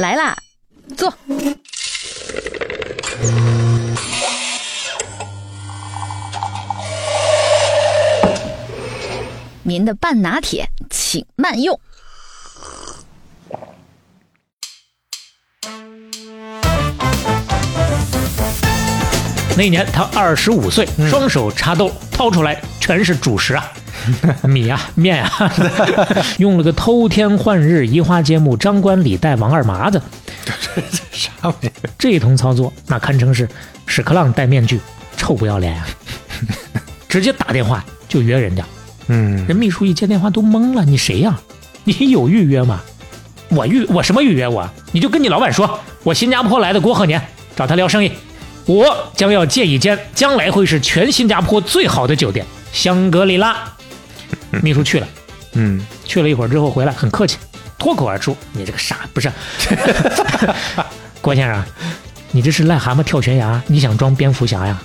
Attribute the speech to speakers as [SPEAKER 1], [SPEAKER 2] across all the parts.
[SPEAKER 1] 来啦，坐。您的半拿铁，请慢用。
[SPEAKER 2] 那年他二十五岁，双手插兜，掏出来全是主食啊，米呀、面呀，用了个偷天换日、移花接木、张冠李戴、王二麻子，这
[SPEAKER 3] 啥玩意儿？
[SPEAKER 2] 这一通操作，那堪称是屎壳郎戴面具，臭不要脸呀、直接打电话就约人家，
[SPEAKER 3] 嗯，
[SPEAKER 2] 人秘书一接电话都懵了，你谁呀、你有预约吗？我预我什么预约我？你就跟你老板说，我新加坡来的郭鹤年，找他聊生意。我将要借一间将来会是全新加坡最好的酒店——香格里拉。秘书去了，
[SPEAKER 3] 嗯，
[SPEAKER 2] 去了一会儿之后回来，很客气，脱口而出：“你这个傻，不是 郭先生，你这是癞蛤蟆跳悬崖，你想装蝙蝠侠呀？”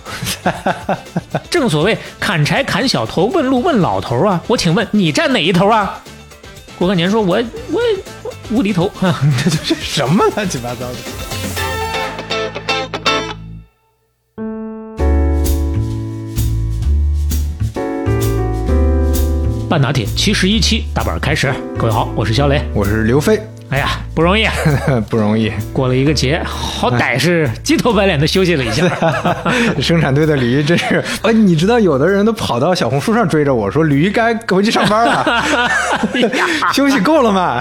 [SPEAKER 2] 正所谓砍柴砍小头，问路问老头啊！我请问你站哪一头啊？郭鹤年说：“我我我无厘头。哈
[SPEAKER 3] 这这什么乱七八糟的？
[SPEAKER 2] 半拿铁七十一期大本开始，各位好，我是肖雷。
[SPEAKER 3] 我是刘飞，
[SPEAKER 2] 哎呀，不容易，啊，
[SPEAKER 3] 不容易。
[SPEAKER 2] 过了一个节，好歹是鸡头白脸的休息了一下。
[SPEAKER 3] 生产队的驴真是，哎，你知道有的人都跑到小红书上追着我说，驴该回去上班了，休息够了吗？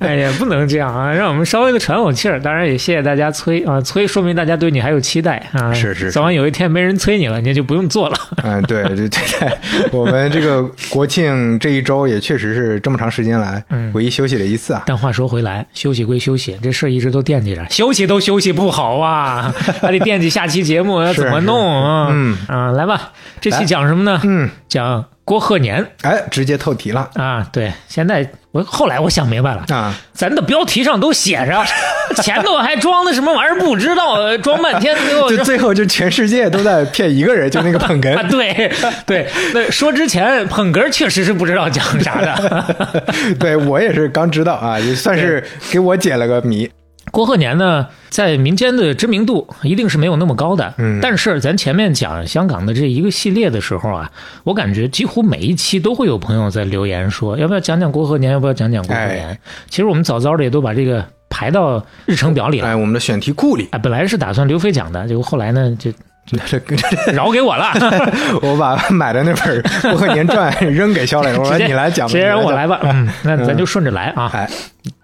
[SPEAKER 2] 哎呀，不能这样啊！让我们稍微的喘口气儿。当然也谢谢大家催啊，催说明大家对你还有期待啊。
[SPEAKER 3] 是是是
[SPEAKER 2] 早晚有一天没人催你了，你就不用做了。
[SPEAKER 3] 嗯，对对对，我们这个国庆这一周也确实是这么长时间来
[SPEAKER 2] 嗯
[SPEAKER 3] 唯一休息了一次啊。
[SPEAKER 2] 但话说回来，休息归休息，这事儿一直都惦记着，休息都休息不好啊，还得惦记下期节目要怎么弄啊。
[SPEAKER 3] 嗯
[SPEAKER 2] 啊，来吧，这期讲什么呢？
[SPEAKER 3] 嗯，
[SPEAKER 2] 讲郭鹤年
[SPEAKER 3] 哎，直接透题了
[SPEAKER 2] 啊。对，现在我后来我想明白了，
[SPEAKER 3] 啊！
[SPEAKER 2] 咱的标题上都写着，前头还装的什么玩意儿不知道，呃装半天最后
[SPEAKER 3] 就最后就全世界都在骗一个人，就那个捧哏
[SPEAKER 2] 啊，。对对，那说之前捧哏确实是不知道讲啥的。
[SPEAKER 3] 对我也是刚知道啊，也算是给我解了个谜。
[SPEAKER 2] 郭鹤年呢，在民间的知名度一定是没有那么高的。
[SPEAKER 3] 嗯
[SPEAKER 2] 但是咱前面讲香港的这一个系列的时候啊，我感觉几乎每一期都会有朋友在留言说，要不要讲讲郭鹤年，要不要讲讲郭鹤年？其实我们早早的也都把这个排到日程表里了。
[SPEAKER 3] 哎，我们的选题库里，
[SPEAKER 2] 哎，本来是打算刘飞讲的，结果后来呢，就饶给我了。
[SPEAKER 3] 我把买的那本《郭鹤年传》扔给肖磊，我说你来讲吧，
[SPEAKER 2] 直接让我来吧。嗯，那咱就顺着来啊。
[SPEAKER 3] 哎，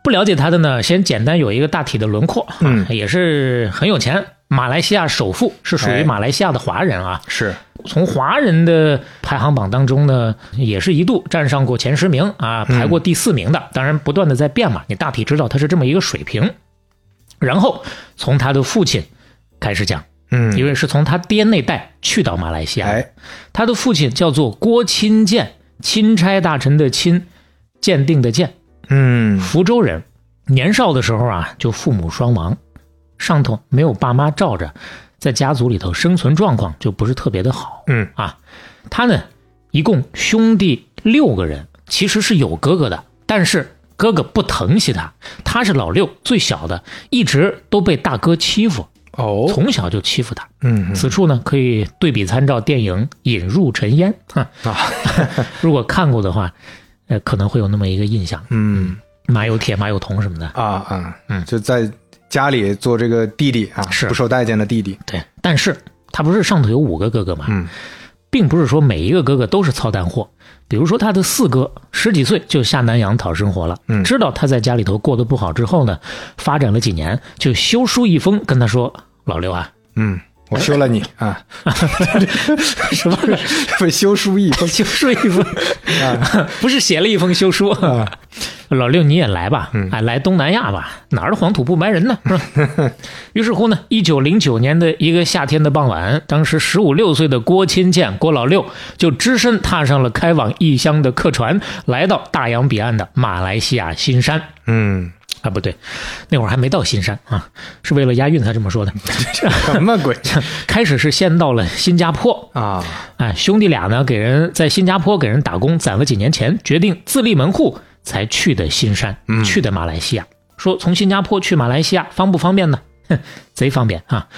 [SPEAKER 2] 不了解他的呢，先简单有一个大体的轮廓。啊
[SPEAKER 3] 嗯
[SPEAKER 2] 也是很有钱，马来西亚首富，是属于
[SPEAKER 3] 哎
[SPEAKER 2] 马来西亚的华人啊。
[SPEAKER 3] 是
[SPEAKER 2] 从华人的排行榜当中呢，也是一度站上过前十名啊，排过第四名的。当然，不断的在变嘛，你大体知道他是这么一个水平。然后从他的父亲开始讲，
[SPEAKER 3] 嗯，
[SPEAKER 2] 因为是从他爹那代去到马来西亚的。
[SPEAKER 3] 哎，
[SPEAKER 2] 他的父亲叫做郭钦鉴，钦差大臣的钦，鉴定的鉴，
[SPEAKER 3] 嗯
[SPEAKER 2] 福州人。年少的时候啊，就父母双亡，上头没有爸妈罩着，在家族里头生存状况就不是特别的好。
[SPEAKER 3] 嗯
[SPEAKER 2] 啊，他呢一共兄弟六个人，其实是有哥哥的，但是哥哥不疼惜他，他是老六，最小的，一直都被大哥欺负，
[SPEAKER 3] 哦，
[SPEAKER 2] 从小就欺负他。
[SPEAKER 3] 嗯
[SPEAKER 2] 此处呢，可以对比参照电影《引入尘烟》哈，
[SPEAKER 3] 啊，
[SPEAKER 2] 如果看过的话，呃，可能会有那么一个印象，
[SPEAKER 3] 嗯。
[SPEAKER 2] 马有铁，马有铜什么的。
[SPEAKER 3] 啊啊，
[SPEAKER 2] 嗯。
[SPEAKER 3] 就在家里做这个弟弟啊，
[SPEAKER 2] 是。
[SPEAKER 3] 不受待见的弟弟，
[SPEAKER 2] 对，但是他不是上头有五个哥哥吗？
[SPEAKER 3] 嗯。
[SPEAKER 2] 并不是说每一个哥哥都是操蛋货。比如说他的四哥十几岁就下南洋讨生活了，
[SPEAKER 3] 嗯。
[SPEAKER 2] 知道他在家里头过得不好之后呢，发展了几年，就修书一封跟他说：“老刘啊，
[SPEAKER 3] 嗯，我休了你 啊，
[SPEAKER 2] 什么？
[SPEAKER 3] 不修书一封。
[SPEAKER 2] 休书一封。啊，不是写了一封休书。
[SPEAKER 3] 啊，
[SPEAKER 2] 老六你也来吧，
[SPEAKER 3] 嗯。
[SPEAKER 2] 哎，来东南亚吧，哪儿的黄土不埋人呢？是吧？于是乎呢，一九零九年的一个夏天的傍晚，当时十五六岁的郭钦建郭老六就只身踏上了开往异乡的客船，来到大洋彼岸的马来西亚新山。
[SPEAKER 3] 嗯，
[SPEAKER 2] 啊，不对，那会儿还没到新山啊，是为了押韵才这么说的。
[SPEAKER 3] 什么鬼
[SPEAKER 2] 开始是先到了新加坡，
[SPEAKER 3] 啊？
[SPEAKER 2] 哎，兄弟俩呢给人在新加坡给人打工，攒了几年钱，决定自立门户，才去的新山，
[SPEAKER 3] 嗯
[SPEAKER 2] 去的马来西亚。说从新加坡去马来西亚方不方便呢？哼，贼方便啊！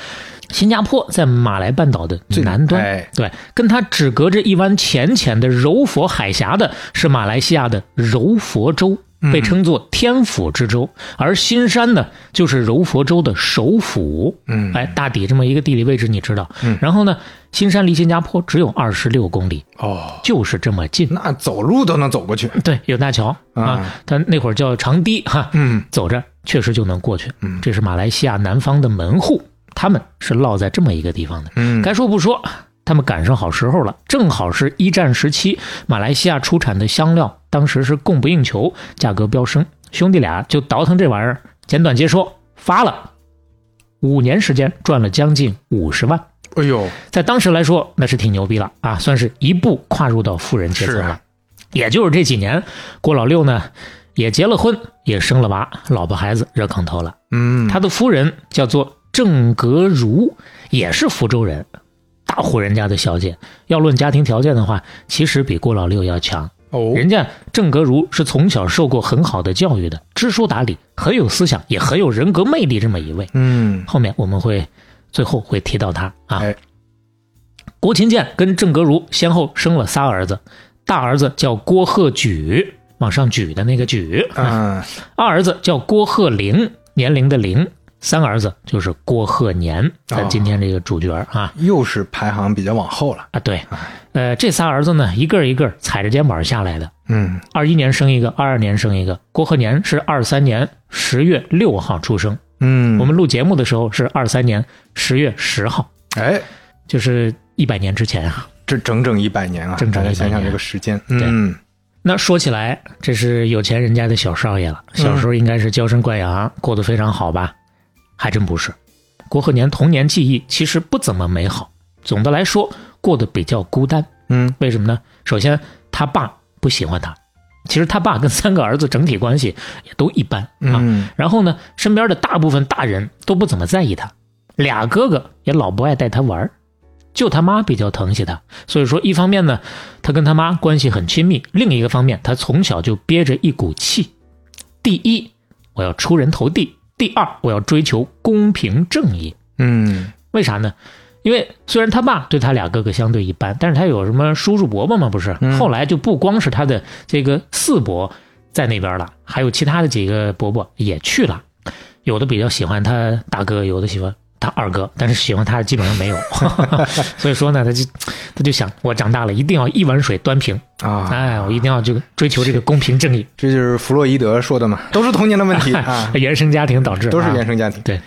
[SPEAKER 2] 新加坡在马来半岛的最南端，
[SPEAKER 3] 哎
[SPEAKER 2] 对，跟它只隔着一湾浅浅的柔佛海峡的是马来西亚的柔佛州，被称作天府之州，而新山呢就是柔佛州的首府。
[SPEAKER 3] 嗯
[SPEAKER 2] 哎，大抵这么一个地理位置你知道。
[SPEAKER 3] 嗯
[SPEAKER 2] 然后呢，新山离新加坡只有二十六公里，
[SPEAKER 3] 哦，
[SPEAKER 2] 就是这么近。
[SPEAKER 3] 那走路都能走过去。
[SPEAKER 2] 对，有大桥啊
[SPEAKER 3] 啊，
[SPEAKER 2] 它那会儿叫长堤哈，
[SPEAKER 3] 嗯
[SPEAKER 2] 走着确实就能过去。
[SPEAKER 3] 嗯
[SPEAKER 2] 这是马来西亚南方的门户，他们是落在这么一个地方的。
[SPEAKER 3] 嗯，
[SPEAKER 2] 该说不说，他们赶上好时候了，正好是一战时期，马来西亚出产的香料当时是供不应求，价格飙升，兄弟俩就倒腾这玩意儿。简短接说，发了，五年时间赚了将近五十万，
[SPEAKER 3] 哎呦，
[SPEAKER 2] 在当时来说那是挺牛逼了。啊，算是一步跨入到富人阶层了。
[SPEAKER 3] 啊。
[SPEAKER 2] 也就是这几年，郭老六呢也结了婚，也生了娃，老婆孩子热炕头了。
[SPEAKER 3] 嗯，
[SPEAKER 2] 他的夫人叫做郑格如，也是福州人，大户人家的小姐。要论家庭条件的话，其实比郭老六要强。
[SPEAKER 3] 哦，
[SPEAKER 2] 人家郑格如是从小受过很好的教育的，知书达理，很有思想，也很有人格魅力这么一位。
[SPEAKER 3] 嗯，
[SPEAKER 2] 后面我们会最后会提到他啊。
[SPEAKER 3] 哎，
[SPEAKER 2] 郭琴建跟郑格如先后生了仨儿子，大儿子叫郭鹤举，往上举的那个举，
[SPEAKER 3] 嗯，
[SPEAKER 2] 二儿子叫郭鹤龄，年龄的龄，三儿子就是郭鹤年，咱今天这个主角啊
[SPEAKER 3] 又是排行比较往后了。
[SPEAKER 2] 啊对，呃，这仨儿子呢，一个一个踩着肩膀下来的，
[SPEAKER 3] 嗯，
[SPEAKER 2] 二一年生一个，二二年生一个，郭鹤年是二三年十月六号出生，
[SPEAKER 3] 嗯，
[SPEAKER 2] 我们录节目的时候是二三年十月十号，
[SPEAKER 3] 哎，
[SPEAKER 2] 就是一百年之前啊。
[SPEAKER 3] 这整整一百年啊！
[SPEAKER 2] 整整100
[SPEAKER 3] 大家想想这个时间，嗯，
[SPEAKER 2] 那说起来，这是有钱人家的小少爷了。小时候应该是娇生惯养，过得非常好吧？还真不是。郭鹤年童年记忆其实不怎么美好，总的来说过得比较孤单。
[SPEAKER 3] 嗯，
[SPEAKER 2] 为什么呢？首先，他爸不喜欢他。其实他爸跟三个儿子整体关系也都一般啊。
[SPEAKER 3] 嗯，
[SPEAKER 2] 然后呢，身边的大部分大人都不怎么在意他，俩哥哥也老不爱带他玩儿就他妈比较疼惜他。所以说，一方面呢，他跟他妈关系很亲密；另一个方面，他从小就憋着一股气：第一，我要出人头地；第二，我要追求公平正义。
[SPEAKER 3] 嗯，
[SPEAKER 2] 为啥呢？因为虽然他爸对他俩哥哥相对一般，但是他有什么叔叔伯伯嘛，不是？
[SPEAKER 3] 嗯
[SPEAKER 2] 后来就不光是他的这个四伯在那边了，还有其他的几个伯伯也去了。有的比较喜欢他大哥，有的喜欢他二哥，但是喜欢他的基本上没有。所以说呢，他就他就想，我长大了一定要一碗水端平，
[SPEAKER 3] 啊，
[SPEAKER 2] 哎，我一定要就追求这个公平正义。
[SPEAKER 3] 这就是弗洛伊德说的嘛，都是童年的问题 啊，
[SPEAKER 2] 原生家庭导致，
[SPEAKER 3] 都是
[SPEAKER 2] 啊
[SPEAKER 3] 原生家庭。
[SPEAKER 2] 对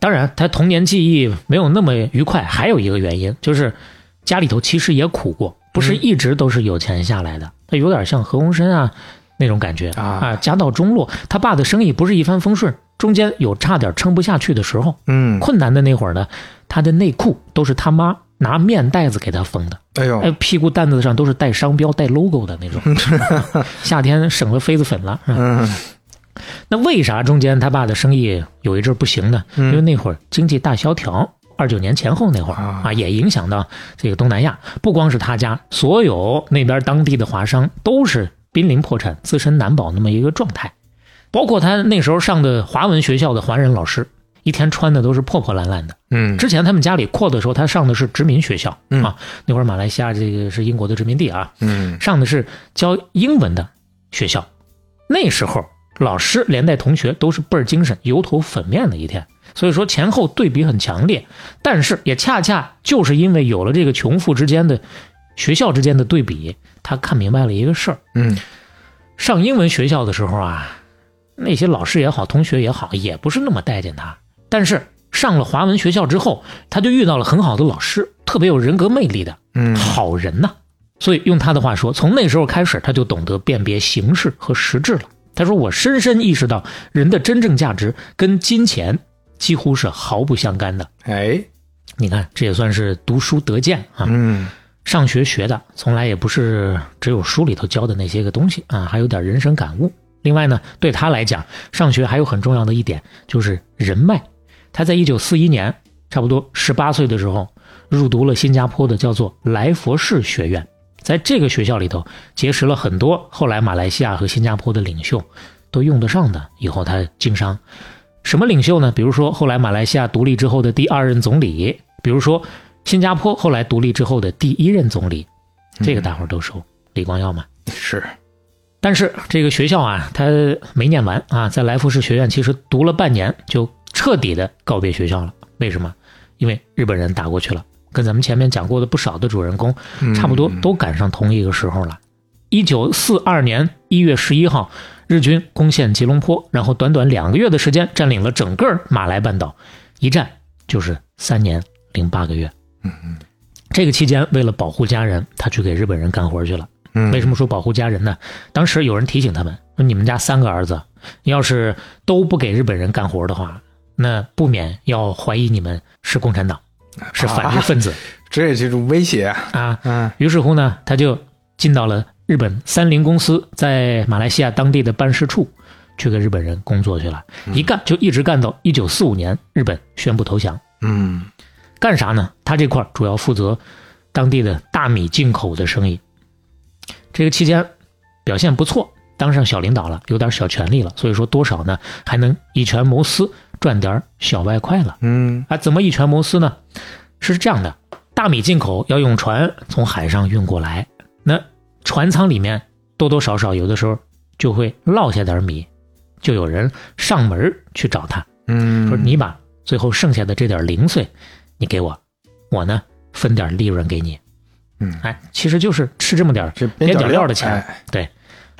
[SPEAKER 2] 当然，他童年记忆没有那么愉快，还有一个原因就是家里头其实也苦过，不是一直都是有钱下来的。他有点像何鸿燊啊那种感觉
[SPEAKER 3] 啊
[SPEAKER 2] 家道中落。他爸的生意不是一帆风顺，中间有差点撑不下去的时候。
[SPEAKER 3] 嗯，
[SPEAKER 2] 困难的那会儿呢，他的内裤都是他妈拿面袋子给他缝的，
[SPEAKER 3] 哎呦
[SPEAKER 2] 哎，，屁股蛋子上都是带商标、带 logo 的那种。夏天省了痱子粉了。嗯
[SPEAKER 3] 嗯
[SPEAKER 2] 那为啥中间他爸的生意有一阵不行呢？因为
[SPEAKER 3] 嗯，
[SPEAKER 2] 那会儿经济大萧条，二九年前后那会儿
[SPEAKER 3] 啊
[SPEAKER 2] 啊，也影响到这个东南亚，不光是他家，所有那边当地的华商都是濒临破产、自身难保那么一个状态。包括他那时候上的华文学校的华人老师，一天穿的都是破破烂烂的。
[SPEAKER 3] 嗯，
[SPEAKER 2] 之前他们家里阔的时候，他上的是殖民学校
[SPEAKER 3] 嗯
[SPEAKER 2] 啊，那会儿马来西亚这个是英国的殖民地啊，
[SPEAKER 3] 嗯，
[SPEAKER 2] 上的是教英文的学校。那时候老师连带同学都是倍儿精神、油头粉面的一天，所以说前后对比很强烈。但是也恰恰就是因为有了这个穷富之间的学校之间的对比，他看明白了一个事儿：
[SPEAKER 3] 嗯，
[SPEAKER 2] 上英文学校的时候啊，那些老师也好，同学也好，也不是那么待见他。但是上了华文学校之后，他就遇到了很好的老师，特别有人格魅力的
[SPEAKER 3] 嗯，
[SPEAKER 2] 好人呐。所以用他的话说，从那时候开始，他就懂得辨别形式和实质了。他说：“我深深意识到，人的真正价值跟金钱几乎是毫不相干的。
[SPEAKER 3] 哎，
[SPEAKER 2] 你看，这也算是读书得见啊。
[SPEAKER 3] 嗯，
[SPEAKER 2] 上学学的从来也不是只有书里头教的那些个东西啊，还有点人生感悟。另外呢，对他来讲，上学还有很重要的一点就是人脉。他在一九四一年，差不多十八岁的时候，入读了新加坡的叫做莱佛士学院，在这个学校里头结识了很多后来马来西亚和新加坡的领袖，都用得上的。以后他经商，什么领袖呢？比如说后来马来西亚独立之后的第二任总理，比如说新加坡后来独立之后的第一任总理，这个大伙儿都熟。李光耀嘛，
[SPEAKER 3] 是，
[SPEAKER 2] 但是这个学校啊，他没念完啊，在来福士学院其实读了半年就彻底的告别学校了。为什么？因为日本人打过去了，跟咱们前面讲过的不少的主人公差不多，都赶上同一个时候了。一九四二年一月十一号，日军攻陷吉隆坡，然后短短两个月的时间占领了整个马来半岛，一战就是三年零八个月。
[SPEAKER 3] 嗯嗯，
[SPEAKER 2] 这个期间，为了保护家人，他去给日本人干活去了。
[SPEAKER 3] 嗯
[SPEAKER 2] 为什么说保护家人呢？当时有人提醒他们说：“你们家三个儿子，要是都不给日本人干活的话，那不免要怀疑你们是共产党，是反日分子
[SPEAKER 3] 这也是一种威胁啊。
[SPEAKER 2] 啊。
[SPEAKER 3] 嗯
[SPEAKER 2] 于是乎呢，他就进到了日本三菱公司在马来西亚当地的办事处，去给日本人工作去了。一干就一直干到一九四五年，日本宣布投降。
[SPEAKER 3] 嗯
[SPEAKER 2] 干啥呢？他这块儿主要负责当地的大米进口的生意。这个期间表现不错，当上小领导了，有点小权利了，所以说多少呢还能以权谋私，赚点小外快了。
[SPEAKER 3] 嗯
[SPEAKER 2] 啊，怎么以权谋私呢？是这样的，大米进口要用船从海上运过来，那船舱里面多多少少有的时候就会落下点米，就有人上门去找他，
[SPEAKER 3] 嗯，
[SPEAKER 2] 说你把最后剩下的这点零碎，你给我，我呢分点利润给你。
[SPEAKER 3] 嗯
[SPEAKER 2] 哎，其实就是吃这么点边角料的钱。
[SPEAKER 3] 哎
[SPEAKER 2] 对，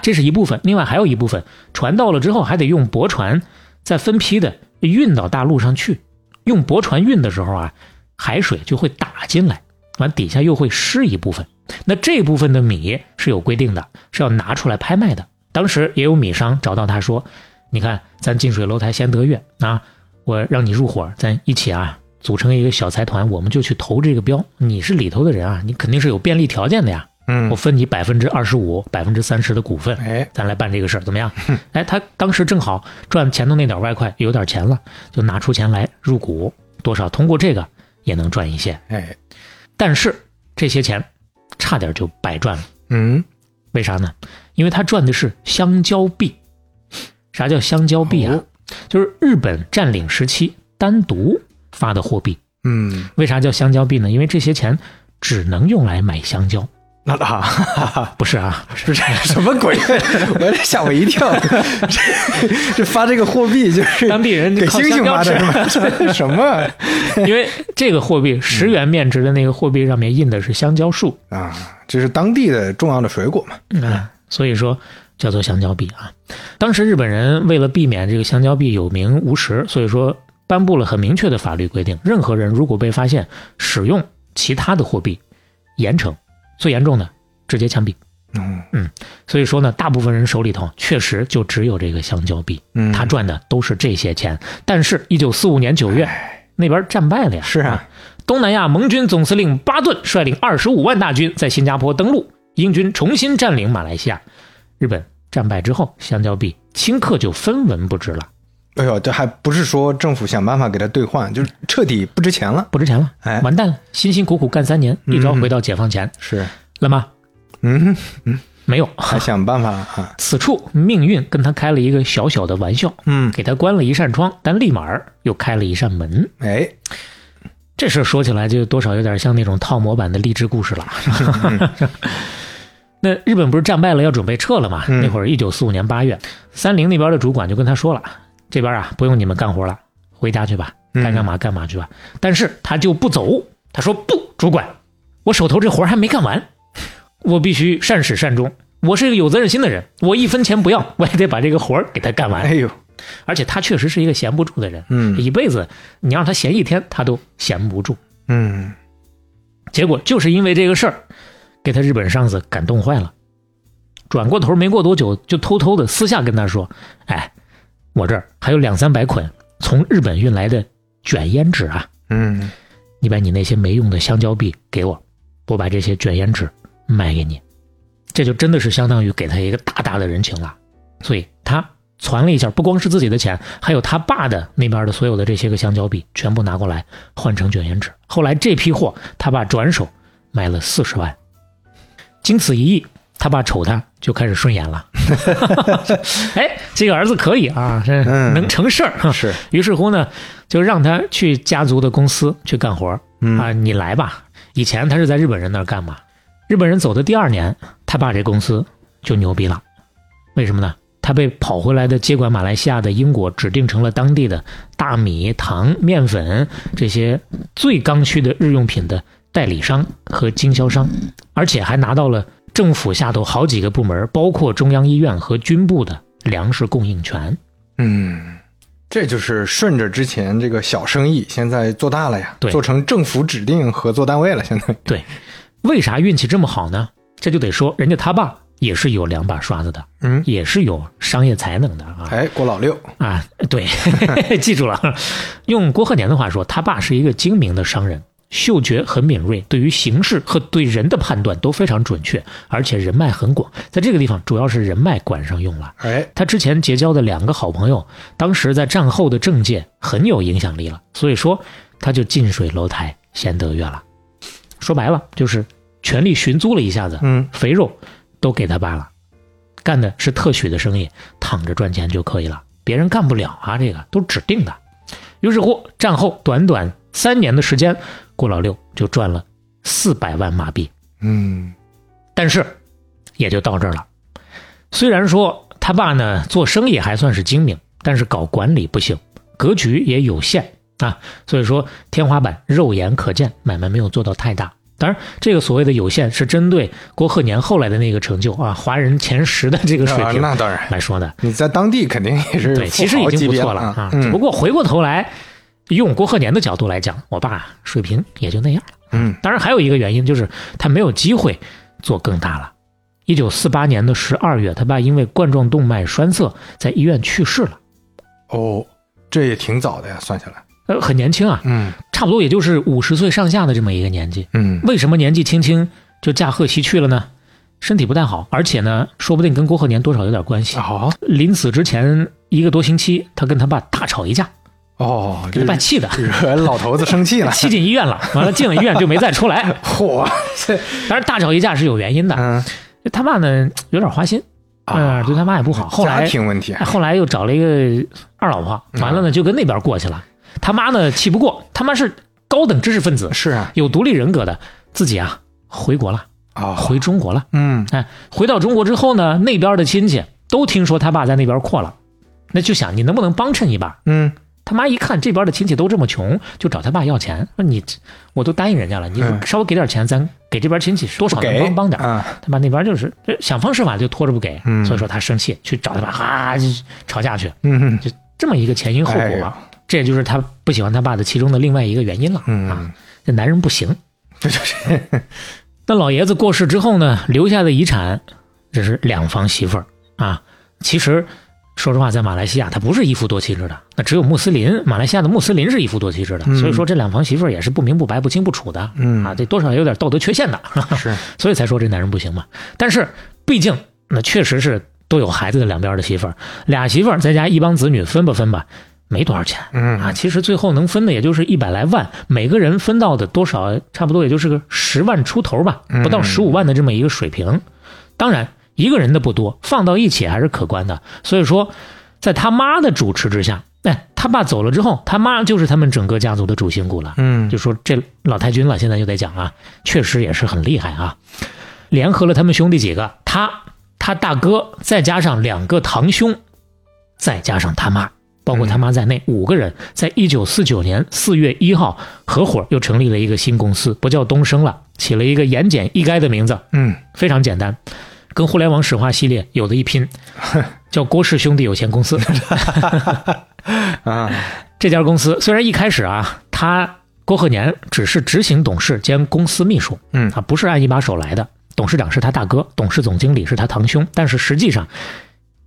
[SPEAKER 2] 这是一部分。另外还有一部分，船到了之后还得用驳船再分批的运到大陆上去。用驳船运的时候啊，海水就会打进来，完底下又会湿一部分。那这部分的米是有规定的，是要拿出来拍卖的。当时也有米商找到他说：“你看，咱近水楼台先得月啊，我让你入伙，咱一起啊。”组成一个小财团，我们就去投这个标。你是里头的人啊，你肯定是有便利条件的呀。
[SPEAKER 3] 嗯
[SPEAKER 2] 我分你百分之二十五、百分之三十的股份，
[SPEAKER 3] 哎
[SPEAKER 2] 咱来办这个事儿，怎么样？哎，他当时正好赚前头那点外快，有点钱了，就拿出钱来入股，多少通过这个也能赚一些。
[SPEAKER 3] 哎
[SPEAKER 2] 但是这些钱差点就白赚了，
[SPEAKER 3] 嗯
[SPEAKER 2] 为啥呢？因为他赚的是香蕉币。啥叫香蕉币啊？
[SPEAKER 3] 哦
[SPEAKER 2] 就是日本占领时期单独发的货币。
[SPEAKER 3] 嗯，
[SPEAKER 2] 为啥叫香蕉币呢？因为这些钱只能用来买香蕉。
[SPEAKER 3] 那
[SPEAKER 2] 不是啊，
[SPEAKER 3] 不是什么鬼？我吓我一跳。这 这发这个货币就是
[SPEAKER 2] 当地人
[SPEAKER 3] 给
[SPEAKER 2] 靠
[SPEAKER 3] 猩猩发的？什么
[SPEAKER 2] 因为这个货币十元面值的那个货币上面印的是香蕉树
[SPEAKER 3] 啊？这是当地的重要的水果嘛？
[SPEAKER 2] 啊，所以说叫做香蕉币啊。当时日本人为了避免这个香蕉币有名无实，所以说颁布了很明确的法律规定：任何人如果被发现使用其他的货币，严惩，最严重的直接枪毙。
[SPEAKER 3] 嗯
[SPEAKER 2] 所以说呢，大部分人手里头确实就只有这个香蕉币，
[SPEAKER 3] 嗯，
[SPEAKER 2] 他赚的都是这些钱。但是，一九四五年九月，那边战败了呀。
[SPEAKER 3] 是啊，
[SPEAKER 2] 东南亚盟军总司令巴顿率领二十五万大军在新加坡登陆，英军重新占领马来西亚。日本战败之后，香蕉币顷刻就分文不值了，
[SPEAKER 3] 哎呦，这还不是说政府想办法给他兑换，就是彻底不值钱了。
[SPEAKER 2] 不值钱了，
[SPEAKER 3] 哎
[SPEAKER 2] 完蛋了！辛辛苦苦干三年，一朝回到解放前
[SPEAKER 3] 是，
[SPEAKER 2] 了吗？
[SPEAKER 3] 嗯嗯，
[SPEAKER 2] 没有。
[SPEAKER 3] 还想办法啊？
[SPEAKER 2] 此处命运跟他开了一个小小的玩笑，
[SPEAKER 3] 嗯，
[SPEAKER 2] 给他关了一扇窗，但立马又开了一扇门。
[SPEAKER 3] 哎，
[SPEAKER 2] 这事儿说起来就多少有点像那种套模版的励志故事了。那日本不是战败了，要准备撤了嘛？
[SPEAKER 3] 嗯
[SPEAKER 2] 那会儿一九四五年八月，三菱那边的主管就跟他说了，这边啊不用你们干活了，回家去吧，
[SPEAKER 3] 嗯
[SPEAKER 2] 该干嘛干嘛去吧。但是他就不走，他说不，主管，我手头这活还没干完，我必须善始善终。我是一个有责任心的人，我一分钱不要，我也得把这个活儿给他干完。
[SPEAKER 3] 哎呦，
[SPEAKER 2] 而且他确实是一个闲不住的人，
[SPEAKER 3] 嗯
[SPEAKER 2] 一辈子你让他闲一天，他都闲不住。
[SPEAKER 3] 嗯，
[SPEAKER 2] 结果就是因为这个事儿，给他日本上司感动坏了。转过头没过多久，就偷偷的私下跟他说：“哎，我这儿还有两三百捆从日本运来的卷烟纸啊，
[SPEAKER 3] 嗯，
[SPEAKER 2] 你把你那些没用的香蕉币给我，我把这些卷烟纸卖给你。”这就真的是相当于给他一个大大的人情了。所以他攒了一下，不光是自己的钱，还有他爸的那边的所有的这些个香蕉币，全部拿过来换成卷烟纸。后来这批货，他爸转手卖了四十万。经此一役，他爸瞅他就开始顺眼了。哎，这个儿子可以啊，能成事儿。哈
[SPEAKER 3] 是，
[SPEAKER 2] 于是乎呢，就让他去家族的公司去干活儿
[SPEAKER 3] 嗯
[SPEAKER 2] 啊，你来吧。以前他是在日本人那儿干嘛？日本人走的第二年，他爸这公司就牛逼了。为什么呢？他被跑回来的接管马来西亚的英国指定成了当地的大米、糖、面粉这些最刚需的日用品的代理商和经销商，而且还拿到了政府下头好几个部门，包括中央医院和军部的粮食供应权。
[SPEAKER 3] 嗯，这就是顺着之前这个小生意，现在做大了呀，
[SPEAKER 2] 对
[SPEAKER 3] 做成政府指定合作单位了。现在，
[SPEAKER 2] 对，为啥运气这么好呢？这就得说人家他爸也是有两把刷子的，
[SPEAKER 3] 嗯，
[SPEAKER 2] 也是有商业才能的啊
[SPEAKER 3] 哎，郭老六，
[SPEAKER 2] 啊！对，记住了。用郭鹤年的话说，他爸是一个精明的商人，嗅觉很敏锐，对于形势和对人的判断都非常准确，而且人脉很广。在这个地方，主要是人脉管上用了。
[SPEAKER 3] 哎，
[SPEAKER 2] 他之前结交的两个好朋友，当时在战后的政界很有影响力了，所以说他就近水楼台先得月了。说白了就是权力寻租了一下子，
[SPEAKER 3] 嗯，
[SPEAKER 2] 肥肉都给他爸了，干的是特许的生意，躺着赚钱就可以了，别人干不了啊，这个都指定的。于是乎，战后短短三年的时间，郭老六就赚了四百万马币。
[SPEAKER 3] 嗯，
[SPEAKER 2] 但是也就到这儿了。虽然说他爸呢做生意还算是精明，但是搞管理不行，格局也有限啊。所以说天花板肉眼可见，买卖没有做到太大。当然，这个所谓的有限是针对郭鹤年后来的那个成就啊，华人前十的这个水
[SPEAKER 3] 啊
[SPEAKER 2] 平
[SPEAKER 3] 那当然，
[SPEAKER 2] 来说的。
[SPEAKER 3] 你在当地肯定也是
[SPEAKER 2] 对，其实已经不错了
[SPEAKER 3] 啊
[SPEAKER 2] 不
[SPEAKER 3] 嗯
[SPEAKER 2] 过回过头来，用郭鹤年的角度来讲，我爸水平也就那样。
[SPEAKER 3] 嗯
[SPEAKER 2] 当然还有一个原因就是他没有机会做更大了。一九四八年的十二月，他爸因为冠状动脉栓塞在医院去世了，
[SPEAKER 3] 哦，这也挺早的呀，算下来。
[SPEAKER 2] 呃，很年轻啊，
[SPEAKER 3] 嗯
[SPEAKER 2] 差不多也就是五十岁上下的这么一个年纪。
[SPEAKER 3] 嗯
[SPEAKER 2] 为什么年纪轻轻就驾鹤西去了呢？身体不太好，而且呢，说不定跟郭鹤年多少有点关系。
[SPEAKER 3] 好
[SPEAKER 2] 临死之前一个多星期，他跟他爸大吵一架，
[SPEAKER 3] 哦，
[SPEAKER 2] 给他爸气的，
[SPEAKER 3] 惹老头子生气了。
[SPEAKER 2] 气进医院了。完了进了医院就没再出来。
[SPEAKER 3] 嚯，这
[SPEAKER 2] 当然大吵一架是有原因的，
[SPEAKER 3] 嗯
[SPEAKER 2] 他爸呢有点花心，
[SPEAKER 3] 啊
[SPEAKER 2] 嗯，对他妈也不好。后
[SPEAKER 3] 家
[SPEAKER 2] 来
[SPEAKER 3] 庭问题
[SPEAKER 2] 哎后来又找了一个二老婆，完了呢就跟那边过去了。他妈呢气不过，他妈是高等知识分子，
[SPEAKER 3] 是啊
[SPEAKER 2] 有独立人格的，自己啊回国了，
[SPEAKER 3] 啊，
[SPEAKER 2] 回中国了。
[SPEAKER 3] 嗯
[SPEAKER 2] 哎，回到中国之后呢，那边的亲戚都听说他爸在那边阔了，那就想你能不能帮衬一把。
[SPEAKER 3] 嗯
[SPEAKER 2] 他妈一看这边的亲戚都这么穷，就找他爸要钱，说你我都答应人家了，你
[SPEAKER 3] 嗯
[SPEAKER 2] 稍微给点钱，咱给这边亲戚多少能帮帮点。
[SPEAKER 3] 啊
[SPEAKER 2] 他爸那边就是想方设法就拖着不给，
[SPEAKER 3] 嗯
[SPEAKER 2] 所以说他生气去找他爸，哈、就吵架去，
[SPEAKER 3] 嗯
[SPEAKER 2] 就这么一个前因后果、
[SPEAKER 3] 哎
[SPEAKER 2] 这也就是他不喜欢他爸的其中的另外一个原因了、啊
[SPEAKER 3] 嗯。
[SPEAKER 2] 这男人不行。
[SPEAKER 3] 这就是
[SPEAKER 2] 那老爷子过世之后呢，留下的遗产，这是两房媳妇儿啊。其实说实话，在马来西亚他不是一夫多妻制的，那只有穆斯林，马来西亚的穆斯林是一夫多妻制的，
[SPEAKER 3] 嗯
[SPEAKER 2] 所以说这两房媳妇儿也是不明不白、不清不楚的，
[SPEAKER 3] 嗯
[SPEAKER 2] 啊，这多少有点道德缺陷的。
[SPEAKER 3] 是
[SPEAKER 2] 所以才说这男人不行嘛。但是毕竟那确实是都有孩子的两边的媳妇儿，俩媳妇儿再加一帮子女分吧分吧，没多少钱
[SPEAKER 3] 嗯
[SPEAKER 2] 啊。其实最后能分的也就是一百来万，每个人分到的多少差不多也就是个十万出头吧，不到十五万的这么一个水平。当然一个人的不多，放到一起还是可观的。所以说，在他妈的主持之下，哎，他爸走了之后，他妈就是他们整个家族的主心骨了。
[SPEAKER 3] 嗯。
[SPEAKER 2] 就说这老太君了，现在就得讲啊，确实也是很厉害啊，联合了他们兄弟几个，他他大哥，再加上两个堂兄，再加上他妈，包括他妈在内，五个人，在一九四九年四月一号合伙又成立了一个新公司，不叫东升了，起了一个言简意赅的名字，
[SPEAKER 3] 嗯。
[SPEAKER 2] 非常简单，跟互联网史话系列有的一拼，叫郭氏兄弟有限公司。
[SPEAKER 3] 啊
[SPEAKER 2] 这家公司虽然一开始啊，他郭鹤年只是执行董事兼公司秘书，
[SPEAKER 3] 嗯
[SPEAKER 2] 啊，不是按一把手来的。董事长是他大哥，董事总经理是他堂兄，但是实际上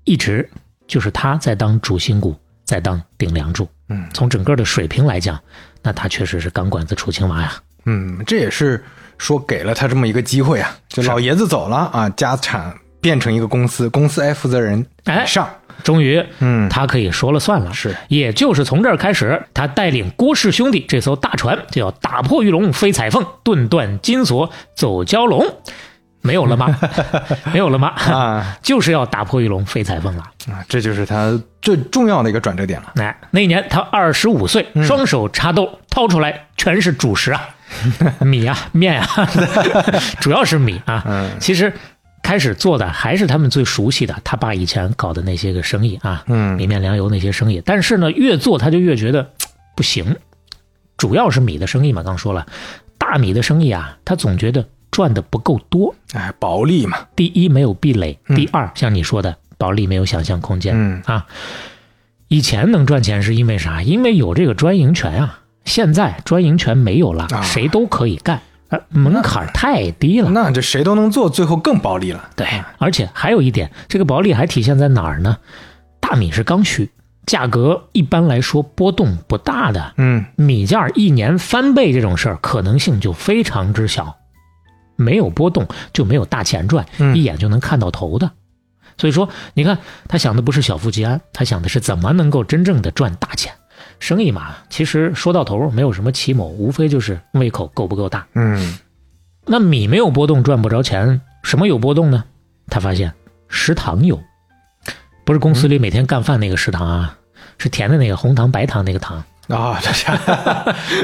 [SPEAKER 2] 一直就是他在当主心骨，在当顶梁柱。
[SPEAKER 3] 嗯
[SPEAKER 2] 从整个的水平来讲，那他确实是钢管子出青蛙呀。
[SPEAKER 3] 嗯，这也是说给了他这么一个机会啊，就老爷子走了啊，家产变成一个公司，公司 I 负责人
[SPEAKER 2] 哎
[SPEAKER 3] 以上，
[SPEAKER 2] 终于，
[SPEAKER 3] 嗯
[SPEAKER 2] 他可以说了算了。
[SPEAKER 3] 是
[SPEAKER 2] 也就是从这儿开始，他带领郭氏兄弟这艘大船就要打破玉龙飞彩凤，顿断金锁走蛟龙。没有了吗？没有了吗？
[SPEAKER 3] 啊
[SPEAKER 2] 就是要打破玉龙飞彩凤了。
[SPEAKER 3] 啊，这就是他最重要的一个转折点了。
[SPEAKER 2] 哎，那一年他二十五岁，双手插兜，掏出来全是主食啊，米啊，面啊，主要是米啊。
[SPEAKER 3] 嗯
[SPEAKER 2] 其实开始做的还是他们最熟悉的，他爸以前搞的那些个生意啊，
[SPEAKER 3] 嗯
[SPEAKER 2] 米面粮油那些生意。但是呢，越做他就越觉得不行，主要是米的生意嘛。刚说了，大米的生意啊，他总觉得赚的不够多。
[SPEAKER 3] 哎，薄利嘛，
[SPEAKER 2] 第一没有壁垒，
[SPEAKER 3] 嗯
[SPEAKER 2] 第二像你说的，薄利没有想象空间。
[SPEAKER 3] 嗯
[SPEAKER 2] 啊，以前能赚钱是因为啥？因为有这个专营权啊。现在专营权没有了，
[SPEAKER 3] 啊
[SPEAKER 2] 谁都可以干，而门槛太低了。
[SPEAKER 3] 那这谁都能做，最后更暴利了。
[SPEAKER 2] 对，而且还有一点，这个暴利还体现在哪儿呢？大米是刚需，价格一般来说波动不大的，
[SPEAKER 3] 嗯
[SPEAKER 2] 米价一年翻倍这种事儿可能性就非常之小，没有波动就没有大钱赚，
[SPEAKER 3] 嗯
[SPEAKER 2] 一眼就能看到头的。所以说，你看他想的不是小富即安，他想的是怎么能够真正的赚大钱。生意嘛，其实说到头没有什么奇谋，无非就是胃口够不够大。
[SPEAKER 3] 嗯
[SPEAKER 2] 那米没有波动，赚不着钱，什么有波动呢？他发现食堂有，不是公司里每天干饭那个食堂啊，是甜的那个红糖白糖那个糖，
[SPEAKER 3] 啊，这 是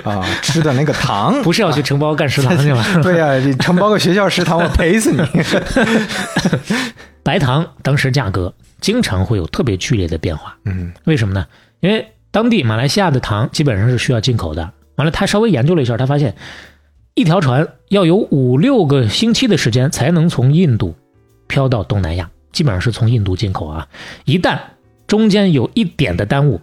[SPEAKER 3] 啊，吃的那个糖，
[SPEAKER 2] 不是要去承包干食堂去吗？
[SPEAKER 3] 对呀、你承包个学校食堂，我赔死你。
[SPEAKER 2] 白糖当时价格经常会有特别剧烈的变化，
[SPEAKER 3] 嗯
[SPEAKER 2] 为什么呢？因为当地马来西亚的糖基本上是需要进口的。完了，他稍微研究了一下，他发现一条船要有五六个星期的时间才能从印度飘到东南亚，基本上是从印度进口啊。一旦中间有一点的耽误，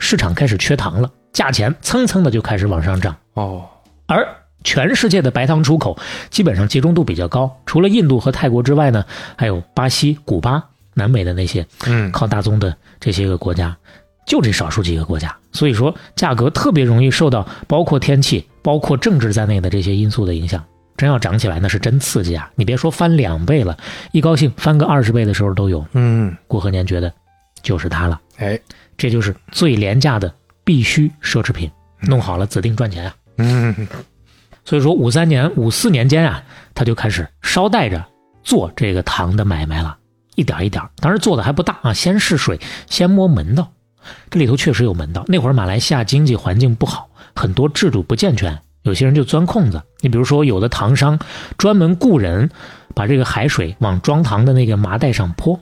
[SPEAKER 2] 市场开始缺糖了，价钱蹭蹭的就开始往上涨。
[SPEAKER 3] 哦，
[SPEAKER 2] 而全世界的白糖出口基本上集中度比较高，除了印度和泰国之外呢，还有巴西、古巴、南美的那些
[SPEAKER 3] 嗯
[SPEAKER 2] 靠大宗的这些个国家，就这少数几个国家，所以说价格特别容易受到包括天气、包括政治在内的这些因素的影响。真要涨起来，那是真刺激啊！你别说翻两倍了，一高兴翻个二十倍的时候都有。
[SPEAKER 3] 嗯，
[SPEAKER 2] 郭鹤年觉得就是它了，
[SPEAKER 3] 哎，
[SPEAKER 2] 这就是最廉价的必须奢侈品，弄好了指定赚钱啊！
[SPEAKER 3] 嗯
[SPEAKER 2] 所以说，五三年、五四年间啊，他就开始捎带着做这个糖的买卖了，一点一点。当时做的还不大啊，先试水，先摸门道。这里头确实有门道。那会儿马来西亚经济环境不好，很多制度不健全，有些人就钻空子。你比如说，有的糖商专门雇人把这个海水往装糖的那个麻袋上泼，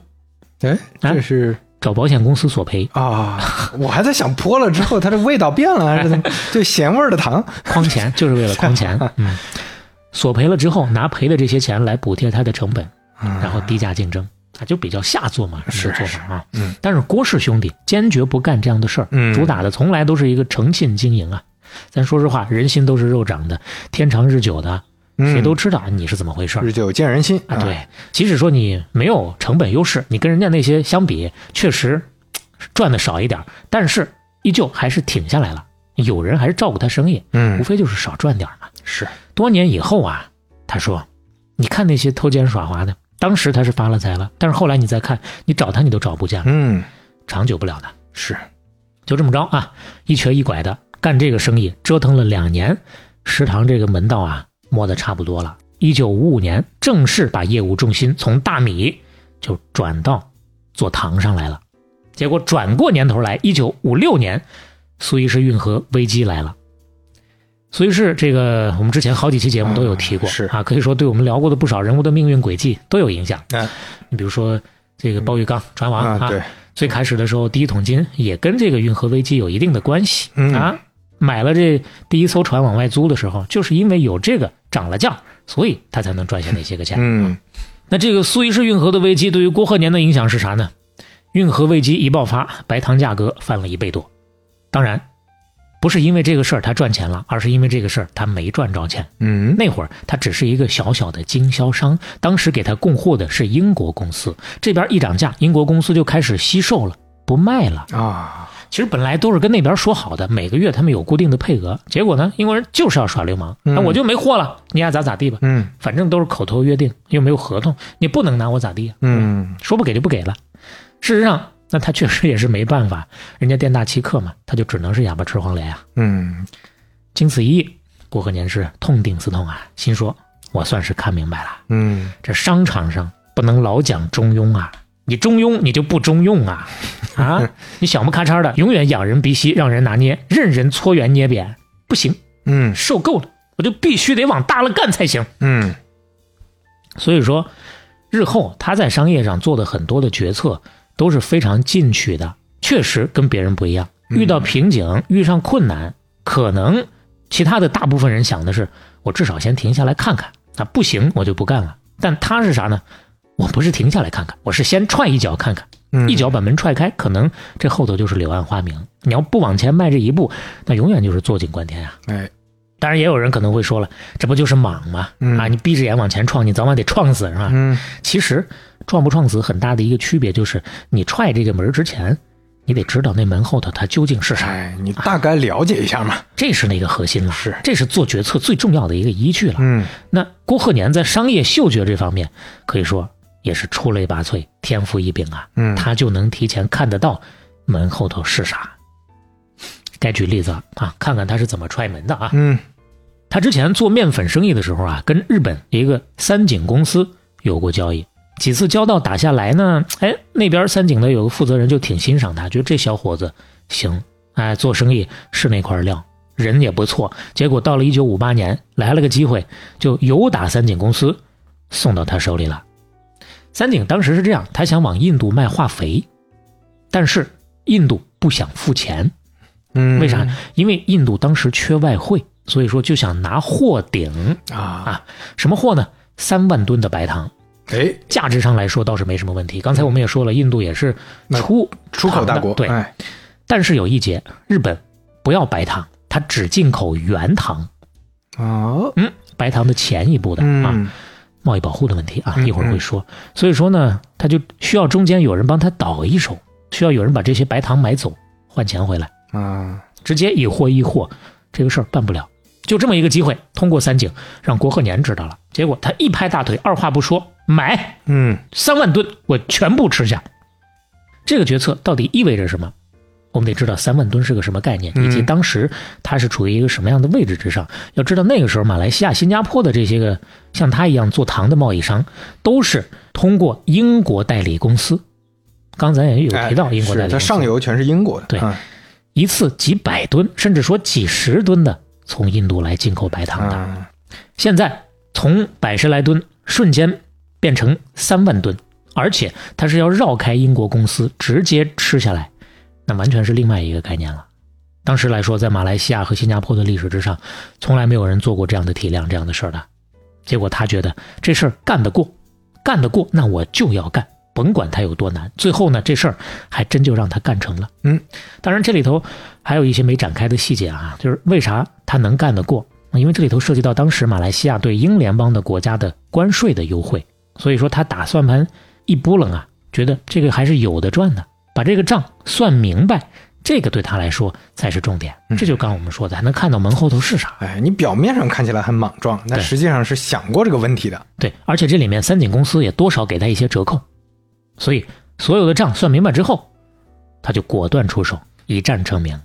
[SPEAKER 3] 哎，这是
[SPEAKER 2] 找保险公司索赔。
[SPEAKER 3] 啊，我还在想泼了之后，它的味道变了，还是怎么？就咸味儿的糖。
[SPEAKER 2] 框钱就是为了框钱，嗯，索赔了之后拿赔的这些钱来补贴他的成本，然后低价竞争，啊，就比较下作嘛，这么个做法啊。
[SPEAKER 3] 嗯，
[SPEAKER 2] 但是郭氏兄弟坚决不干这样的事儿，
[SPEAKER 3] 嗯
[SPEAKER 2] 主打的从来都是一个诚信经营啊。咱说实话，人心都是肉长的，天长日久的，
[SPEAKER 3] 嗯
[SPEAKER 2] 谁都知道你是怎么回事儿
[SPEAKER 3] 日久见人心
[SPEAKER 2] 啊。对，即使说你没有成本优势，你跟人家那些相比，确实赚的少一点，但是依旧还是挺下来了。有人还是照顾他生意，无
[SPEAKER 3] 嗯，
[SPEAKER 2] 非就是少赚点儿嘛。
[SPEAKER 3] 是，
[SPEAKER 2] 多年以后啊，他说：“你看那些偷奸耍滑的，当时他是发了财了，但是后来你再看，你找他你都找不见了，
[SPEAKER 3] 嗯，
[SPEAKER 2] 长久不了的。
[SPEAKER 3] 是，
[SPEAKER 2] 就这么着啊，一瘸一拐的干这个生意，折腾了两年，食堂这个门道啊摸得差不多了。一九五五年，正式把业务重心从大米就转到做糖上来了。结果转过年头来，一九五六年，苏伊士运河危机来了。苏伊士这个，我们之前好几期节目都有提过，
[SPEAKER 3] 嗯是
[SPEAKER 2] 啊，可以说对我们聊过的不少人物的命运轨迹都有影响。
[SPEAKER 3] 嗯
[SPEAKER 2] 你比如说这个鲍玉刚船王
[SPEAKER 3] 啊，对，
[SPEAKER 2] 最开始的时候，第一桶金也跟这个运河危机有一定的关系、
[SPEAKER 3] 嗯
[SPEAKER 2] 啊。买了这第一艘船往外租的时候，就是因为有这个涨了价，所以他才能赚下那些个钱。
[SPEAKER 3] 嗯
[SPEAKER 2] 那这个苏伊士运河的危机对于郭鹤年的影响是啥呢？运河危机一爆发，白糖价格翻了一倍多。当然，不是因为这个事儿他赚钱了，而是因为这个事儿他没赚着钱。
[SPEAKER 3] 嗯，
[SPEAKER 2] 那会儿他只是一个小小的经销商，当时给他供货的是英国公司，这边一涨价，英国公司就开始惜售了，不卖了。
[SPEAKER 3] 啊，
[SPEAKER 2] 其实本来都是跟那边说好的，每个月他们有固定的配额，结果呢，英国人就是要耍流氓，
[SPEAKER 3] 嗯
[SPEAKER 2] 那我就没货了，你爱咋咋地吧，
[SPEAKER 3] 嗯
[SPEAKER 2] 反正都是口头约定，又没有合同，你不能拿我咋地啊？
[SPEAKER 3] 嗯
[SPEAKER 2] 说不给就不给了。事实上，那他确实也是没办法，人家店大欺客嘛，他就只能是哑巴吃黄连啊。
[SPEAKER 3] 嗯，
[SPEAKER 2] 经此一役，郭鹤年是痛定思痛啊，心说我算是看明白了，
[SPEAKER 3] 嗯，
[SPEAKER 2] 这商场上不能老讲中庸啊，你中庸你就不中用啊，啊，你小不咔嚓的，永远仰人鼻息，让人拿捏，任人搓圆捏扁，不行，
[SPEAKER 3] 嗯
[SPEAKER 2] 受够了，我就必须得往大了干才行。
[SPEAKER 3] 嗯
[SPEAKER 2] 所以说，日后他在商业上做的很多的决策都是非常进取的，确实跟别人不一样。遇到瓶颈、遇上困难，可能其他的大部分人想的是，我至少先停下来看看，啊，不行我就不干了。但他是啥呢？我不是停下来看看，我是先踹一脚看看，
[SPEAKER 3] 嗯，
[SPEAKER 2] 一脚把门踹开，可能这后头就是柳暗花明。你要不往前迈这一步，那永远就是坐井观天啊。
[SPEAKER 3] 哎，
[SPEAKER 2] 当然，也有人可能会说了，这不就是莽吗？
[SPEAKER 3] 嗯
[SPEAKER 2] 啊，你闭着眼往前撞，你早晚得撞死是吧？
[SPEAKER 3] 嗯
[SPEAKER 2] 其实撞不撞死很大的一个区别就是，你踹这个门之前，你得知道那门后头它究竟是啥，
[SPEAKER 3] 哎，你大概了解一下嘛。
[SPEAKER 2] 这是那个核心了，
[SPEAKER 3] 是
[SPEAKER 2] 这是做决策最重要的一个依据了。
[SPEAKER 3] 嗯
[SPEAKER 2] 那郭鹤年在商业嗅觉这方面，可以说也是出类拔萃，天赋异禀啊。
[SPEAKER 3] 嗯
[SPEAKER 2] 他就能提前看得到门后头是啥。该举例子了啊，看看他是怎么踹门的啊。
[SPEAKER 3] 嗯
[SPEAKER 2] 他之前做面粉生意的时候啊，跟日本一个三井公司有过交易，几次交道打下来呢，哎，那边三井的有个负责人就挺欣赏他，觉得这小伙子行，哎，做生意是那块料，人也不错。结果到了一九五八年，来了个机会，就由打三井公司送到他手里了。三井当时是这样，他想往印度卖化肥，但是印度不想付钱，
[SPEAKER 3] 嗯，
[SPEAKER 2] 为啥？因为印度当时缺外汇，所以说就想拿货顶
[SPEAKER 3] 啊？
[SPEAKER 2] 啊，什么货呢？三万吨的白糖，
[SPEAKER 3] 哎，
[SPEAKER 2] 价值上来说倒是没什么问题。刚才我们也说了，印度也是出
[SPEAKER 3] 出口大国，
[SPEAKER 2] 对。
[SPEAKER 3] 哎，
[SPEAKER 2] 但是有一节，日本不要白糖，它只进口原糖，
[SPEAKER 3] 哦，
[SPEAKER 2] 嗯，白糖的前一步的啊，
[SPEAKER 3] 嗯
[SPEAKER 2] 贸易保护的问题啊，
[SPEAKER 3] 嗯
[SPEAKER 2] 一会儿会说。所以说呢，他就需要中间有人帮他倒一手，需要有人把这些白糖买走，换钱回来。
[SPEAKER 3] 啊，
[SPEAKER 2] 直接一货一货，这个事儿办不了。就这么一个机会，通过三井让郭鹤年知道了，结果他一拍大腿，二话不说买
[SPEAKER 3] 嗯
[SPEAKER 2] 三万吨，我全部吃下。这个决策到底意味着什么？我们得知道三万吨是个什么概念，
[SPEAKER 3] 嗯
[SPEAKER 2] 以及当时它是处于一个什么样的位置之上。要知道那个时候，马来西亚、新加坡的这些个像他一样做糖的贸易商，都是通过英国代理公司。刚咱也有提到英国代理公司，
[SPEAKER 3] 上游全是英国的，
[SPEAKER 2] 对
[SPEAKER 3] 啊
[SPEAKER 2] 一次几百吨，甚至说几十吨的从印度来进口白糖的。
[SPEAKER 3] 啊，
[SPEAKER 2] 现在从百十来吨瞬间变成三万吨，而且它是要绕开英国公司直接吃下来，那完全是另外一个概念了。当时来说，在马来西亚和新加坡的历史之上，从来没有人做过这样的体量、这样的事儿的。结果他觉得这事儿干得过，干得过，那我就要干，甭管他有多难。最后呢，这事儿还真就让他干成了。
[SPEAKER 3] 嗯，
[SPEAKER 2] 当然这里头还有一些没展开的细节啊，就是为啥他能干得过？因为这里头涉及到当时马来西亚对英联邦的国家的关税的优惠，所以说他打算盘一拨楞啊，觉得这个还是有的赚的，把这个账算明白，这个对他来说才是重点。这就刚我们说的，还能看到门后头是啥。
[SPEAKER 3] 哎，你表面上看起来很莽撞，但实际上是想过这个问题的。
[SPEAKER 2] 对，而且这里面三井公司也多少给他一些折扣，所以所有的账算明白之后，他就果断出手，一战成名。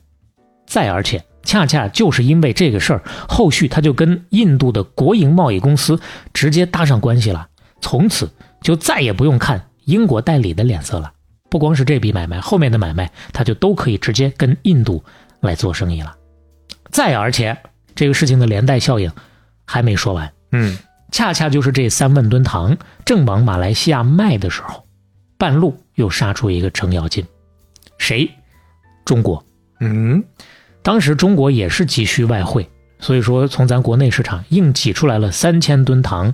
[SPEAKER 2] 再而且，恰恰就是因为这个事儿，后续他就跟印度的国营贸易公司直接搭上关系了，从此就再也不用看英国代理的脸色了。不光是这笔买卖，后面的买卖他就都可以直接跟印度来做生意了。再而且，这个事情的连带效应还没说完。
[SPEAKER 3] 嗯
[SPEAKER 2] 恰恰就是这三万吨糖正往马来西亚卖的时候，半路又杀出一个程咬金，谁？中国。
[SPEAKER 3] 嗯
[SPEAKER 2] 当时中国也是急需外汇，所以说从咱国内市场硬挤出来了三千吨糖，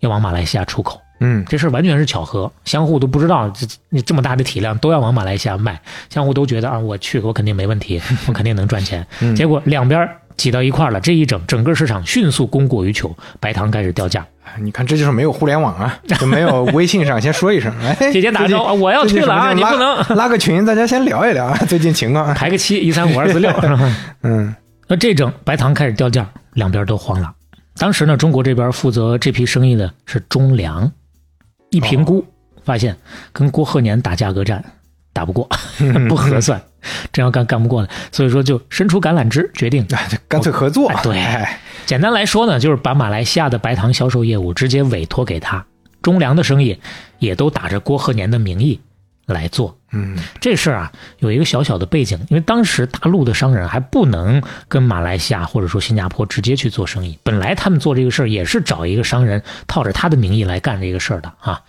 [SPEAKER 2] 要往马来西亚出口。
[SPEAKER 3] 嗯
[SPEAKER 2] 这事儿完全是巧合，相互都不知道这你这么大的体量都要往马来西亚卖，相互都觉得啊，我去我肯定没问题，我肯定能赚钱。
[SPEAKER 3] 嗯
[SPEAKER 2] 结果两边挤到一块儿了，这一整整个市场迅速供过于求，白糖开始掉价。
[SPEAKER 3] 哎你看，这就是没有互联网啊，就没有 微信上先说一声，哎，
[SPEAKER 2] 姐姐打个招呼啊我要去了啊你不能
[SPEAKER 3] 拉拉个群，大家先聊一聊啊，最近情况。
[SPEAKER 2] 排个七，一三五二四六？
[SPEAKER 3] 嗯
[SPEAKER 2] 那这整白糖开始掉价，两边都慌了。当时呢，中国这边负责这批生意的是中粮，一评估、发现跟郭鹤年打价格战，打不过，不合算，真要干干不过了，所以说就伸出橄榄枝，决定
[SPEAKER 3] 干脆合作。
[SPEAKER 2] 哎对
[SPEAKER 3] 哎
[SPEAKER 2] 简单来说呢，就是把马来西亚的白糖销售业务直接委托给他，中粮的生意也都打着郭鹤年的名义来做。
[SPEAKER 3] 嗯
[SPEAKER 2] 这事儿啊，有一个小小的背景，因为当时大陆的商人还不能跟马来西亚或者说新加坡直接去做生意，本来他们做这个事儿也是找一个商人套着他的名义来干这个事儿的啊。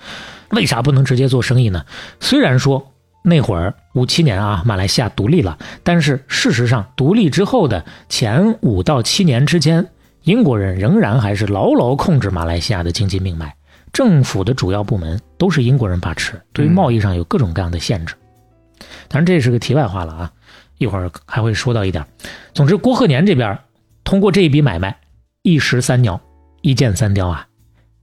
[SPEAKER 2] 为啥不能直接做生意呢？虽然说那会儿五七年啊，马来西亚独立了，但是事实上独立之后的前五到七年之间，英国人仍然还是牢牢控制马来西亚的经济命脉。政府的主要部门都是英国人把持，对于贸易上有各种各样的限制。当然这是个题外话了啊，一会儿还会说到一点。总之，郭鹤年这边通过这一笔买卖，一石三鸟，一箭三雕啊。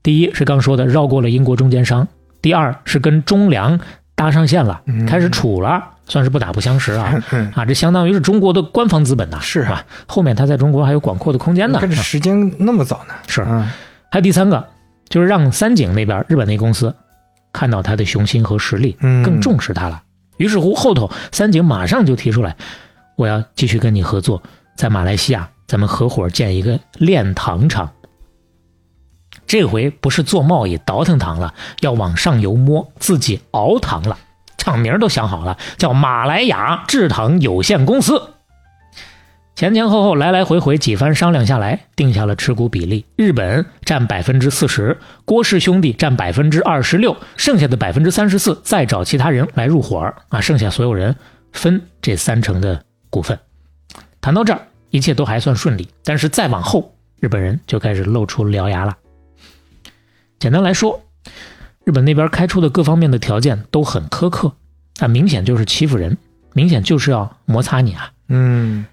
[SPEAKER 2] 第一是刚说的绕过了英国中间商，第二是跟中粮搭上线了，开始处了，算是不打不相识啊
[SPEAKER 3] 嗯，
[SPEAKER 2] 啊，这相当于是中国的官方资本呐，
[SPEAKER 3] 是啊
[SPEAKER 2] 吧？后面他在中国还有广阔的空间呢。
[SPEAKER 3] 看这时间那么早呢。
[SPEAKER 2] 是，
[SPEAKER 3] 嗯
[SPEAKER 2] 还有第三个，就是让三井那边日本那公司看到他的雄心和实力，
[SPEAKER 3] 嗯
[SPEAKER 2] 更重视他了。于是乎，后头三井马上就提出来，我要继续跟你合作，在马来西亚咱们合伙建一个炼糖厂。这回不是做贸易倒腾糖了，要往上游摸，自己熬糖了。厂名都想好了，叫马来亚制糖有限公司。前前后后来来回回几番商量下来，定下了持股比例：日本占百分之四十，郭氏兄弟占百分之二十六，剩下的百分之三十四再找其他人来入伙啊，剩下所有人分这三成的股份。谈到这儿，一切都还算顺利，但是再往后，日本人就开始露出獠牙了。简单来说，日本那边开出的各方面的条件都很苛刻，啊，明显就是欺负人，明显就是要摩擦你啊。
[SPEAKER 3] 嗯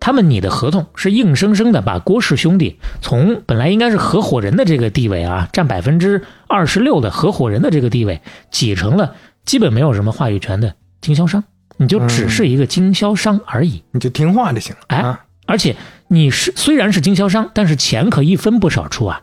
[SPEAKER 2] 他们拟的合同是硬生生的把郭氏兄弟从本来应该是合伙人的这个地位啊，占百分之二十六的合伙人的这个地位，挤成了基本没有什么话语权的经销商，你就只是一个经销商而已。
[SPEAKER 3] 你就听话就行了。
[SPEAKER 2] 哎
[SPEAKER 3] 啊，
[SPEAKER 2] 而且你是虽然是经销商，但是钱可一分不少出啊，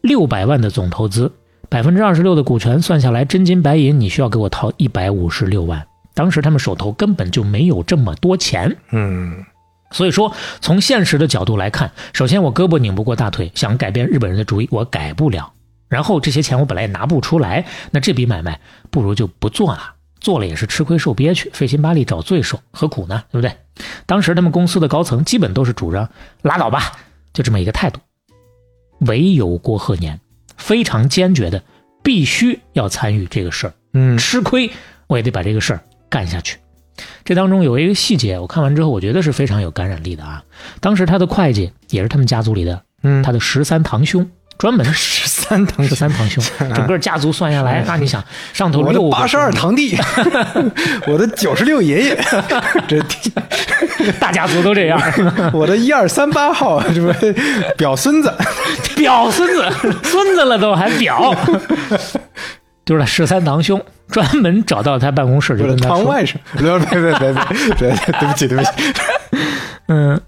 [SPEAKER 2] 六百万的总投资，百分之二十六的股权算下来，真金白银你需要给我掏一百五十六万。当时他们手头根本就没有这么多钱，
[SPEAKER 3] 嗯
[SPEAKER 2] 所以说，从现实的角度来看，首先我胳膊拧不过大腿，想改变日本人的主意，我改不了。然后这些钱我本来也拿不出来，那这笔买卖不如就不做了。做了也是吃亏受憋屈，费心巴力找罪受，何苦呢？对不对？当时他们公司的高层基本都是主张拉倒吧，就这么一个态度。唯有郭鹤年非常坚决的，必须要参与这个事儿。
[SPEAKER 3] 嗯
[SPEAKER 2] 吃亏我也得把这个事儿干下去。这当中有一个细节，我看完之后，我觉得是非常有感染力的啊。当时他的会计也是他们家族里的，
[SPEAKER 3] 嗯，
[SPEAKER 2] 他的十三堂兄，专门
[SPEAKER 3] 十三堂
[SPEAKER 2] 十三堂兄，整个家族算下来，那你想上头
[SPEAKER 3] 我
[SPEAKER 2] 六个
[SPEAKER 3] 的八十二堂弟，我的九十六爷爷，这
[SPEAKER 2] 大家族都这样，
[SPEAKER 3] 我的一二三八号，这不表孙子，
[SPEAKER 2] 表孙子，孙子了都还表，就是十三堂兄专门找到他办公室，就
[SPEAKER 3] 我的
[SPEAKER 2] 跟他说，
[SPEAKER 3] 堂外甥，别别别别别别，对不起对不起，
[SPEAKER 2] 嗯。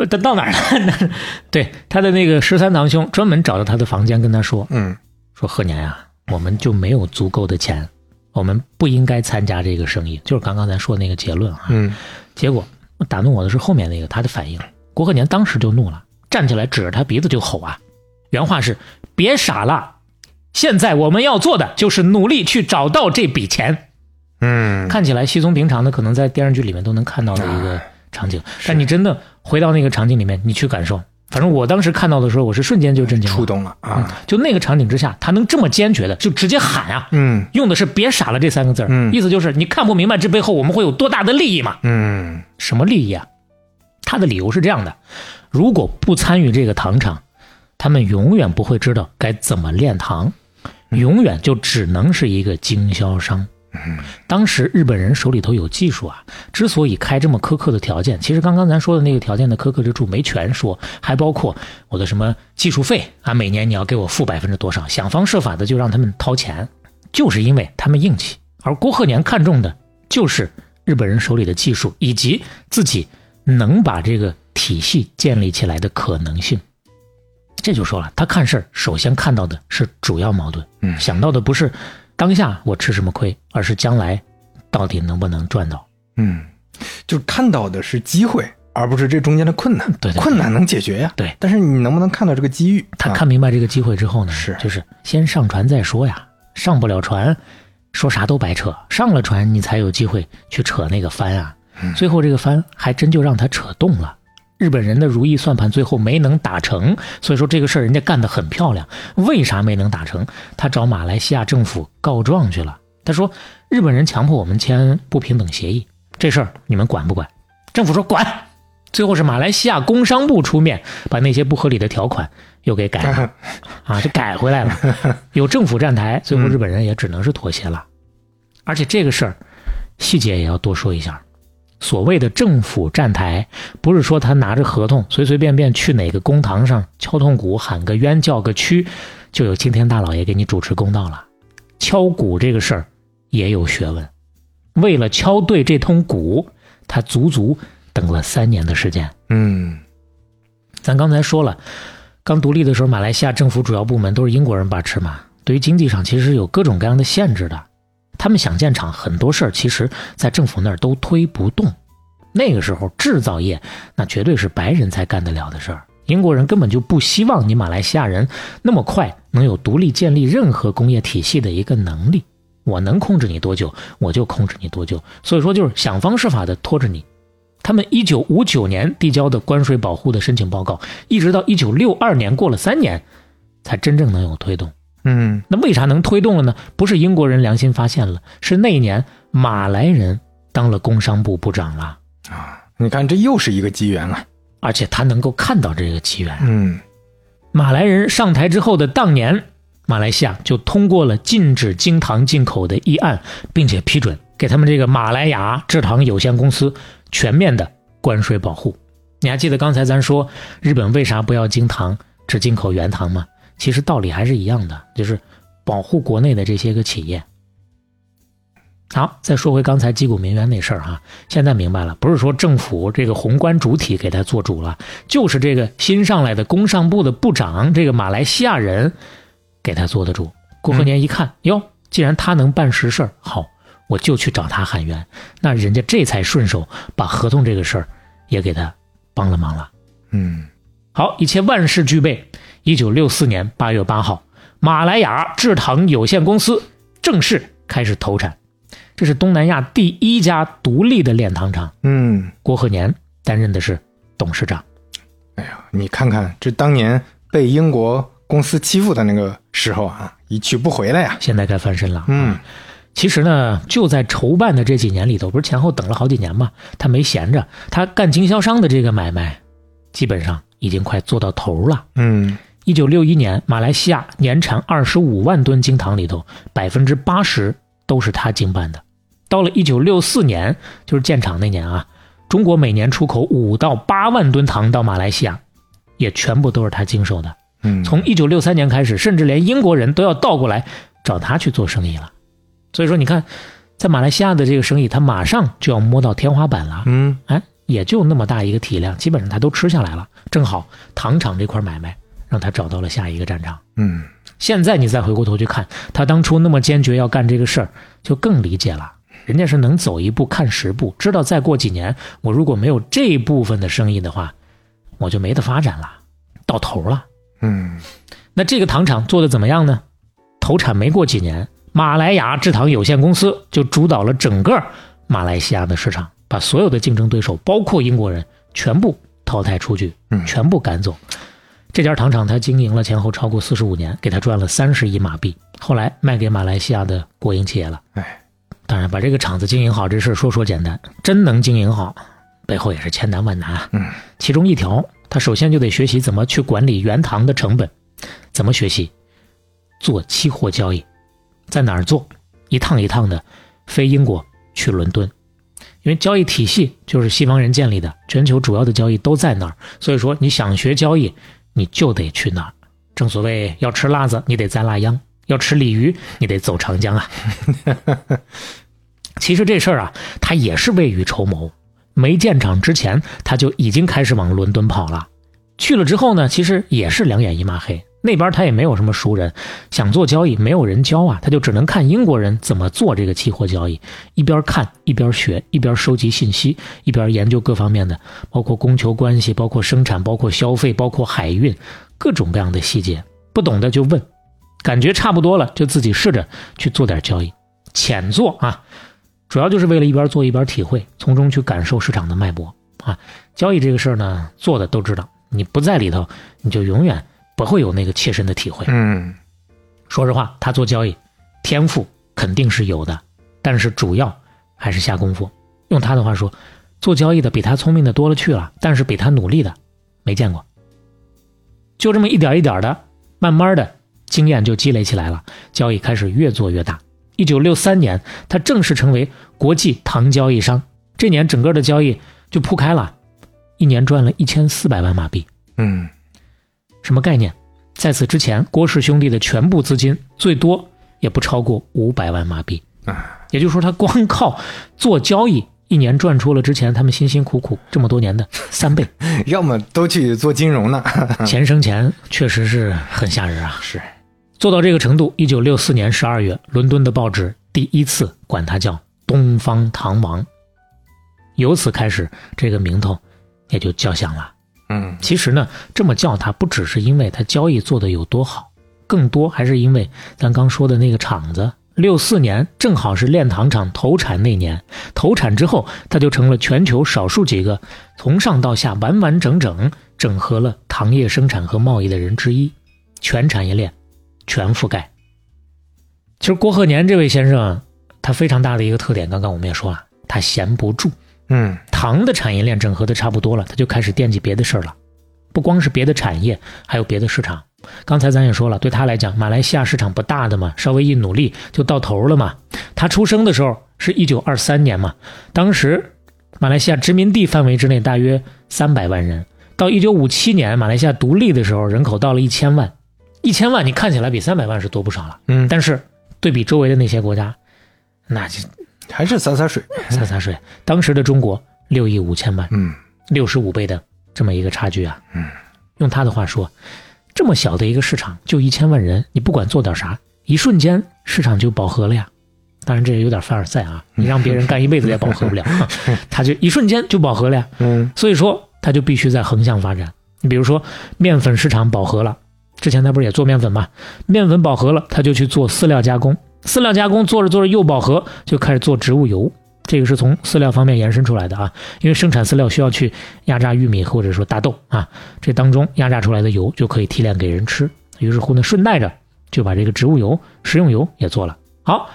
[SPEAKER 2] 呃到到哪儿了？对，他的那个十三堂兄专门找到他的房间，跟他说
[SPEAKER 3] 嗯：“
[SPEAKER 2] 说贺年呀、我们就没有足够的钱，我们不应该参加这个生意。”就是刚刚咱说的那个结论啊。
[SPEAKER 3] 嗯
[SPEAKER 2] 结果打动我的是后面那个他的反应，郭鹤年当时就怒了，站起来指着他鼻子就吼啊，原话是：“别傻了，现在我们要做的就是努力去找到这笔钱。”
[SPEAKER 3] 嗯，
[SPEAKER 2] 看起来稀松平常的，可能在电视剧里面都能看到的一个场景，但你真的回到那个场景里面，你去感受。反正我当时看到的时候，我是瞬间就震惊了。
[SPEAKER 3] 触动了
[SPEAKER 2] 嗯
[SPEAKER 3] 啊，
[SPEAKER 2] 就那个场景之下，他能这么坚决的就直接喊啊，
[SPEAKER 3] 嗯
[SPEAKER 2] 用的是“别傻了”这三个字儿，
[SPEAKER 3] 嗯
[SPEAKER 2] 意思就是你看不明白这背后我们会有多大的利益嘛？
[SPEAKER 3] 嗯
[SPEAKER 2] 什么利益啊？他的理由是这样的：如果不参与这个糖厂，他们永远不会知道该怎么炼糖，永远就只能是一个经销商。当时日本人手里头有技术啊，之所以开这么苛刻的条件，其实刚刚咱说的那个条件的苛刻之处没全说，还包括我的什么技术费啊，每年你要给我付百分之多少，想方设法的就让他们掏钱，就是因为他们硬气。而郭鹤年看中的就是日本人手里的技术，以及自己能把这个体系建立起来的可能性。这就说了，他看事儿首先看到的是主要矛盾，
[SPEAKER 3] 嗯
[SPEAKER 2] 想到的不是当下我吃什么亏，而是将来到底能不能赚到。
[SPEAKER 3] 嗯，就看到的是机会，而不是这中间的困难。
[SPEAKER 2] 对对对
[SPEAKER 3] 困难能解决呀。
[SPEAKER 2] 对
[SPEAKER 3] 但是你能不能看到这个机遇？
[SPEAKER 2] 他
[SPEAKER 3] 啊
[SPEAKER 2] 看明白这个机会之后呢，
[SPEAKER 3] 是
[SPEAKER 2] 就是先上船再说呀，上不了船，说啥都白扯；上了船，你才有机会去扯那个帆啊。最后这个帆还真就让他扯动了。日本人的如意算盘最后没能打成，所以说这个事儿人家干得很漂亮。为啥没能打成？他找马来西亚政府告状去了。他说日本人强迫我们签不平等协议，这事儿你们管不管？政府说管。最后是马来西亚工商部出面，把那些不合理的条款又给改了，啊，就改回来了。有政府站台，最后日本人也只能是妥协了。而且这个事儿细节也要多说一下。所谓的政府站台，不是说他拿着合同随随便便去哪个公堂上敲痛鼓、喊个冤、叫个屈，就有青天大老爷给你主持公道了。敲鼓这个事儿也有学问，为了敲对这通鼓，他足足等了三年的时间。
[SPEAKER 3] 嗯
[SPEAKER 2] 咱刚才说了，刚独立的时候，马来西亚政府主要部门都是英国人把持嘛，对于经济上其实是有各种各样的限制的。他们想建厂，很多事儿其实在政府那儿都推不动。那个时候制造业那绝对是白人才干得了的事儿，英国人根本就不希望你马来西亚人那么快能有独立建立任何工业体系的一个能力。我能控制你多久，我就控制你多久。所以说，就是想方设法的拖着你。他们一九五九年递交的关税保护的申请报告，一直到一九六二年过了三年，才真正能有推动。
[SPEAKER 3] 嗯
[SPEAKER 2] 那为啥能推动了呢？不是英国人良心发现了，是那一年马来人当了工商部部长了啊，
[SPEAKER 3] 你看这又是一个机缘啊。
[SPEAKER 2] 而且他能够看到这个机缘。
[SPEAKER 3] 嗯
[SPEAKER 2] 马来人上台之后的当年，马来西亚就通过了禁止精糖进口的议案，并且批准给他们这个马来亚制糖有限公司全面的关税保护。你还记得刚才咱说日本为啥不要精糖，只进口原糖吗？其实道理还是一样的，就是保护国内的这些个企业。好，再说回刚才击鼓鸣冤那事儿哈，现在明白了，不是说政府这个宏观主体给他做主了，就是这个新上来的工商部的部长，这个马来西亚人给他做的主。郭鹤年一看，哟，既然他能办实事儿，好，我就去找他喊冤。那人家这才顺手把合同这个事儿也给他帮了忙了。
[SPEAKER 3] 嗯
[SPEAKER 2] 好，一切万事俱备。一九六四年八月八号，马来亚制糖有限公司正式开始投产，这是东南亚第一家独立的炼糖厂。
[SPEAKER 3] 嗯，
[SPEAKER 2] 郭鹤年担任的是董事长。
[SPEAKER 3] 哎呀，你看看这当年被英国公司欺负的那个时候啊，一去不回来呀。
[SPEAKER 2] 现在该翻身了。
[SPEAKER 3] 嗯，
[SPEAKER 2] 其实呢，就在筹办的这几年里头，不是前后等了好几年嘛，他没闲着，他干经销商的这个买卖，基本上已经快做到头了。
[SPEAKER 3] 嗯
[SPEAKER 2] 一九六一年，马来西亚年产二十五万吨精糖里头，百分之八十都是他经办的。到了一九六四年，就是建厂那年啊，中国每年出口五到八万吨糖到马来西亚，也全部都是他经手的。
[SPEAKER 3] 嗯，
[SPEAKER 2] 从一九六三年开始，甚至连英国人都要倒过来找他去做生意了。所以说，你看，在马来西亚的这个生意，他马上就要摸到天花板了。
[SPEAKER 3] 嗯
[SPEAKER 2] 哎，也就那么大一个体量，基本上他都吃下来了。正好糖厂这块买卖让他找到了下一个战场。
[SPEAKER 3] 嗯
[SPEAKER 2] 现在你再回过头去看，他当初那么坚决要干这个事儿，就更理解了。人家是能走一步看十步，知道再过几年，我如果没有这部分的生意的话，我就没得发展了，到头了。
[SPEAKER 3] 嗯
[SPEAKER 2] 那这个糖厂做的怎么样呢？投产没过几年，马来亚制糖有限公司就主导了整个马来西亚的市场，把所有的竞争对手，包括英国人，全部淘汰出去，
[SPEAKER 3] 嗯
[SPEAKER 2] 全部赶走。这家糖厂他经营了前后超过四十五年，给他赚了三十亿马币，后来卖给马来西亚的国营企业了。
[SPEAKER 3] 哎，
[SPEAKER 2] 当然，把这个厂子经营好这事儿说说简单，真能经营好，背后也是千难万难啊。
[SPEAKER 3] 嗯，
[SPEAKER 2] 其中一条，他首先就得学习怎么去管理原糖的成本，怎么学习做期货交易，在哪儿做？一趟一趟的飞英国去伦敦，因为交易体系就是西方人建立的，全球主要的交易都在那儿，所以说你想学交易，你就得去那儿。正所谓要吃辣子，你得栽辣秧；要吃鲤鱼，你得走长江啊。其实这事儿啊，他也是未雨绸缪。没建厂之前，他就已经开始往伦敦跑了。去了之后呢，其实也是两眼一抹黑。那边他也没有什么熟人，想做交易没有人教啊，他就只能看英国人怎么做这个期货交易，一边看一边学，一边收集信息，一边研究各方面的，包括供求关系，包括生产，包括消费，包括海运，各种各样的细节，不懂的就问，感觉差不多了就自己试着去做点交易，浅做啊，主要就是为了一边做一边体会，从中去感受市场的脉搏啊。交易这个事儿呢，做的都知道，你不在里头，你就永远。不会有那个切身的体会。
[SPEAKER 3] 嗯，
[SPEAKER 2] 说实话，他做交易天赋肯定是有的，但是主要还是下功夫。用他的话说，做交易的比他聪明的多了去了，但是比他努力的没见过。就这么一点一点的，慢慢的经验就积累起来了，交易开始越做越大。一九六三年，他正式成为国际糖交易商。这年整个的交易就铺开了，一年赚了一千四百万马币。
[SPEAKER 3] 嗯。
[SPEAKER 2] 什么概念？在此之前，郭氏兄弟的全部资金最多也不超过五百万马币啊，也就是说，他光靠做交易，一年赚出了之前他们辛辛苦苦这么多年的三倍。
[SPEAKER 3] 要么都去做金融呢，
[SPEAKER 2] 钱生钱，确实是很吓人啊。
[SPEAKER 3] 是，
[SPEAKER 2] 做到这个程度，一九六四年十二月，伦敦的报纸第一次管他叫“东方唐王”，由此开始，这个名头也就叫响了。
[SPEAKER 3] 嗯，
[SPEAKER 2] 其实呢，这么叫他不只是因为他交易做的有多好，更多还是因为咱刚说的那个厂子，六四年正好是炼糖厂投产那年，投产之后，他就成了全球少数几个从上到下完完整整整合了糖业生产和贸易的人之一，全产业链全覆盖。其实郭鹤年这位先生，他非常大的一个特点，刚刚我们也说了，他闲不住。
[SPEAKER 3] 嗯，
[SPEAKER 2] 糖的产业链整合的差不多了，他就开始惦记别的事儿了，不光是别的产业，还有别的市场。刚才咱也说了，对他来讲，马来西亚市场不大的嘛，稍微一努力就到头了嘛。他出生的时候是一九二三年嘛，当时马来西亚殖民地范围之内大约三百万人，到一九五七年马来西亚独立的时候，人口到了一千万，一千万你看起来比三百万是多不少了，
[SPEAKER 3] 嗯，
[SPEAKER 2] 但是对比周围的那些国家，那就。
[SPEAKER 3] 还是洒洒水，
[SPEAKER 2] 洒洒水。当时的中国六亿五千万，
[SPEAKER 3] 嗯，
[SPEAKER 2] 六十五倍的这么一个差距啊，
[SPEAKER 3] 嗯，
[SPEAKER 2] 用他的话说，这么小的一个市场，就一千万人，你不管做点啥，一瞬间市场就饱和了呀。当然这也有点凡尔赛啊，你让别人干一辈子也饱和不了，他就一瞬间就饱和了呀。
[SPEAKER 3] 嗯，
[SPEAKER 2] 所以说他就必须在横向发展。你比如说面粉市场饱和了，之前他不是也做面粉吗？面粉饱和了，他就去做饲料加工。饲料加工做着做着又饱和，就开始做植物油。这个是从饲料方面延伸出来的啊，因为生产饲料需要去压榨玉米或者说大豆啊，这当中压榨出来的油就可以提炼给人吃。于是乎呢，顺带着就把这个植物油、食用油也做了。好，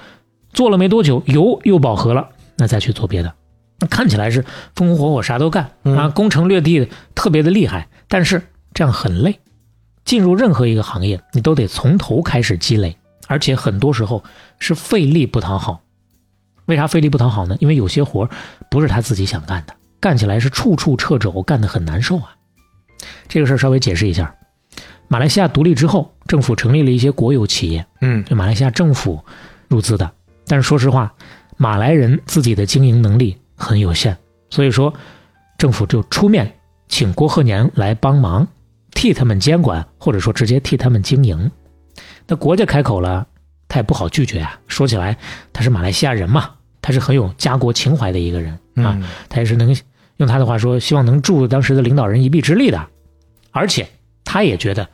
[SPEAKER 2] 做了没多久，油又饱和了，那再去做别的。那看起来是风风火火啥都干啊，攻城略地特别的厉害，但是这样很累。进入任何一个行业，你都得从头开始积累。而且很多时候是费力不讨好，为啥费力不讨好呢？因为有些活不是他自己想干的，干起来是处处掣肘，干得很难受啊。这个事儿稍微解释一下，马来西亚独立之后，政府成立了一些国有企业，
[SPEAKER 3] 嗯，
[SPEAKER 2] 就马来西亚政府入资的。但是说实话，马来人自己的经营能力很有限，所以说政府就出面请郭鹤年来帮忙，替他们监管，或者说直接替他们经营。那国家开口了，他也不好拒绝啊。说起来，他是马来西亚人嘛，他是很有家国情怀的一个人啊。他也是能用他的话说，希望能助当时的领导人一臂之力的。而且他也觉得，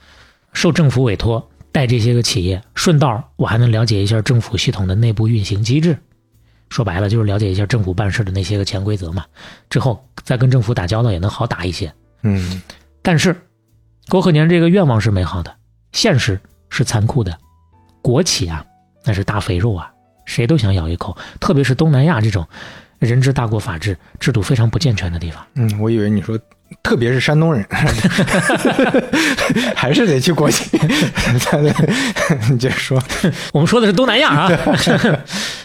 [SPEAKER 2] 受政府委托带这些个企业，顺道我还能了解一下政府系统的内部运行机制。说白了，就是了解一下政府办事的那些个潜规则嘛。之后再跟政府打交道也能好打一些。
[SPEAKER 3] 嗯，
[SPEAKER 2] 但是郭鹤年这个愿望是美好的，现实。是残酷的，国企啊，那是大肥肉啊，谁都想咬一口。特别是东南亚这种人治大国法治、制度非常不健全的地方。
[SPEAKER 3] 嗯，我以为你说，特别是山东人，还是得去国企。你接着说，
[SPEAKER 2] 我们说的是东南亚啊。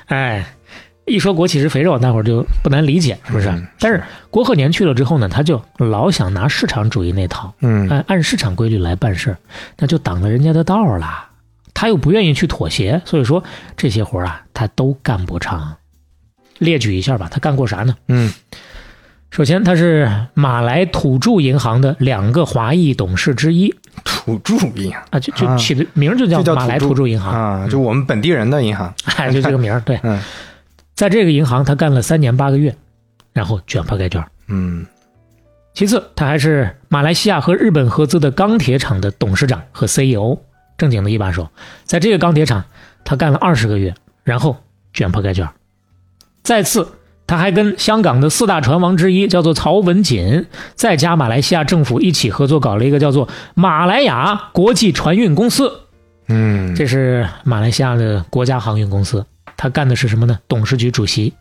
[SPEAKER 2] 哎。一说国企是肥肉，大伙儿就不难理解，是不是？但是郭鹤年去了之后呢，他就老想拿市场主义那套，
[SPEAKER 3] 嗯，
[SPEAKER 2] 按按市场规律来办事那就挡了人家的道了。他又不愿意去妥协，所以说这些活啊，他都干不长。列举一下吧，他干过啥呢？
[SPEAKER 3] 嗯，
[SPEAKER 2] 首先他是马来土著银行的两个华裔董事之一。
[SPEAKER 3] 土土著银行
[SPEAKER 2] 啊，就就
[SPEAKER 3] 啊
[SPEAKER 2] 起的名
[SPEAKER 3] 就叫
[SPEAKER 2] 马来
[SPEAKER 3] 土
[SPEAKER 2] 土著银行，
[SPEAKER 3] 啊，就我们本地人的银行。
[SPEAKER 2] 哎，就这个名儿。对，
[SPEAKER 3] 嗯
[SPEAKER 2] 在这个银行他干了三年八个月，然后卷破盖卷。
[SPEAKER 3] 嗯
[SPEAKER 2] 其次，他还是马来西亚和日本合资的钢铁厂的董事长和 CEO，正经的一把手。在这个钢铁厂，他干了二十个月，然后卷破盖卷。再次，他还跟香港的四大船王之一叫做曹文锦，再加马来西亚政府一起合作搞了一个叫做马来亚国际船运公司，
[SPEAKER 3] 嗯，
[SPEAKER 2] 这是马来西亚的国家航运公司。他干的是什么呢？董事局主席。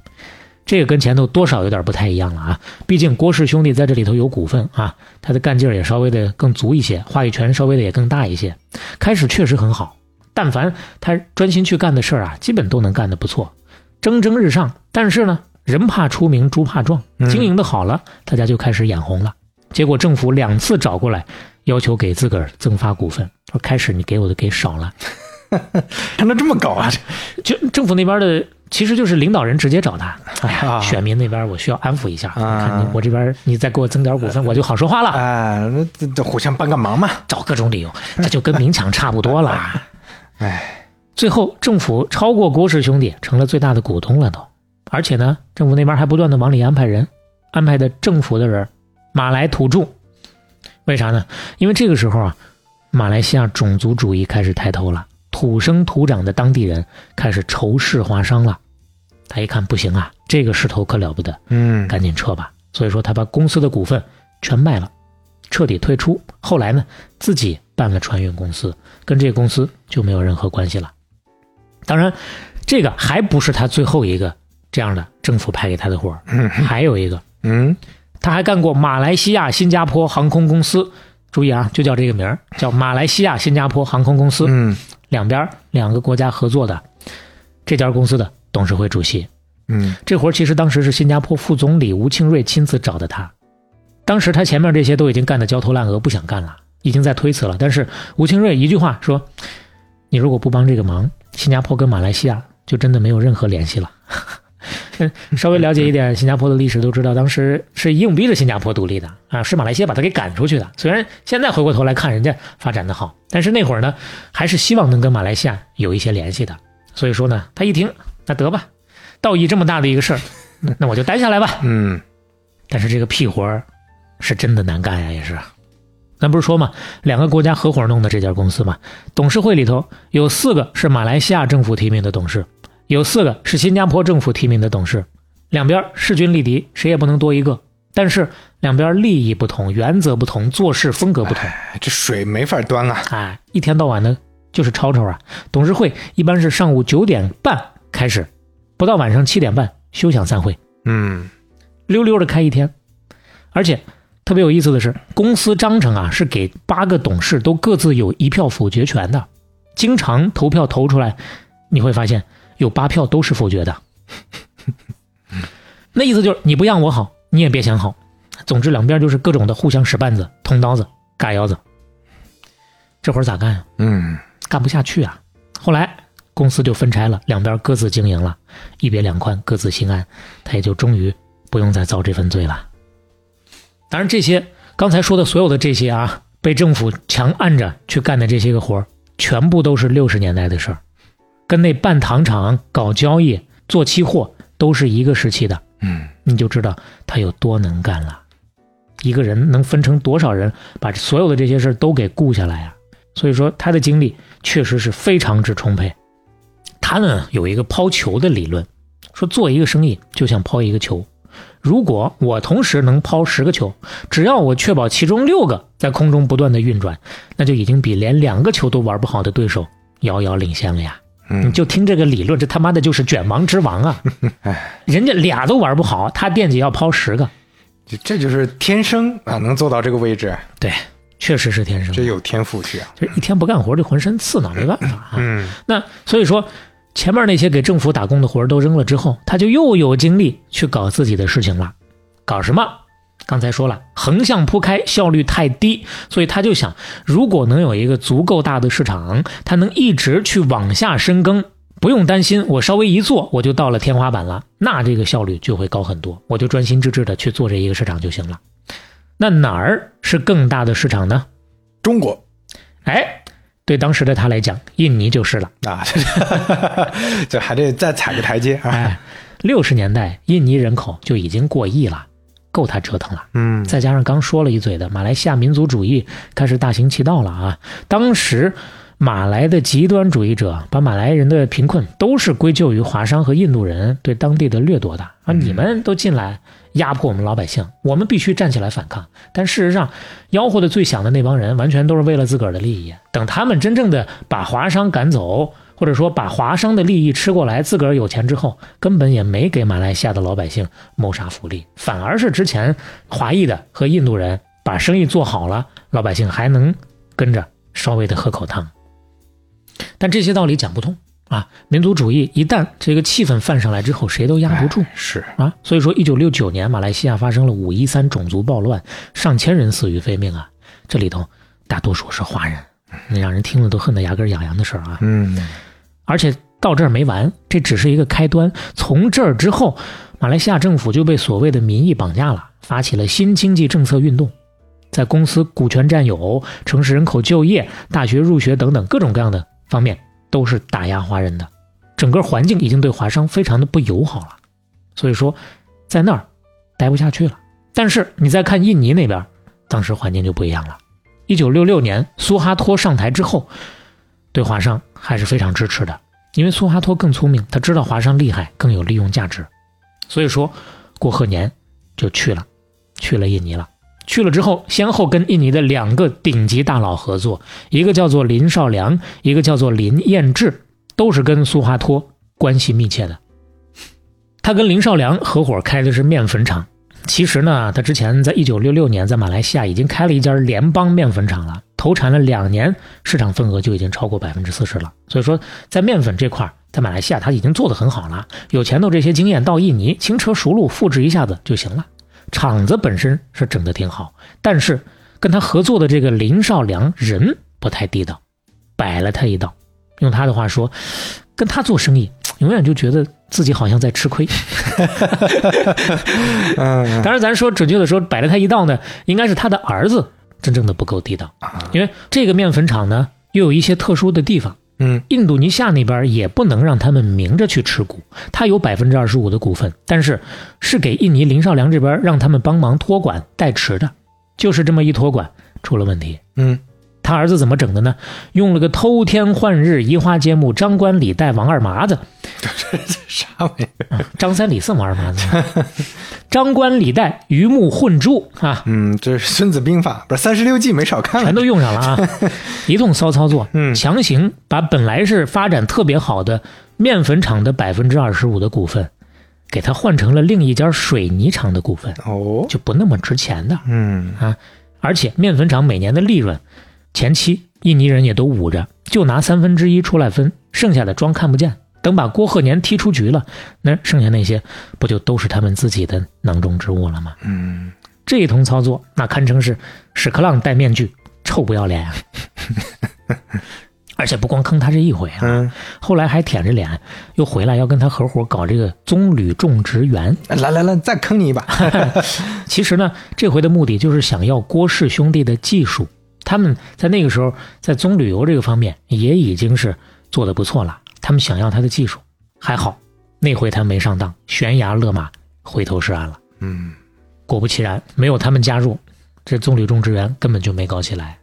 [SPEAKER 2] 这个跟前头多少有点不太一样了啊，毕竟郭氏兄弟在这里头有股份啊，他的干劲儿也稍微的更足一些，话语权稍微的也更大一些。开始确实很好，但凡他专心去干的事儿啊，基本都能干得不错，蒸蒸日上。但是呢，人怕出名，猪怕壮，经营的好了，大家就开始眼红了。结果政府两次找过来，要求给自个儿增发股份，说开始你给我的给少了。
[SPEAKER 3] 还能这么搞啊？
[SPEAKER 2] 就政府那边的，其实就是领导人直接找他。哎呀，
[SPEAKER 3] 啊
[SPEAKER 2] 选民那边我需要安抚一下，
[SPEAKER 3] 啊
[SPEAKER 2] 看你我这边你再给我增点股份，我就好说话了。
[SPEAKER 3] 哎，那这这互相帮个忙嘛。
[SPEAKER 2] 找各种理由，这就跟明抢差不多了。
[SPEAKER 3] 哎，
[SPEAKER 2] 最后政府超过郭氏兄弟，成了最大的股东了都。而且呢，政府那边还不断的往里安排人，安排的政府的人，马来土著。为啥呢？因为这个时候啊，马来西亚种族主义开始抬头了，土生土长的当地人开始仇视华商了。他一看不行啊，这个势头可了不得，
[SPEAKER 3] 嗯
[SPEAKER 2] 赶紧撤吧。所以说他把公司的股份全卖了，彻底退出。后来呢，自己办了船运公司，跟这个公司就没有任何关系了。当然，这个还不是他最后一个这样的政府派给他的活儿，还有一个，
[SPEAKER 3] 嗯
[SPEAKER 2] 他还干过马来西亚、新加坡航空公司。注意啊，就叫这个名儿，叫马来西亚、新加坡航空公司。
[SPEAKER 3] 嗯
[SPEAKER 2] 两边两个国家合作的这家公司的董事会主席。
[SPEAKER 3] 嗯
[SPEAKER 2] 这活儿其实当时是新加坡副总理吴庆瑞亲自找的他，当时他前面这些都已经干得焦头烂额，不想干了，已经在推辞了。但是吴庆瑞一句话说：“你如果不帮这个忙，新加坡跟马来西亚就真的没有任何联系了。” 嗯，稍微了解一点新加坡的历史都知道，当时是硬逼着新加坡独立的啊，是马来西亚把他给赶出去的。虽然现在回过头来看人家发展的好，但是那会儿呢，还是希望能跟马来西亚有一些联系的。所以说呢，他一听，那得吧，道义这么大的一个事儿，那 那我就待下来吧。
[SPEAKER 3] 嗯
[SPEAKER 2] 但是这个屁活儿是真的难干呀，也是。咱不是说嘛，两个国家合伙弄的这家公司嘛，董事会里头有四个是马来西亚政府提名的董事，有四个是新加坡政府提名的董事，两边势均力敌，谁也不能多一个。但是两边利益不同，原则不同，做事风格不同，
[SPEAKER 3] 哎这水没法端啊。
[SPEAKER 2] 哎，一天到晚的就是吵吵啊。董事会一般是上午九点半开始，不到晚上七点半休想散会。
[SPEAKER 3] 嗯
[SPEAKER 2] 溜溜的开一天，而且特别有意思的是，公司章程啊是给八个董事都各自有一票否决权的，经常投票投出来，你会发现有八票都是否决的。那意思就是你不让我好，你也别想好。总之两边就是各种的互相使绊子、捅刀子、嘎腰子。这会儿咋干呀、
[SPEAKER 3] 嗯
[SPEAKER 2] 干不下去啊。后来公司就分拆了，两边各自经营了，一别两宽，各自心安，他也就终于不用再遭这份罪了。当然，这些刚才说的所有的这些啊，被政府强按着去干的这些个活儿，全部都是六十年代的事儿，跟那办糖厂、搞交易、做期货都是一个时期的。
[SPEAKER 3] 嗯
[SPEAKER 2] 你就知道他有多能干了。一个人能分成多少人把所有的这些事儿都给顾下来啊？所以说他的精力确实是非常之充沛。他呢有一个抛球的理论，说做一个生意就像抛一个球，如果我同时能抛十个球，只要我确保其中六个在空中不断的运转，那就已经比连两个球都玩不好的对手遥遥领先了呀。你
[SPEAKER 3] 嗯，
[SPEAKER 2] 就听这个理论，这他妈的就是卷王之王啊！人家俩都玩不好，他惦记要抛十个，
[SPEAKER 3] 这这就是天生啊，能做到这个位置，
[SPEAKER 2] 对，确实是天生，
[SPEAKER 3] 这有天赋去啊。
[SPEAKER 2] 就是一天不干活就浑身刺挠，没办法啊。
[SPEAKER 3] 嗯
[SPEAKER 2] 那所以说，前面那些给政府打工的活儿都扔了之后，他就又有精力去搞自己的事情了。搞什么？刚才说了，横向铺开，效率太低，所以他就想，如果能有一个足够大的市场，他能一直去往下深耕，不用担心我稍微一做我就到了天花板了，那这个效率就会高很多。我就专心致志的去做这一个市场就行了。那哪儿是更大的市场呢？
[SPEAKER 3] 中国
[SPEAKER 2] 哎，对当时的他来讲，印尼就是了。
[SPEAKER 3] 啊，这还得再踩个台阶啊。
[SPEAKER 2] 哎，六十年代印尼人口就已经过亿了，够他折腾了。
[SPEAKER 3] 嗯，
[SPEAKER 2] 再加上刚说了一嘴的马来西亚民族主义开始大行其道了啊！当时马来的极端主义者把马来人的贫困都是归咎于华商和印度人对当地的掠夺的啊！你们都进来压迫我们老百姓，我们必须站起来反抗。但事实上，吆喝的最响的那帮人，完全都是为了自个儿的利益。等他们真正的把华商赶走，或者说把华商的利益吃过来，自个儿有钱之后，根本也没给马来西亚的老百姓谋啥福利，反而是之前华裔的和印度人把生意做好了，老百姓还能跟着稍微的喝口汤。但这些道理讲不通啊！民族主义一旦这个气氛泛上来之后，谁都压不住。
[SPEAKER 3] 是
[SPEAKER 2] 啊，所以说，一九六九年马来西亚发生了五一三种族暴乱，上千人死于非命啊！这里头大多数是华人，那让人听了都恨得牙根痒痒的事儿啊！
[SPEAKER 3] 嗯，
[SPEAKER 2] 而且到这儿没完，这只是一个开端。从这儿之后，马来西亚政府就被所谓的民意绑架了，发起了新经济政策运动，在公司股权占有、城市人口就业、大学入学等等各种各样的方面，都是打压华人的。整个环境已经对华商非常的不友好了，所以说，在那儿待不下去了。但是你再看印尼那边，当时环境就不一样了。一九六六年苏哈托上台之后，对华商还是非常支持的。因为苏哈托更聪明，他知道华商厉害，更有利用价值，所以说过贺年就去了，去了印尼了。去了之后，先后跟印尼的两个顶级大佬合作，一个叫做林少良，一个叫做林彦志，都是跟苏哈托关系密切的。他跟林少良合伙开的是面粉厂，其实呢，他之前在一九六六年在马来西亚已经开了一家联邦面粉厂了。投产了两年，市场份额就已经超过百分之四十了。所以说，在面粉这块，在马来西亚他已经做得很好了。有前头这些经验，到印尼轻车熟路复制一下子就行了。厂子本身是整得挺好，但是跟他合作的这个林少良人不太地道，摆了他一道。用他的话说，跟他做生意，永远就觉得自己好像在吃亏。
[SPEAKER 3] 嗯，
[SPEAKER 2] 当然，咱说准确的说，摆了他一道呢，应该是他的儿子。真正的不够地道，因为这个面粉厂呢，又有一些特殊的地方。
[SPEAKER 3] 嗯，
[SPEAKER 2] 印度尼西亚那边也不能让他们明着去持股，他有百分之二十五的股份，但是是给印尼林少良这边让他们帮忙托管代持的，就是这么一托管出了问题。
[SPEAKER 3] 嗯，
[SPEAKER 2] 他儿子怎么整的呢？用了个偷天换日、移花接木、张冠李戴、王二麻子，
[SPEAKER 3] 这这啥玩意儿？
[SPEAKER 2] 张三李四王二麻子，张冠李戴、鱼目混珠啊！
[SPEAKER 3] 嗯，这是《孙子兵法》，不是三十六计没少看，
[SPEAKER 2] 全都用上了啊！一通骚操作，
[SPEAKER 3] 嗯，
[SPEAKER 2] 强行把本来是发展特别好的面粉厂的百分之二十五的股份，给它换成了另一家水泥厂的股份，
[SPEAKER 3] 哦，
[SPEAKER 2] 就不那么值钱的
[SPEAKER 3] 嗯
[SPEAKER 2] 啊！而且面粉厂每年的利润，前期印尼人也都捂着，就拿三分之一出来分，剩下的装看不见。等把郭鹤年踢出局了，那剩下那些不就都是他们自己的囊中之物了吗？
[SPEAKER 3] 嗯，
[SPEAKER 2] 这一通操作，那堪称是屎壳郎戴面具，臭不要脸啊！而且不光坑他这一回啊，
[SPEAKER 3] 嗯，
[SPEAKER 2] 后来还舔着脸又回来要跟他合伙搞这个棕榈种植园。
[SPEAKER 3] 来来来，再坑你一把。
[SPEAKER 2] 其实呢，这回的目的就是想要郭氏兄弟的技术。他们在那个时候在棕榈油这个方面也已经是做的不错了。他们想要他的技术，还好那回他没上当，悬崖勒马，回头是岸了。
[SPEAKER 3] 嗯，
[SPEAKER 2] 果不其然，没有他们加入，这棕榈种植园根本就没搞起来。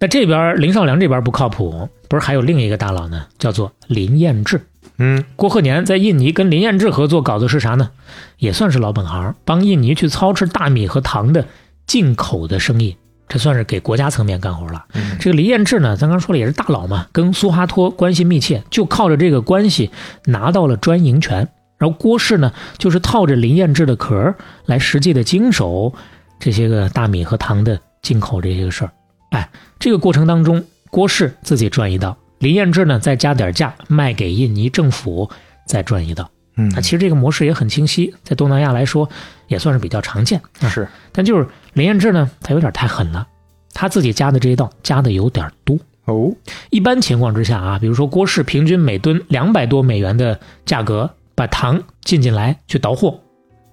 [SPEAKER 2] 那这边林少良这边不靠谱，不是还有另一个大佬呢，叫做林彦志。
[SPEAKER 3] 嗯，
[SPEAKER 2] 郭鹤年在印尼跟林彦志合作搞的是啥呢？也算是老本行，帮印尼去操持大米和糖的进口的生意，这算是给国家层面干活了。这个林彦志呢，咱刚说了也是大佬嘛，跟苏哈托关系密切，就靠着这个关系拿到了专营权。然后郭氏呢，就是套着林彦志的壳来实际的经手这些个大米和糖的进口这些个事儿。哎，这个过程当中，郭氏自己赚一道，林彦志呢再加点价卖给印尼政府，再赚一道。
[SPEAKER 3] 嗯
[SPEAKER 2] 那其实这个模式也很清晰，在东南亚来说也算是比较常见。啊
[SPEAKER 3] 是，
[SPEAKER 2] 但就是林彦志呢，他有点太狠了，他自己加的这一道加的有点多。
[SPEAKER 3] 哦，
[SPEAKER 2] 一般情况之下啊，比如说郭氏平均每吨两百多美元的价格把糖进进来去倒货，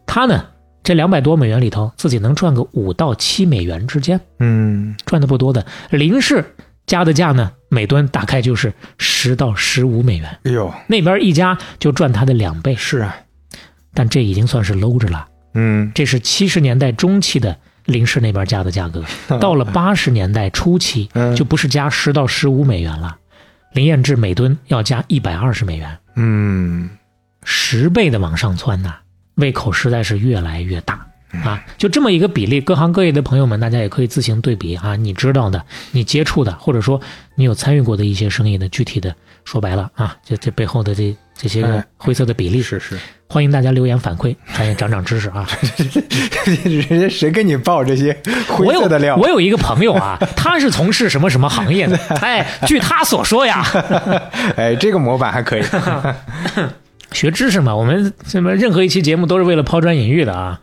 [SPEAKER 2] 他呢这两百多美元里头自己能赚个五到七美元之间，
[SPEAKER 3] 嗯，
[SPEAKER 2] 赚的不多的。林氏加的价呢，每吨大概就是十到十五美元，
[SPEAKER 3] 哎呦，
[SPEAKER 2] 那边一加就赚他的两倍，
[SPEAKER 3] 是啊，
[SPEAKER 2] 但这已经算是搂着了。
[SPEAKER 3] 嗯
[SPEAKER 2] 这是七十年代中期的林氏那边加的价格，到了八十年代初期
[SPEAKER 3] 嗯。
[SPEAKER 2] 就不是加十到十五美元了，林彦志每吨要加一百二十美元，
[SPEAKER 3] 嗯，
[SPEAKER 2] 十倍的往上窜呐、胃口实在是越来越大啊！就这么一个比例，各行各业的朋友们，大家也可以自行对比啊，你知道的，你接触的，或者说你有参与过的一些生意的具体的，说白了啊，这这背后的这这些个
[SPEAKER 3] 哎
[SPEAKER 2] 灰色的比例，
[SPEAKER 3] 是是，
[SPEAKER 2] 欢迎大家留言反馈，咱也长长知识啊。
[SPEAKER 3] 人 家谁跟你报这些灰色的料？
[SPEAKER 2] 我有一个朋友啊，他是从事什么什么行业的？哎，据他所说呀，
[SPEAKER 3] 哎，这个模板还可以。
[SPEAKER 2] 学知识嘛，我们什么任何一期节目都是为了抛砖引玉的啊。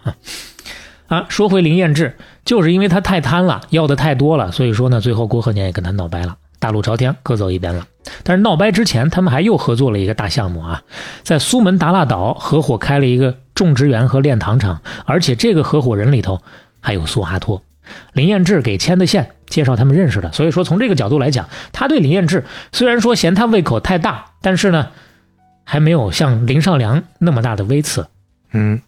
[SPEAKER 2] 啊，说回林彦志，就是因为他太贪了，要的太多了，所以说呢，最后郭鹤年也跟他闹掰了，大路朝天，各走一边了。但是闹掰之前，他们还又合作了一个大项目啊，在苏门答腊岛合伙开了一个种植园和炼糖厂，而且这个合伙人里头还有苏哈托。林彦志给牵的线，介绍他们认识的，所以说从这个角度来讲，他对林彦志虽然说嫌他胃口太大，但是呢，还没有像林少良那么大的微词。
[SPEAKER 3] 嗯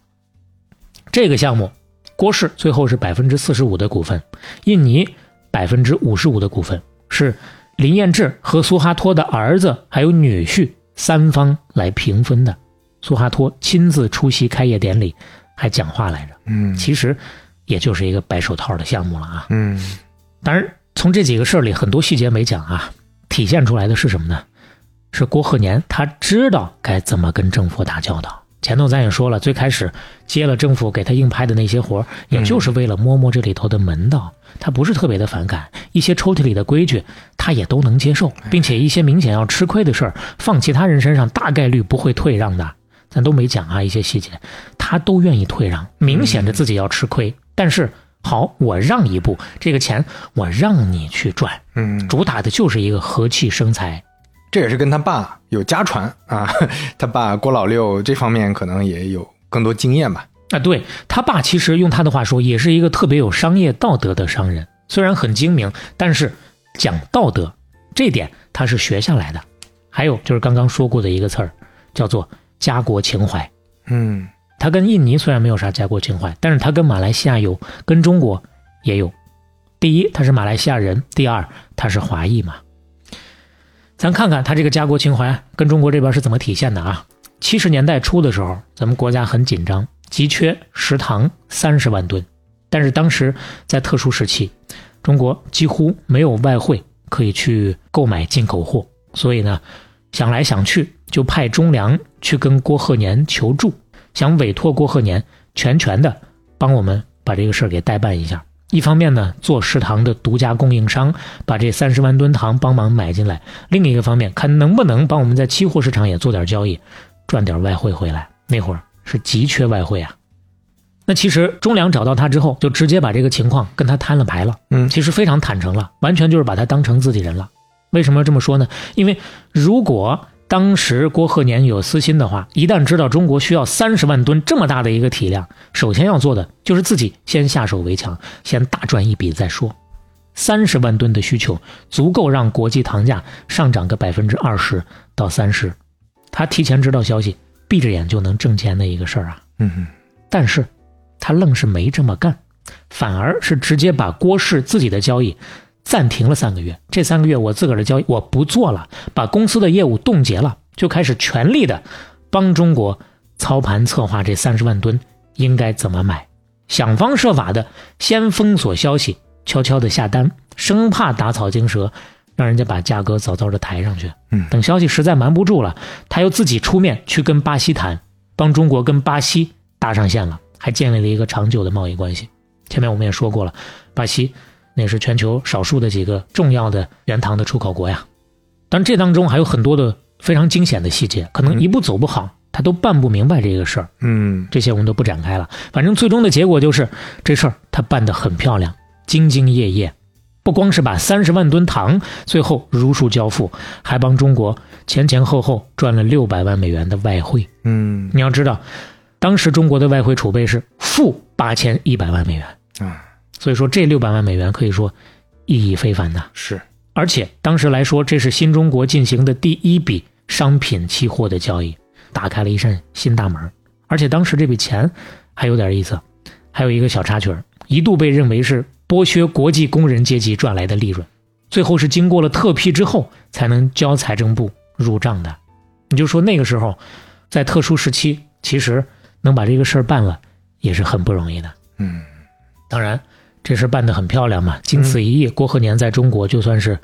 [SPEAKER 2] 这个项目，郭氏最后是百分之四十五的股份，印尼百分之五十五的股份，是林彦志和苏哈托的儿子还有女婿三方来平分的。苏哈托亲自出席开业典礼，还讲话来着。
[SPEAKER 3] 嗯
[SPEAKER 2] 其实也就是一个白手套的项目了啊。
[SPEAKER 3] 嗯
[SPEAKER 2] 当然，从这几个事儿里很多细节没讲啊，体现出来的是什么呢？是郭鹤年他知道该怎么跟政府打交道。前头咱也说了，最开始接了政府给他硬拍的那些活儿，也就是为了摸摸这里头的门道。他不是特别的反感，一些抽屉里的规矩他也都能接受，并且一些明显要吃亏的事儿，放其他人身上大概率不会退让的。咱都没讲啊，一些细节他都愿意退让，明显着自己要吃亏，但是好，我让一步，这个钱我让你去赚，
[SPEAKER 3] 嗯，
[SPEAKER 2] 主打的就是一个和气生财。
[SPEAKER 3] 这也是跟他爸有家传啊，他爸郭老六这方面可能也有更多经验吧。
[SPEAKER 2] 啊，对他爸其实用他的话说，也是一个特别有商业道德的商人，虽然很精明，但是讲道德这点他是学下来的。还有就是刚刚说过的一个词儿，叫做家国情怀。
[SPEAKER 3] 嗯
[SPEAKER 2] 他跟印尼虽然没有啥家国情怀，但是他跟马来西亚有，跟中国也有。第一，他是马来西亚人；第二，他是华裔嘛。咱看看他这个家国情怀跟中国这边是怎么体现的啊？七十年代初的时候，咱们国家很紧张，急缺食糖三十万吨，但是当时在特殊时期，中国几乎没有外汇可以去购买进口货，所以呢，想来想去就派中粮去跟郭鹤年求助，想委托郭鹤年全权的帮我们把这个事儿给代办一下。一方面呢，做食堂的独家供应商，把这三十万吨糖帮忙买进来；另一个方面，看能不能帮我们在期货市场也做点交易，赚点外汇回来。那会儿是急缺外汇啊。那其实中粮找到他之后，就直接把这个情况跟他摊了牌了。
[SPEAKER 3] 嗯
[SPEAKER 2] 其实非常坦诚了，完全就是把他当成自己人了。为什么要这么说呢？因为如果当时郭鹤年有私心的话，一旦知道中国需要三十万吨这么大的一个体量，首先要做的就是自己先下手为强，先大赚一笔再说。三十万吨的需求足够让国际糖价上涨个百分之二十到三十，他提前知道消息，闭着眼就能挣钱的一个事儿啊。
[SPEAKER 3] 嗯
[SPEAKER 2] 但是，他愣是没这么干，反而是直接把郭氏自己的交易暂停了三个月。这三个月我自个儿的交易我不做了，把公司的业务冻结了，就开始全力的帮中国操盘策划这三十万吨应该怎么买，想方设法的先封锁消息，悄悄的下单，生怕打草惊蛇，让人家把价格早早的抬上去。
[SPEAKER 3] 嗯
[SPEAKER 2] 等消息实在瞒不住了，他又自己出面去跟巴西谈，帮中国跟巴西搭上线了，还建立了一个长久的贸易关系。前面我们也说过了，巴西那是全球少数的几个重要的原糖的出口国呀。但这当中还有很多的非常惊险的细节，可能一步走不好，他都办不明白这个事儿。
[SPEAKER 3] 嗯
[SPEAKER 2] 这些我们都不展开了。反正最终的结果就是这事儿他办得很漂亮，兢兢业业，不光是把三十万吨糖最后如数交付，还帮中国前前后后赚了六百万美元的外汇。
[SPEAKER 3] 嗯
[SPEAKER 2] 你要知道，当时中国的外汇储备是负八千一百万美元，
[SPEAKER 3] 啊
[SPEAKER 2] 所以说这六百万美元可以说意义非凡呐。
[SPEAKER 3] 是
[SPEAKER 2] 而且当时来说，这是新中国进行的第一笔商品期货的交易，打开了一扇新大门。而且当时这笔钱还有点意思，还有一个小插曲儿，一度被认为是剥削国际工人阶级赚来的利润，最后是经过了特批之后才能交财政部入账的。你就说那个时候，在特殊时期，其实能把这个事儿办了也是很不容易的。
[SPEAKER 3] 嗯，
[SPEAKER 2] 当然，这事办得很漂亮嘛，经此一役，郭鹤年在中国就算是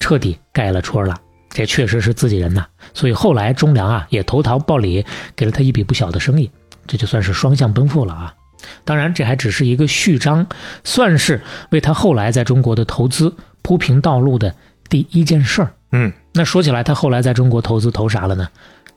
[SPEAKER 2] 彻底盖了戳了。这确实是自己人呐，所以后来忠良啊也投桃报李，给了他一笔不小的生意，这就算是双向奔赴了啊。当然，这还只是一个序章，算是为他后来在中国的投资铺平道路的第一件事儿。
[SPEAKER 3] 嗯，
[SPEAKER 2] 那说起来，他后来在中国投资投啥了呢？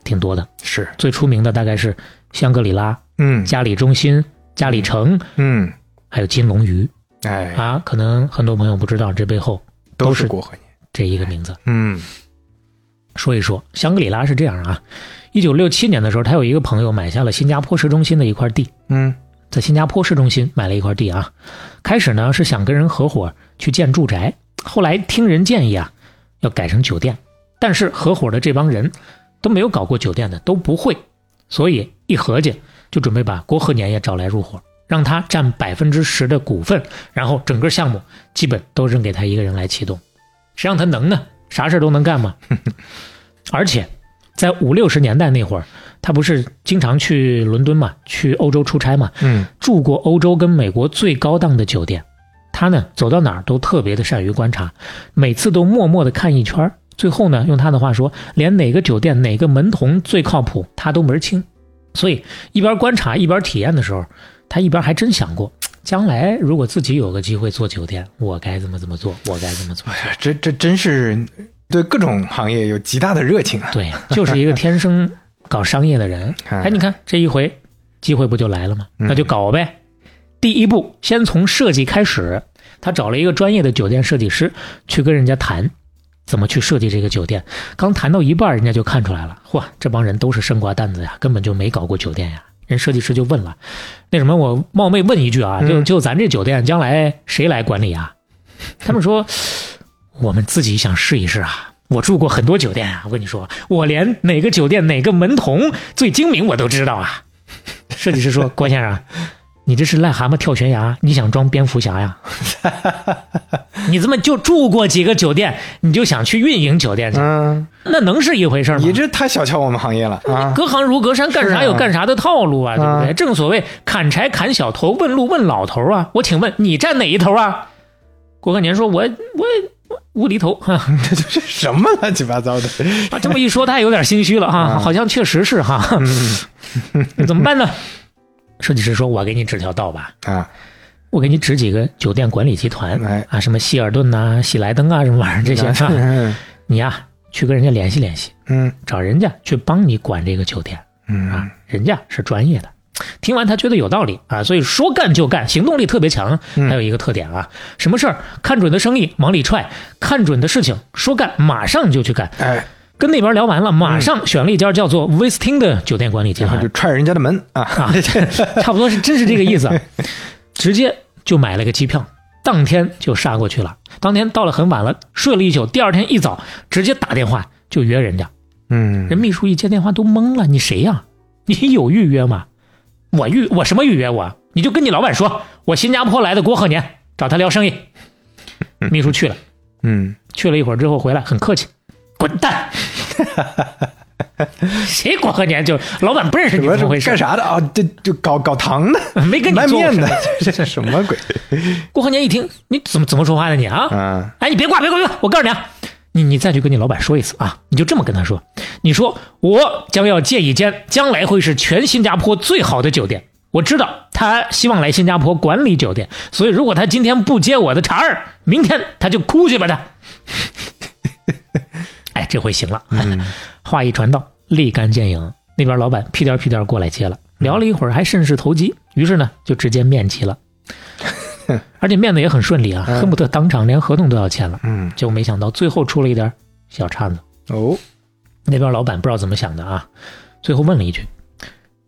[SPEAKER 2] 挺多的，
[SPEAKER 3] 是，
[SPEAKER 2] 最出名的大概是香格里拉、
[SPEAKER 3] 嗯
[SPEAKER 2] 嘉里中心、嘉里城，
[SPEAKER 3] 嗯，
[SPEAKER 2] 还有金龙鱼
[SPEAKER 3] 哎，
[SPEAKER 2] 啊。可能很多朋友不知道，这背后
[SPEAKER 3] 都
[SPEAKER 2] 都是
[SPEAKER 3] 郭鹤年。
[SPEAKER 2] 这一个名字。
[SPEAKER 3] 嗯
[SPEAKER 2] 说一说香格里拉是这样啊，一九六七年的时候，他有一个朋友买下了新加坡市中心的一块地，
[SPEAKER 3] 嗯
[SPEAKER 2] 在新加坡市中心买了一块地啊。开始呢是想跟人合伙去建住宅，后来听人建议啊，要改成酒店，但是合伙的这帮人都没有搞过酒店的，都不会，所以一合计就准备把郭鹤年也找来入伙，让他占百分之十的股份，然后整个项目基本都扔给他一个人来启动。谁让他能呢？啥事儿都能干嘛。而且在五六十年代那会儿，他不是经常去伦敦嘛，去欧洲出差嘛，
[SPEAKER 3] 嗯
[SPEAKER 2] 住过欧洲跟美国最高档的酒店。他呢走到哪儿都特别的善于观察，每次都默默的看一圈儿，最后呢用他的话说，连哪个酒店哪个门童最靠谱他都门儿清。所以一边观察一边体验的时候，他一边还真想过，将来如果自己有个机会做酒店，我该怎么怎么做，我该怎么做。
[SPEAKER 3] 哎呀，这这真是对各种行业有极大的热情啊！
[SPEAKER 2] 对，就是一个天生 搞商业的人。
[SPEAKER 3] 哎
[SPEAKER 2] 哎，你看这一回机会不就来了吗？
[SPEAKER 3] 嗯
[SPEAKER 2] 那就搞呗。第一步，先从设计开始，他找了一个专业的酒店设计师去跟人家谈，怎么去设计这个酒店。刚谈到一半，人家就看出来了，嚯，这帮人都是生瓜蛋子呀，根本就没搞过酒店呀。人设计师就问了，那什么，我冒昧问一句啊，就
[SPEAKER 3] 嗯
[SPEAKER 2] 就咱这酒店将来谁来管理啊？他们说，我们自己想试一试啊。我住过很多酒店啊，我跟你说，我连哪个酒店哪个门童最精明我都知道啊。设计师说：“郭先生，你这是癞蛤蟆跳悬崖，你想装蝙蝠侠呀？你这么就住过几个酒店，你就想去运营酒店去，
[SPEAKER 3] 嗯，
[SPEAKER 2] 那能是一回事吗？
[SPEAKER 3] 你这太小瞧我们行业了啊！
[SPEAKER 2] 隔行如隔山，干啥有干啥的套路啊，对不对？
[SPEAKER 3] 啊
[SPEAKER 2] 正所谓砍柴砍小头，问路问老头啊。我请问你站哪一头啊？郭鹤年说：“我我我无厘头哈。
[SPEAKER 3] 这 这什么乱七八糟的？
[SPEAKER 2] 啊，这么一说，他也有点心虚了哈，
[SPEAKER 3] 啊
[SPEAKER 2] 好像确实是哈。怎么办呢？设计师说：“我给你指条道吧，
[SPEAKER 3] 啊，
[SPEAKER 2] 我给你指几个酒店管理集团
[SPEAKER 3] 哎
[SPEAKER 2] 啊，什么希尔顿呐、喜来登啊，什么玩意儿这些啊，
[SPEAKER 3] 嗯
[SPEAKER 2] 你呀去跟人家联系联系，
[SPEAKER 3] 嗯
[SPEAKER 2] 找人家去帮你管这个酒店。”
[SPEAKER 3] 嗯
[SPEAKER 2] 啊，人家是专业的。听完他觉得有道理啊，所以说干就干，行动力特别强。
[SPEAKER 3] 嗯
[SPEAKER 2] 还有一个特点啊，什么事儿看准的生意往里踹，看准的事情说干马上就去干。
[SPEAKER 3] 哎，
[SPEAKER 2] 跟那边聊完了，马上选了一家叫做威斯汀的酒店管理集团
[SPEAKER 3] 就，踹人家的门啊！
[SPEAKER 2] 啊，差不多是真是这个意思，直接就买了个机票，当天就杀过去了。当天到了很晚了，睡了一宿，第二天一早直接打电话就约人家。
[SPEAKER 3] 嗯
[SPEAKER 2] 人秘书一接电话都懵了，你谁呀、你有预约吗？我预我什么预约我？你就跟你老板说，我新加坡来的郭鹤年，找他聊生意。秘书去了，
[SPEAKER 3] 嗯，
[SPEAKER 2] 去了一会儿之后回来，很客气，滚蛋。谁郭鹤年就老板不认识你，
[SPEAKER 3] 什么
[SPEAKER 2] 怎么回事？
[SPEAKER 3] 干啥的啊？这就搞搞糖的，
[SPEAKER 2] 没跟你
[SPEAKER 3] 卖
[SPEAKER 2] 做过
[SPEAKER 3] 面的 这是什么鬼？
[SPEAKER 2] 郭鹤年一听，你怎么怎么说话呢你啊？
[SPEAKER 3] 啊，
[SPEAKER 2] 哎，你别挂，别挂，别挂！我告诉你啊，你你再去跟你老板说一次啊，你就这么跟他说，你说我将要借一间将来会是全新加坡最好的酒店。我知道他希望来新加坡管理酒店，所以如果他今天不接我的茬儿，明天他就哭去吧他。哎，这回行了，话一传到，立竿见影，那边老板屁颠屁颠过来接了，聊了一会儿，还甚是投机，于是呢就直接面基了。而且面的也很顺利啊，恨不得当场连合同都要签了。
[SPEAKER 3] 嗯，
[SPEAKER 2] 结果没想到最后出了一点小岔子，
[SPEAKER 3] 哦，
[SPEAKER 2] 那边老板不知道怎么想的啊，最后问了一句：“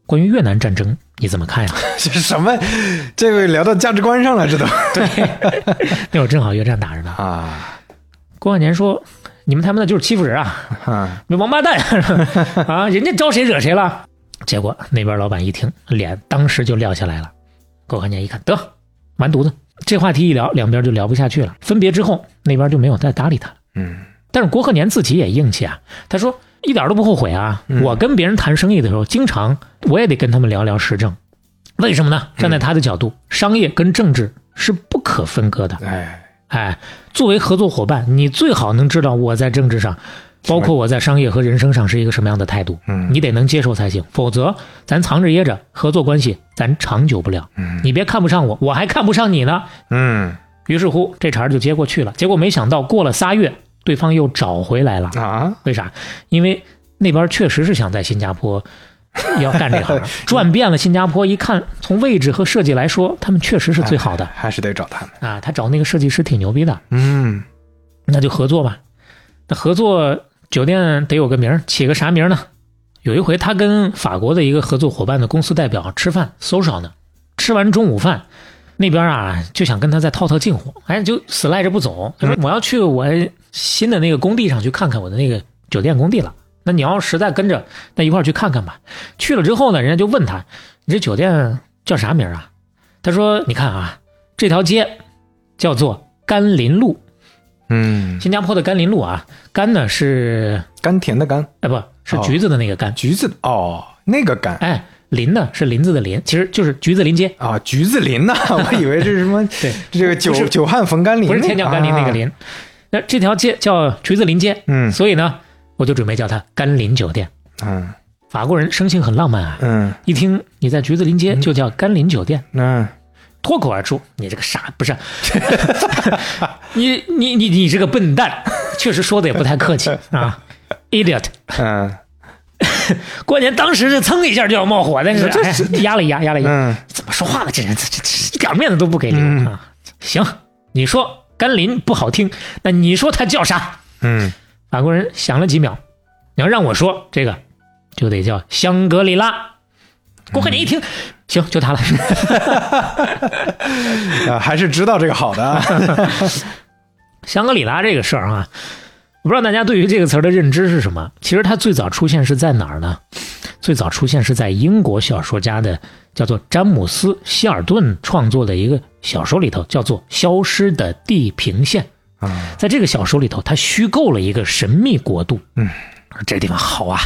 [SPEAKER 2] 关于越南战争你怎么看呀
[SPEAKER 3] 这是什么？这位聊到价值观上了，这都？”
[SPEAKER 2] 对那会儿正好越战打着呢，
[SPEAKER 3] 啊，
[SPEAKER 2] 郭万年说：“你们他妈的就是欺负人啊！
[SPEAKER 3] 啊，
[SPEAKER 2] 你王八蛋 啊！人家招谁惹谁了？”结果那边老板一听，脸当时就撂下来了。郭鹤年一看，得完犊子，这话题一聊，两边就聊不下去了。分别之后，那边就没有再搭理他了。
[SPEAKER 3] 嗯
[SPEAKER 2] 但是郭鹤年自己也硬气啊，他说一点都不后悔啊。我跟别人谈生意的时候，经常我也得跟他们聊聊时政，为什么呢？站在他的角度，商业跟政治是不可分割的。
[SPEAKER 3] 哎，
[SPEAKER 2] 哎，作为合作伙伴，你最好能知道我在政治上，包括我在商业和人生上是一个什么样的态度。
[SPEAKER 3] 嗯
[SPEAKER 2] 你得能接受才行，否则咱藏着掖着，合作关系咱长久不了。
[SPEAKER 3] 嗯
[SPEAKER 2] 你别看不上我，我还看不上你呢。
[SPEAKER 3] 嗯
[SPEAKER 2] 于是乎，这茬儿就接过去了。结果没想到，过了仨月，对方又找回来了。
[SPEAKER 3] 啊，
[SPEAKER 2] 为啥？因为那边确实是想在新加坡 要干这行，转遍了新加坡，一看从位置和设计来说，他们确实是最好的
[SPEAKER 3] 还是得找他们。
[SPEAKER 2] 啊。他找那个设计师挺牛逼的，
[SPEAKER 3] 嗯
[SPEAKER 2] 那就合作吧。那合作酒店得有个名儿，起个啥名儿呢？有一回他跟法国的一个合作伙伴的公司代表吃饭，social 呢，吃完中午饭，那边啊就想跟他再套套近乎，哎，就死赖着不走，就说我要去我新的那个工地上去看看我的那个酒店工地了。那你要实在跟着，那一块儿去看看吧。去了之后呢，人家就问他，你这酒店叫啥名儿啊？他说，你看啊，这条街叫做甘霖路。
[SPEAKER 3] 嗯，
[SPEAKER 2] 新加坡的甘霖路啊，甘呢是
[SPEAKER 3] 甘甜的甘，
[SPEAKER 2] 哎不是
[SPEAKER 3] 哦
[SPEAKER 2] 橘子的那个甘，
[SPEAKER 3] 橘子哦，那个甘
[SPEAKER 2] 哎林呢是林子的林，其实就是橘子林街，
[SPEAKER 3] 啊，橘子林呐，我以为这是什么
[SPEAKER 2] 对，
[SPEAKER 3] 这个久久旱逢甘霖，
[SPEAKER 2] 不是天降甘霖那个
[SPEAKER 3] 啊。
[SPEAKER 2] 林。那这条街叫橘子林街，
[SPEAKER 3] 嗯
[SPEAKER 2] 所以呢，我就准备叫它甘霖酒店。
[SPEAKER 3] 嗯
[SPEAKER 2] 法国人生性很浪漫啊，
[SPEAKER 3] 嗯
[SPEAKER 2] 一听你在橘子林街就叫甘霖酒店，
[SPEAKER 3] 嗯，
[SPEAKER 2] 脱口而出：“你这个傻，不是？你你你你这个笨蛋！” 确实说的也不太客气啊，idiot。
[SPEAKER 3] 嗯
[SPEAKER 2] 关键当时是蹭一下就要冒火，但是压了一压，压了一压。
[SPEAKER 3] 嗯
[SPEAKER 2] 怎么说话呢？这人这这这一点面子都不给留、
[SPEAKER 3] 嗯
[SPEAKER 2] 啊！行，你说甘霖不好听，那你说他叫啥？
[SPEAKER 3] 嗯，
[SPEAKER 2] 法国人想了几秒，你要让我说这个，就得叫香格里拉。郭鹤年一听，行，就他了。
[SPEAKER 3] 啊，还是知道这个好的啊。
[SPEAKER 2] 香格里拉这个事儿啊，我不知道大家对于这个词儿的认知是什么。其实它最早出现是在哪儿呢？最早出现是在英国小说家的叫做詹姆斯·希尔顿创作的一个小说里头，叫做《消失的地平线》。
[SPEAKER 3] 啊，
[SPEAKER 2] 在这个小说里头，他虚构了一个神秘国度。
[SPEAKER 3] 嗯，
[SPEAKER 2] 这地方好啊，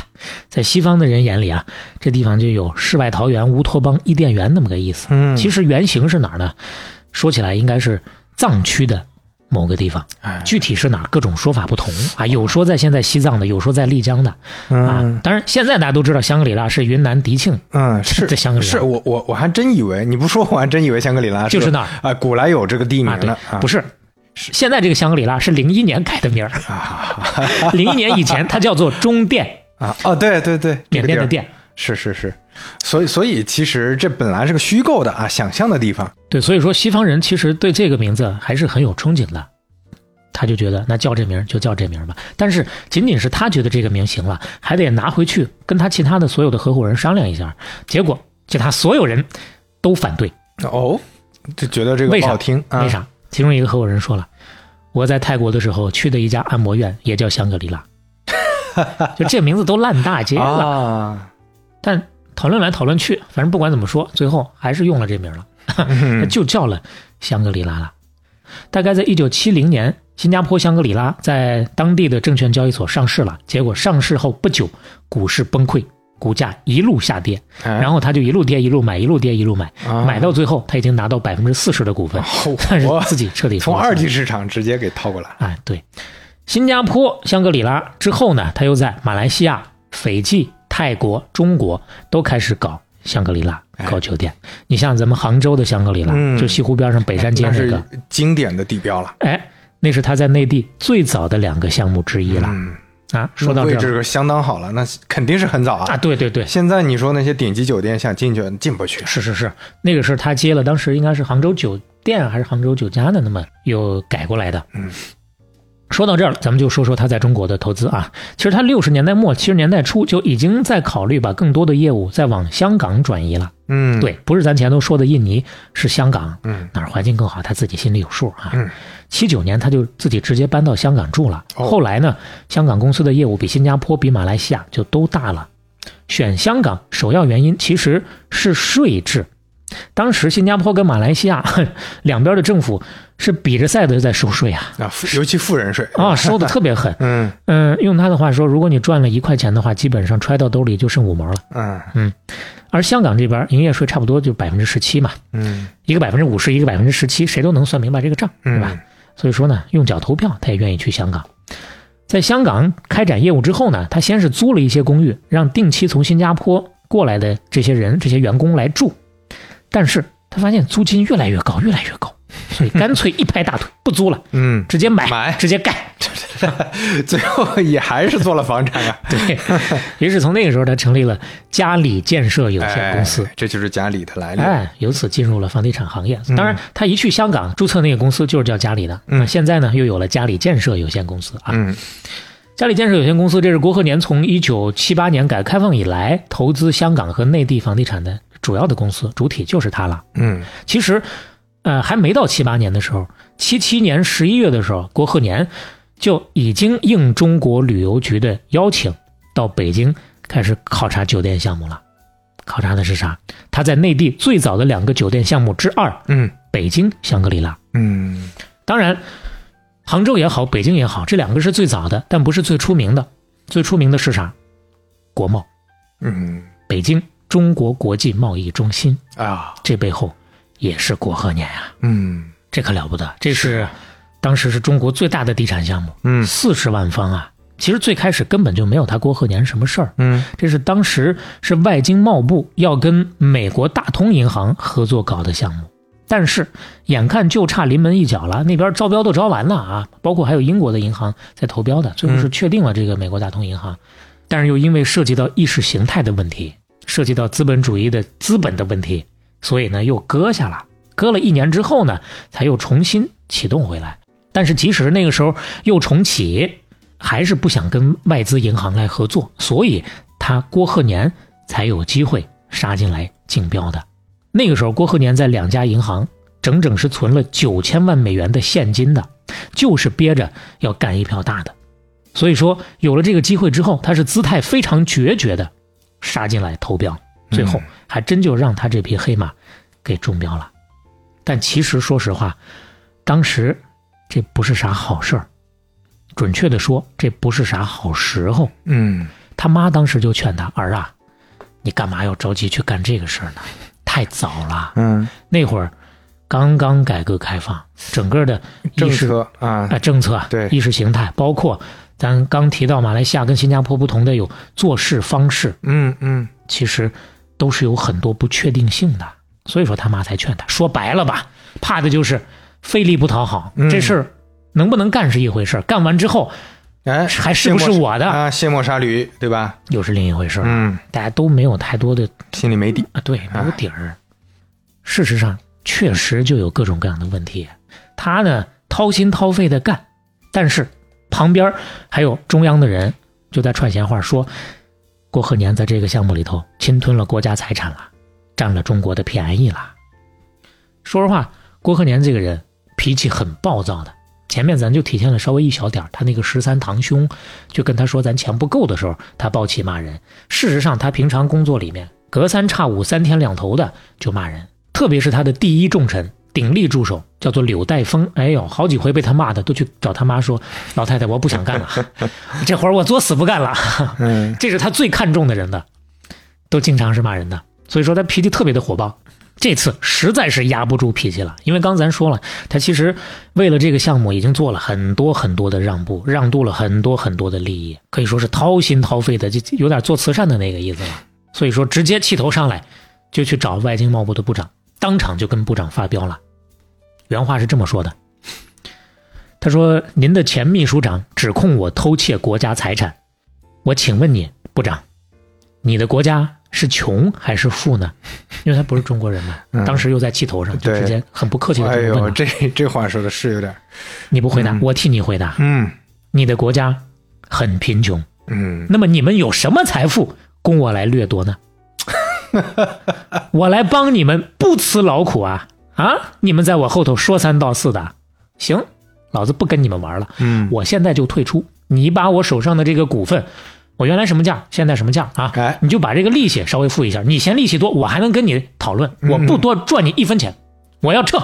[SPEAKER 2] 在西方的人眼里啊，这地方就有世外桃源、乌托邦、伊甸园那么个意思。
[SPEAKER 3] 嗯
[SPEAKER 2] 其实原型是哪儿呢？说起来应该是藏区的某个地方，
[SPEAKER 3] 哎
[SPEAKER 2] 具体是哪儿，各种说法不同啊。有说在现在西藏的，有说在丽江的啊
[SPEAKER 3] 嗯。
[SPEAKER 2] 当然，现在大家都知道香格里拉是云南迪庆，
[SPEAKER 3] 嗯，是
[SPEAKER 2] 在香格里拉
[SPEAKER 3] 是我我我还真以为你不说，我还真以为香格里拉
[SPEAKER 2] 就是那儿
[SPEAKER 3] 啊，古来有这个地名
[SPEAKER 2] 啊，对
[SPEAKER 3] 呢，啊，
[SPEAKER 2] 不是。现在这个香格里拉是零一年改的名儿，零一年以前它叫做中甸，
[SPEAKER 3] 啊哦，对对对，
[SPEAKER 2] 缅甸的甸。
[SPEAKER 3] 是是是，所以所以其实这本来是个虚构的啊，想象的地方，
[SPEAKER 2] 对，所以说西方人其实对这个名字还是很有憧憬的，他就觉得那叫这名儿就叫这名儿吧。但是仅仅是他觉得这个名行了，还得拿回去跟他其他的所有的合伙人商量一下。结果其他所有人都反对，
[SPEAKER 3] 哦，就觉得这个不好听啊，
[SPEAKER 2] 为？啥？其中一个合伙人说了，我在泰国的时候去的一家按摩院也叫香格里拉，就这名字都烂大街了。
[SPEAKER 3] 啊，
[SPEAKER 2] 但讨论来讨论去，反正不管怎么说，最后还是用了这名了。就叫了香格里拉了。大概在一九七零年，新加坡香格里拉在当地的证券交易所上市了。结果上市后不久，股市崩溃，股价一路下跌，然
[SPEAKER 3] 然
[SPEAKER 2] 后他就一路跌一路买，一路跌一路买，
[SPEAKER 3] 啊。
[SPEAKER 2] 买到最后他已经拿到百分之四十的股份，但是
[SPEAKER 3] 我
[SPEAKER 2] 自己彻底
[SPEAKER 3] 从二级市场直接给套过来，
[SPEAKER 2] 哎，对，新加坡、香格里拉之后呢，他又在马来西亚、斐济、泰国、中国都开始搞香格里拉，搞酒店。你像咱们杭州的香格里拉，
[SPEAKER 3] 嗯。
[SPEAKER 2] 就西湖边上北山街
[SPEAKER 3] 那
[SPEAKER 2] 个，
[SPEAKER 3] 经典的地标了。
[SPEAKER 2] 哎，那是他在内地最早的两个项目之一了、
[SPEAKER 3] 嗯，
[SPEAKER 2] 啊。说到这儿
[SPEAKER 3] 位置相当好了，那肯定是很早
[SPEAKER 2] 啊，
[SPEAKER 3] 啊。
[SPEAKER 2] 对对对，
[SPEAKER 3] 现在你说那些顶级酒店想进去进不去，
[SPEAKER 2] 是是是，那个是他接了，当时应该是杭州酒店还是杭州酒家的，那么又改过来的。
[SPEAKER 3] 嗯，
[SPEAKER 2] 说到这儿了，咱们就说说他在中国的投资啊。其实他六十年代末七十年代初就已经在考虑把更多的业务再往香港转移了。
[SPEAKER 3] 嗯，
[SPEAKER 2] 对，不是咱前头说的印尼，是香港，
[SPEAKER 3] 嗯
[SPEAKER 2] 哪儿环境更好，他自己心里有数啊。
[SPEAKER 3] 嗯，
[SPEAKER 2] 七九年他就自己直接搬到香港住了。
[SPEAKER 3] 哦
[SPEAKER 2] 后来呢，香港公司的业务比新加坡、比马来西亚就都大了。选香港首要原因其实是税制。当时新加坡跟马来西亚 两边的政府是比着赛的在收税啊，
[SPEAKER 3] 啊，尤其富人税
[SPEAKER 2] 啊，收的特别狠。
[SPEAKER 3] 嗯
[SPEAKER 2] 嗯，用他的话说，如果你赚了一块钱的话，基本上揣到兜里就剩五毛了。
[SPEAKER 3] 嗯
[SPEAKER 2] 而香港这边营业税差不多就百分之十七嘛，
[SPEAKER 3] 嗯
[SPEAKER 2] 一个百分之五十，一个百分之十七，谁都能算明白这个账，对吧？
[SPEAKER 3] 嗯
[SPEAKER 2] 所以说呢，用脚投票，他也愿意去香港。在香港开展业务之后呢，他先是租了一些公寓，让定期从新加坡过来的这些人、这些员工来住。但是他发现租金越来越高，越来越高，所以 干脆一拍大腿，不租了，
[SPEAKER 3] 嗯，
[SPEAKER 2] 直接买，
[SPEAKER 3] 买
[SPEAKER 2] 直接盖。
[SPEAKER 3] 最后也还是做了房产啊，
[SPEAKER 2] 对于是从那个时候，他成立了嘉里建设有限公司。
[SPEAKER 3] 哎这就是嘉里的来历。
[SPEAKER 2] 哎，由此进入了房地产行业。
[SPEAKER 3] 嗯
[SPEAKER 2] 当然，他一去香港注册那个公司就是叫嘉里的。
[SPEAKER 3] 嗯
[SPEAKER 2] 那现在呢，又有了嘉里建设有限公司啊。
[SPEAKER 3] 嗯
[SPEAKER 2] 嘉里建设有限公司，这是郭鹤年从一九七八年改革开放以来投资香港和内地房地产的主要的公司，主体就是他了。
[SPEAKER 3] 嗯
[SPEAKER 2] 其实，呃，还没到七八年的时候，七七年十一月的时候，郭鹤年就已经应中国旅游局的邀请，到北京开始考察酒店项目了。考察的是啥？他在内地最早的两个酒店项目之二，
[SPEAKER 3] 嗯
[SPEAKER 2] 北京香格里拉。
[SPEAKER 3] 嗯
[SPEAKER 2] 当然，杭州也好，北京也好，这两个是最早的，但不是最出名的。最出名的是啥？国贸，
[SPEAKER 3] 嗯
[SPEAKER 2] 北京中国国际贸易中心，
[SPEAKER 3] 啊
[SPEAKER 2] 这背后也是郭鹤年呀、
[SPEAKER 3] 嗯。
[SPEAKER 2] 这可了不得，这是当时是中国最大的地产项目，
[SPEAKER 3] 嗯。
[SPEAKER 2] 四十万方啊。其实最开始根本就没有他郭鹤年什么事儿，
[SPEAKER 3] 嗯。
[SPEAKER 2] 这是当时是外经贸部要跟美国大通银行合作搞的项目，但是眼看就差临门一脚了，那边招标都招完了啊，包括还有英国的银行在投标的，最后是确定了这个美国大通银行，但是又因为涉及到意识形态的问题，涉及到资本主义的资本的问题，所以呢又搁下了。搁了一年之后呢，才又重新启动回来。但是即使那个时候又重启，还是不想跟外资银行来合作，所以他郭鹤年才有机会杀进来竞标的。那个时候，郭鹤年在两家银行整整是存了九千万美元的现金的，就是憋着要干一票大的。所以说，有了这个机会之后，他是姿态非常决绝的杀进来投标，最后还真就让他这匹黑马给中标了。但其实说实话，当时这不是啥好事儿，准确的说，这不是啥好时候。
[SPEAKER 3] 嗯
[SPEAKER 2] 他妈当时就劝他儿啊，你干嘛要着急去干这个事儿呢？太早了，
[SPEAKER 3] 嗯，
[SPEAKER 2] 那会儿刚刚改革开放，整个的
[SPEAKER 3] 政
[SPEAKER 2] 意识
[SPEAKER 3] 策啊
[SPEAKER 2] 啊、政策
[SPEAKER 3] 对
[SPEAKER 2] 意识形态，包括咱刚提到马来西亚跟新加坡不同的有做事方式，
[SPEAKER 3] 嗯嗯
[SPEAKER 2] 其实都是有很多不确定性的。所以说他妈才劝他，说白了吧，怕的就是费力不讨好。
[SPEAKER 3] 嗯
[SPEAKER 2] 这事儿能不能干是一回事儿，干完之后
[SPEAKER 3] 哎，
[SPEAKER 2] 还是不是我的
[SPEAKER 3] 啊？卸磨杀驴，对吧？
[SPEAKER 2] 又是另一回事儿。
[SPEAKER 3] 嗯，
[SPEAKER 2] 大家都没有太多的
[SPEAKER 3] 心里没底。
[SPEAKER 2] 啊，对，没有底儿。事实上，确实就有各种各样的问题。他呢掏心掏肺的干，但是旁边还有中央的人就在串闲话说，郭鹤年在这个项目里头侵吞了国家财产了，占了中国的便宜了。说实话，郭鹤年这个人脾气很暴躁的。前面咱就体现了稍微一小点他那个十三堂兄就跟他说咱钱不够的时候，他暴起骂人。事实上，他平常工作里面隔三差五、三天两头的就骂人，特别是他的第一重臣、鼎力助手叫做柳代峰，哎呦，好几回被他骂的都去找他妈说：“老太太，我不想干了，这活儿我作死不干了。”
[SPEAKER 3] 嗯
[SPEAKER 2] 这是他最看重的人的，都经常是骂人的，所以说他脾气特别的火爆。这次实在是压不住脾气了，因为刚咱说了，他其实为了这个项目已经做了很多很多的让步，让渡了很多很多的利益，可以说是掏心掏肺的，就就有点做慈善的那个意思了。所以说，直接气头上来，就去找外经贸部的部长，当场就跟部长发飙了。原话是这么说的：“他说，您的前秘书长指控我偷窃国家财产，我请问你，部长，你的国家是穷还是富呢？因为他不是中国人嘛，当时又在气头上，就直接很不客气的
[SPEAKER 3] 哎呦，
[SPEAKER 2] 这么问他。
[SPEAKER 3] 这这话说的是有点，
[SPEAKER 2] 你不回答，我替你回答。
[SPEAKER 3] 嗯
[SPEAKER 2] 你的国家很贫穷，
[SPEAKER 3] 嗯，
[SPEAKER 2] 那么你们有什么财富供我来掠夺呢？我来帮你们不辞劳苦啊啊！你们在我后头说三道四的，行，老子不跟你们玩了，
[SPEAKER 3] 嗯
[SPEAKER 2] 我现在就退出。你把我手上的这个股份，我原来什么价，现在什么价啊？
[SPEAKER 3] 哎
[SPEAKER 2] 你就把这个利息稍微付一下，你嫌利息多，我还能跟你讨论，我不多赚你一分钱，我要撤，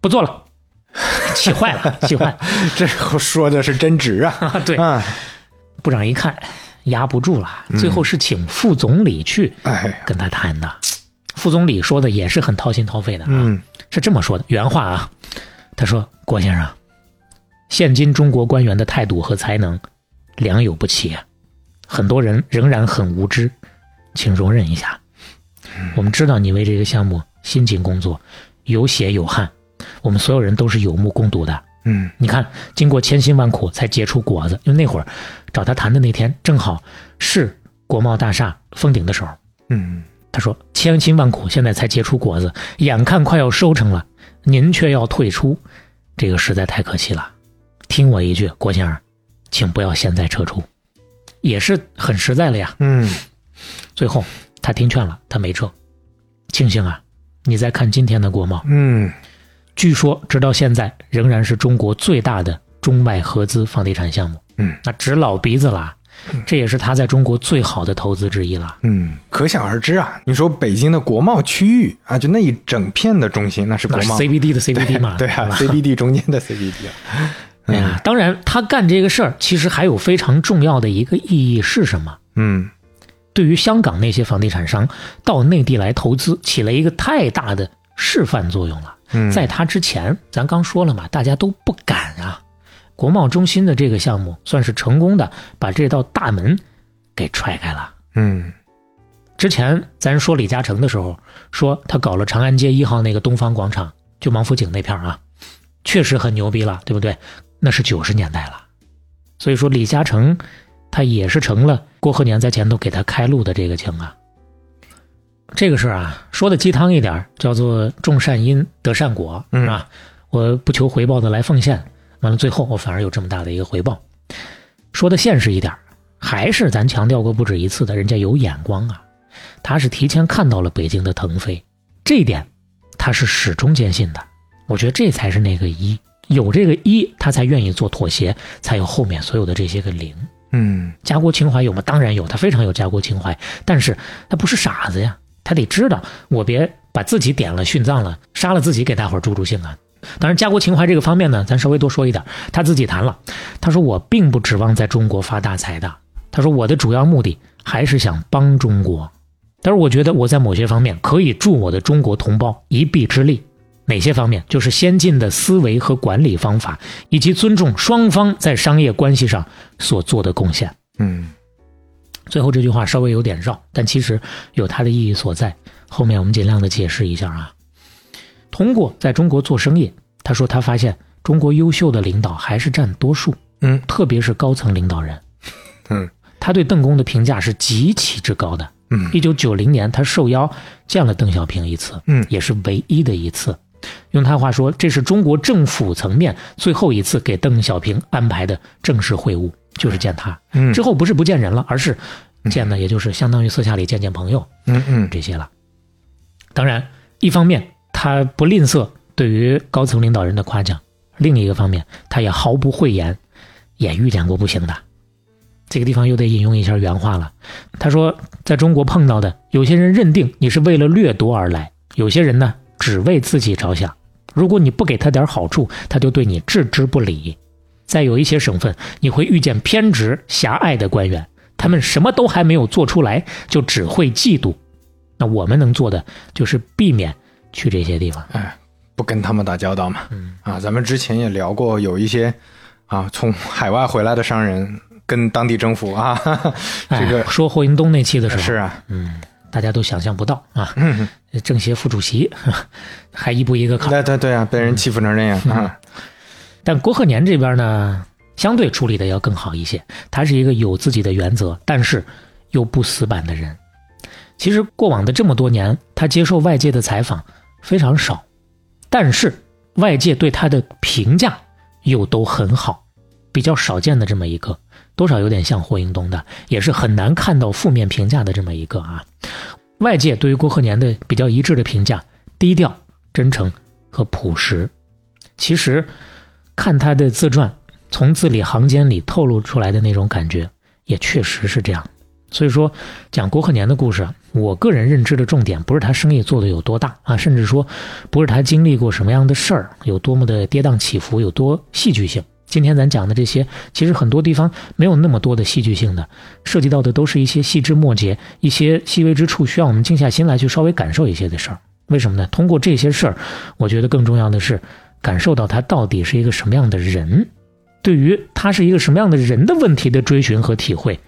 [SPEAKER 2] 不做了，气坏了，气坏了。
[SPEAKER 3] 这说的是真值啊，
[SPEAKER 2] 啊，对，
[SPEAKER 3] 啊，
[SPEAKER 2] 部长一看压不住了，最后是请副总理去
[SPEAKER 3] 哎，
[SPEAKER 2] 跟他谈的。副总理说的也是很掏心掏肺的啊，
[SPEAKER 3] 嗯
[SPEAKER 2] 是这么说的，原话啊，他说：“郭先生，现今中国官员的态度和才能良莠不齐啊，很多人仍然很无知，请容忍一下。我们知道你为这个项目辛勤工作，有血有汗，我们所有人都是有目共睹的。
[SPEAKER 3] 嗯
[SPEAKER 2] 你看，经过千辛万苦才结出果子，因为那会儿找他谈的那天，正好是国贸大厦封顶的时候。
[SPEAKER 3] 嗯
[SPEAKER 2] 他说：“千辛万苦，现在才结出果子，眼看快要收成了，您却要退出，这个实在太可惜了。听我一句，郭先生，请不要现在撤出，也是很实在了呀。
[SPEAKER 3] 嗯
[SPEAKER 2] 最后他听劝了，他没撤。庆幸啊，你再看今天的国贸，
[SPEAKER 3] 嗯
[SPEAKER 2] 据说直到现在仍然是中国最大的中外合资房地产项目。
[SPEAKER 3] 嗯，
[SPEAKER 2] 那指老鼻子了，这也是他在中国最好的投资之一了。
[SPEAKER 3] 嗯，可想而知啊。你说北京的国贸区域啊，就那一整片的中心，那是国贸
[SPEAKER 2] CBD 的 CBD 嘛？
[SPEAKER 3] 对啊，CBD 中间的 CBD 啊。
[SPEAKER 2] 哎呀，当然，他干这个事儿其实还有非常重要的一个意义是什么？
[SPEAKER 3] 嗯
[SPEAKER 2] 对于香港那些房地产商到内地来投资，起了一个太大的示范作用了。
[SPEAKER 3] 嗯，
[SPEAKER 2] 在他之前，咱刚说了嘛，大家都不敢啊。国贸中心的这个项目算是成功的把这道大门给踹开了。
[SPEAKER 3] 嗯
[SPEAKER 2] 之前咱说李嘉诚的时候，说他搞了长安街一号那个东方广场，就王府井那片啊，确实很牛逼了，对不对？那是九十年代了，所以说李嘉诚他也是成了郭鹤年在前头给他开路的这个情啊。这个事儿啊，说的鸡汤一点，叫做种善因得善果，
[SPEAKER 3] 嗯
[SPEAKER 2] 是吧？我不求回报的来奉献，完了最后我反而有这么大的一个回报。说的现实一点，还是咱强调过不止一次的，人家有眼光啊。他是提前看到了北京的腾飞，这一点他是始终坚信的。我觉得这才是那个一，有这个一，他才愿意做妥协，才有后面所有的这些个零。
[SPEAKER 3] 嗯
[SPEAKER 2] 家国情怀有吗？当然有，他非常有家国情怀，但是他不是傻子呀，他得知道我别把自己点了殉葬了，杀了自己给大伙儿助助兴啊。当然，家国情怀这个方面呢，咱稍微多说一点。他自己谈了，他说我并不指望在中国发大财的，他说我的主要目的还是想帮中国。但是我觉得我在某些方面可以助我的中国同胞一臂之力。哪些方面？就是先进的思维和管理方法，以及尊重双方在商业关系上所做的贡献。
[SPEAKER 3] 嗯
[SPEAKER 2] 最后这句话稍微有点绕，但其实有它的意义所在。后面我们尽量的解释一下啊。通过在中国做生意，他说他发现中国优秀的领导还是占多数，
[SPEAKER 3] 嗯
[SPEAKER 2] 特别是高层领导人。
[SPEAKER 3] 嗯
[SPEAKER 2] 他对邓公的评价是极其之高的。
[SPEAKER 3] 嗯
[SPEAKER 2] 一九九零年，他受邀见了邓小平一次，
[SPEAKER 3] 嗯
[SPEAKER 2] 也是唯一的一次。用他话说，这是中国政府层面最后一次给邓小平安排的正式会晤，就是见他。
[SPEAKER 3] 嗯
[SPEAKER 2] 之后不是不见人了，而是见的也就是相当于私下里见见朋友
[SPEAKER 3] 嗯嗯
[SPEAKER 2] 这些了。当然，一方面他不吝啬对于高层领导人的夸奖，另一个方面他也毫不讳言，也遇见过不行的。这个地方又得引用一下原话了。他说，在中国碰到的，有些人认定你是为了掠夺而来，有些人呢只为自己着想。如果你不给他点好处，他就对你置之不理。在有一些省份，你会遇见偏执狭隘的官员，他们什么都还没有做出来，就只会嫉妒。那我们能做的就是避免去这些地方。
[SPEAKER 3] 哎，不跟他们打交道嘛。
[SPEAKER 2] 嗯
[SPEAKER 3] 啊，咱们之前也聊过，有一些啊从海外回来的商人跟当地政府啊，哈 哈这个
[SPEAKER 2] 哎、说霍云东那期的时候，
[SPEAKER 3] 是啊，
[SPEAKER 2] 嗯，大家都想象不到啊，
[SPEAKER 3] 嗯，
[SPEAKER 2] 政协副主席 还一步一个坎儿。
[SPEAKER 3] 对对对啊，被人欺负成这样
[SPEAKER 2] 嗯
[SPEAKER 3] 啊，
[SPEAKER 2] 但郭鹤年这边呢，相对处理的要更好一些。他是一个有自己的原则，但是又不死板的人。其实过往的这么多年，他接受外界的采访非常少，但是外界对他的评价又都很好，比较少见的这么一个，多少有点像霍英东的，也是很难看到负面评价的这么一个啊。外界对于郭鹤年的比较一致的评价：低调、真诚和朴实。其实看他的自传，从字里行间里透露出来的那种感觉，也确实是这样。所以说，讲郭鹤年的故事，我个人认知的重点不是他生意做得有多大啊，甚至说不是他经历过什么样的事儿，有多么的跌宕起伏，有多戏剧性。今天咱讲的这些，其实很多地方没有那么多的戏剧性的，涉及到的都是一些细枝末节、一些细微之处，需要我们静下心来去稍微感受一些的事儿。为什么呢？通过这些事儿，我觉得更重要的是感受到他到底是一个什么样的人，对于他是一个什么样的人的问题的追寻和体会。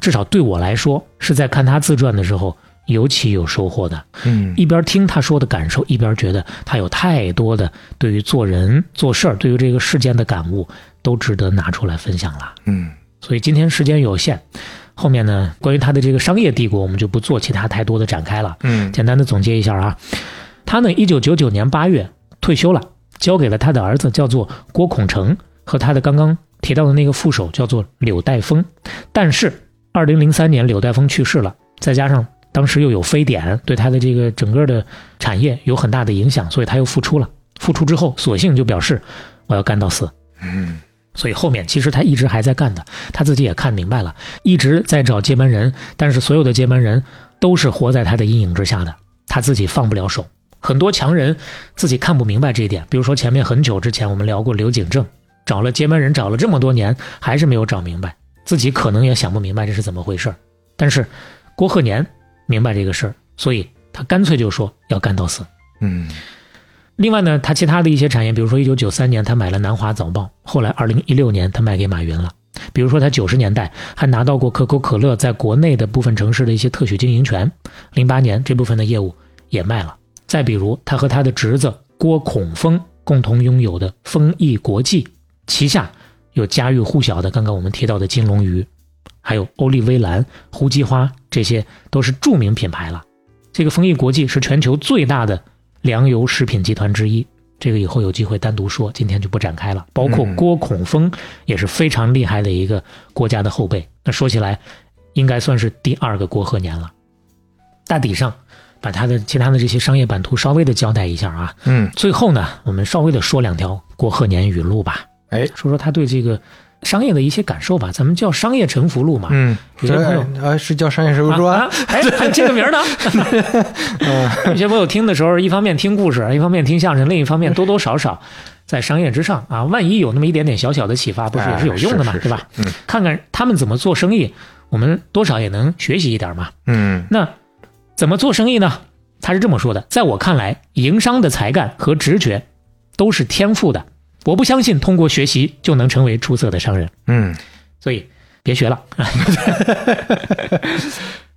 [SPEAKER 2] 至少对我来说，是在看他自传的时候尤其有收获的。
[SPEAKER 3] 嗯
[SPEAKER 2] 一边听他说的感受，一边觉得他有太多的对于做人做事儿、对于这个事件的感悟，都值得拿出来分享了。
[SPEAKER 3] 嗯
[SPEAKER 2] 所以今天时间有限，后面呢，关于他的这个商业帝国，我们就不做其他太多的展开了。
[SPEAKER 3] 嗯
[SPEAKER 2] 简单的总结一下啊，他呢，一九九九年八月退休了，交给了他的儿子叫做郭孔成和他的刚刚提到的那个副手叫做柳代峰。但是二零零三年柳代峰去世了，再加上当时又有非典对他的这个整个的产业有很大的影响，所以他又复出了。复出之后，索性就表示我要干到死。
[SPEAKER 3] 嗯
[SPEAKER 2] 所以后面其实他一直还在干的，他自己也看明白了，一直在找接班人，但是所有的接班人都是活在他的阴影之下的，他自己放不了手。很多强人自己看不明白这一点，比如说前面很久之前我们聊过刘景正，找了接班人找了这么多年，还是没有找明白，自己可能也想不明白这是怎么回事儿但是郭鹤年明白这个事儿，所以他干脆就说要干到死。
[SPEAKER 3] 嗯
[SPEAKER 2] 另外呢，他其他的一些产业，比如说一九九三年他买了南华早报，后来二零一六年他卖给马云了。比如说他九十年代还拿到过可口可乐在国内的部分城市的一些特许经营权，零八年这部分的业务也卖了。再比如他和他的侄子郭孔峰共同拥有的丰益国际，旗下有家喻户晓的刚刚我们提到的金龙鱼，还有欧丽薇兰、胡姬花，这些都是著名品牌了。这个丰益国际是全球最大的粮油食品集团之一，这个以后有机会单独说，今天就不展开了。包括
[SPEAKER 3] 嗯
[SPEAKER 2] 郭孔峰也是非常厉害的一个国家的后辈。那说起来，应该算是第二个郭鹤年了。大体上，把他的其他的这些商业版图稍微的交代一下啊。
[SPEAKER 3] 嗯，
[SPEAKER 2] 最后呢，我们稍微的说两条郭鹤年语录吧，
[SPEAKER 3] 哎，
[SPEAKER 2] 说说他对这个商业的一些感受吧。咱们叫商业沉浮录嘛。
[SPEAKER 3] 嗯，
[SPEAKER 2] 有些朋友
[SPEAKER 3] 呃是叫商业什么说？
[SPEAKER 2] 啊 还有这个名儿呢。有些朋友听的时候，一方面听故事，一方面听相声，另一方面多多少少在商业之上啊，万一有那么一点点小小的启发，不是也是有用的嘛，对吧？
[SPEAKER 3] 嗯
[SPEAKER 2] 看看他们怎么做生意，我们多少也能学习一点嘛。
[SPEAKER 3] 嗯
[SPEAKER 2] 那怎么做生意呢？他是这么说的：在我看来，营商的才干和直觉都是天赋的，我不相信通过学习就能成为出色的商人。
[SPEAKER 3] 嗯
[SPEAKER 2] 所以别学了。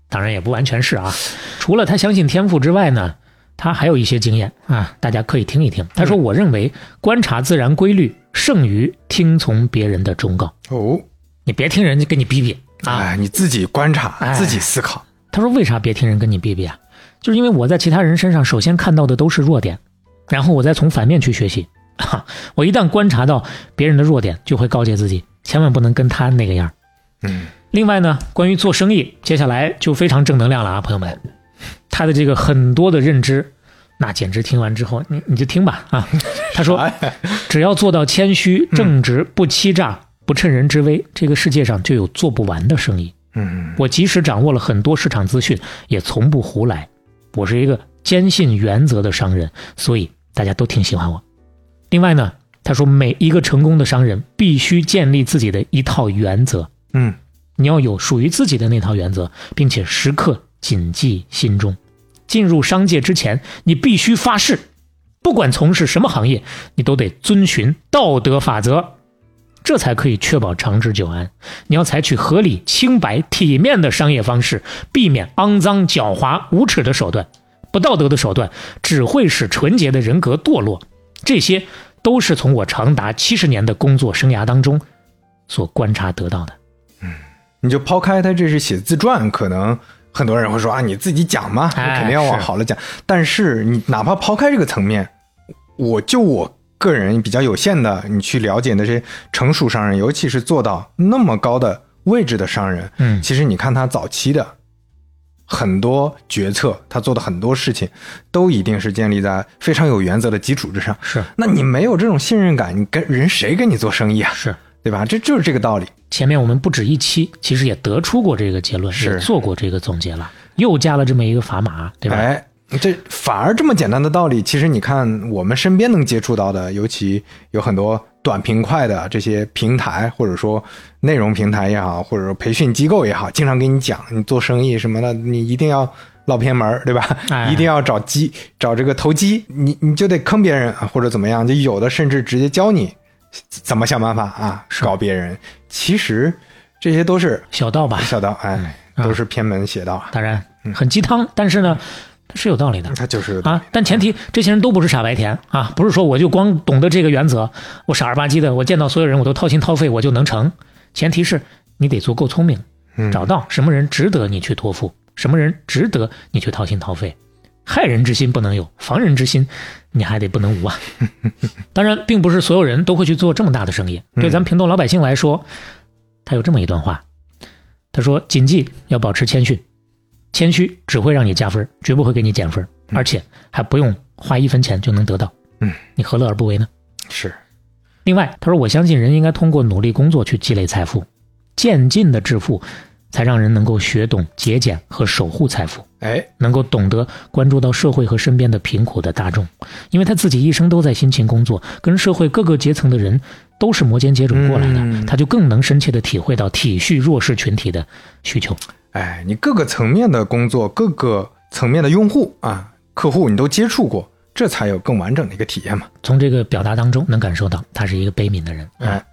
[SPEAKER 2] 当然也不完全是啊，除了他相信天赋之外呢，他还有一些经验啊，大家可以听一听。他说：“我认为观察自然规律胜于听从别人的忠告。
[SPEAKER 3] 哦，
[SPEAKER 2] 你别听人家跟你逼逼啊。
[SPEAKER 3] 哎，你自己观察，
[SPEAKER 2] 哎
[SPEAKER 3] 自己思考。
[SPEAKER 2] 他说：“为啥别听人跟你逼逼啊？就是因为我在其他人身上首先看到的都是弱点，然后我再从反面去学习。哈，我一旦观察到别人的弱点，就会告诫自己，千万不能跟他那个样儿。
[SPEAKER 3] 嗯
[SPEAKER 2] 另外呢，关于做生意，接下来就非常正能量了啊，朋友们，他的这个很多的认知，那简直听完之后，你你就听吧啊。他说，
[SPEAKER 3] 哎
[SPEAKER 2] 只要做到谦虚、正直、不欺诈、不趁人之危，这个世界上就有做不完的生意。
[SPEAKER 3] 嗯
[SPEAKER 2] 我即使掌握了很多市场资讯，也从不胡来。我是一个坚信原则的商人，所以大家都挺喜欢我。另外呢，他说每一个成功的商人必须建立自己的一套原则。
[SPEAKER 3] 嗯
[SPEAKER 2] 你要有属于自己的那套原则，并且时刻谨记心中。进入商界之前，你必须发誓，不管从事什么行业，你都得遵循道德法则，这才可以确保长治久安。你要采取合理、清白、体面的商业方式，避免肮脏、狡猾、无耻的手段。不道德的手段只会使纯洁的人格堕落。这些都是从我长达七十年的工作生涯当中所观察得到的。
[SPEAKER 3] 嗯你就抛开他这是写自传，可能很多人会说啊，你自己讲嘛，你
[SPEAKER 2] 哎
[SPEAKER 3] 肯定要往好了讲。但是你哪怕抛开这个层面，我就我个人比较有限的，你去了解那些成熟商人，尤其是做到那么高的位置的商人，
[SPEAKER 2] 嗯
[SPEAKER 3] 其实你看他早期的很多决策，他做的很多事情，都一定是建立在非常有原则的基础之上。
[SPEAKER 2] 是
[SPEAKER 3] 那你没有这种信任感，你跟人谁跟你做生意啊？
[SPEAKER 2] 是。
[SPEAKER 3] 对吧？这就是这个道理。
[SPEAKER 2] 前面我们不止一期，其实也得出过这个结论，
[SPEAKER 3] 是
[SPEAKER 2] 也做过这个总结了，又加了这么一个砝码，对吧？
[SPEAKER 3] 哎，这反而这么简单的道理，其实你看我们身边能接触到的，尤其有很多短平快的这些平台，或者说内容平台也好，或者说培训机构也好，经常给你讲，你做生意什么的，你一定要捞偏门儿，对吧？
[SPEAKER 2] 哎
[SPEAKER 3] 一定要找机，找这个投机，你你就得坑别人啊或者怎么样，就有的甚至直接教你怎么想办法啊搞别人。其实这些都是
[SPEAKER 2] 小道吧，
[SPEAKER 3] 小道，哎，
[SPEAKER 2] 嗯。
[SPEAKER 3] 都是偏门邪道啊，
[SPEAKER 2] 当然很鸡汤，但是呢，它是有道理的。
[SPEAKER 3] 他就是
[SPEAKER 2] 啊，但前提这些人都不是傻白甜啊，不是说我就光懂得这个原则，我傻儿吧唧的，我见到所有人我都掏心掏肺我就能成。前提是你得足够聪明，
[SPEAKER 3] 嗯
[SPEAKER 2] 找到什么人值得你去托付，什么人值得你去掏心掏肺。害人之心不能有，防人之心你还得不能无啊。当然，并不是所有人都会去做这么大的生意。对咱们平头老百姓来说，他有这么一段话，他说：“谨记要保持谦逊，谦虚只会让你加分，绝不会给你减分，而且还不用花一分钱就能得到。
[SPEAKER 3] 嗯，
[SPEAKER 2] 你何乐而不为呢？”
[SPEAKER 3] 是。
[SPEAKER 2] 另外，他说：“我相信人应该通过努力工作去积累财富，渐进的致富，才让人能够学懂节俭和守护财富。”
[SPEAKER 3] 哎，
[SPEAKER 2] 能够懂得关注到社会和身边的贫苦的大众，因为他自己一生都在辛勤工作，跟社会各个阶层的人都是摩肩接踵过来的，
[SPEAKER 3] 嗯
[SPEAKER 2] 他就更能深切的体会到体恤弱势群体的需求。
[SPEAKER 3] 哎，你各个层面的工作，各个层面的用户啊、客户，你都接触过，这才有更完整的一个体验嘛。
[SPEAKER 2] 从这个表达当中能感受到，他是一个悲悯的人。
[SPEAKER 3] 哎，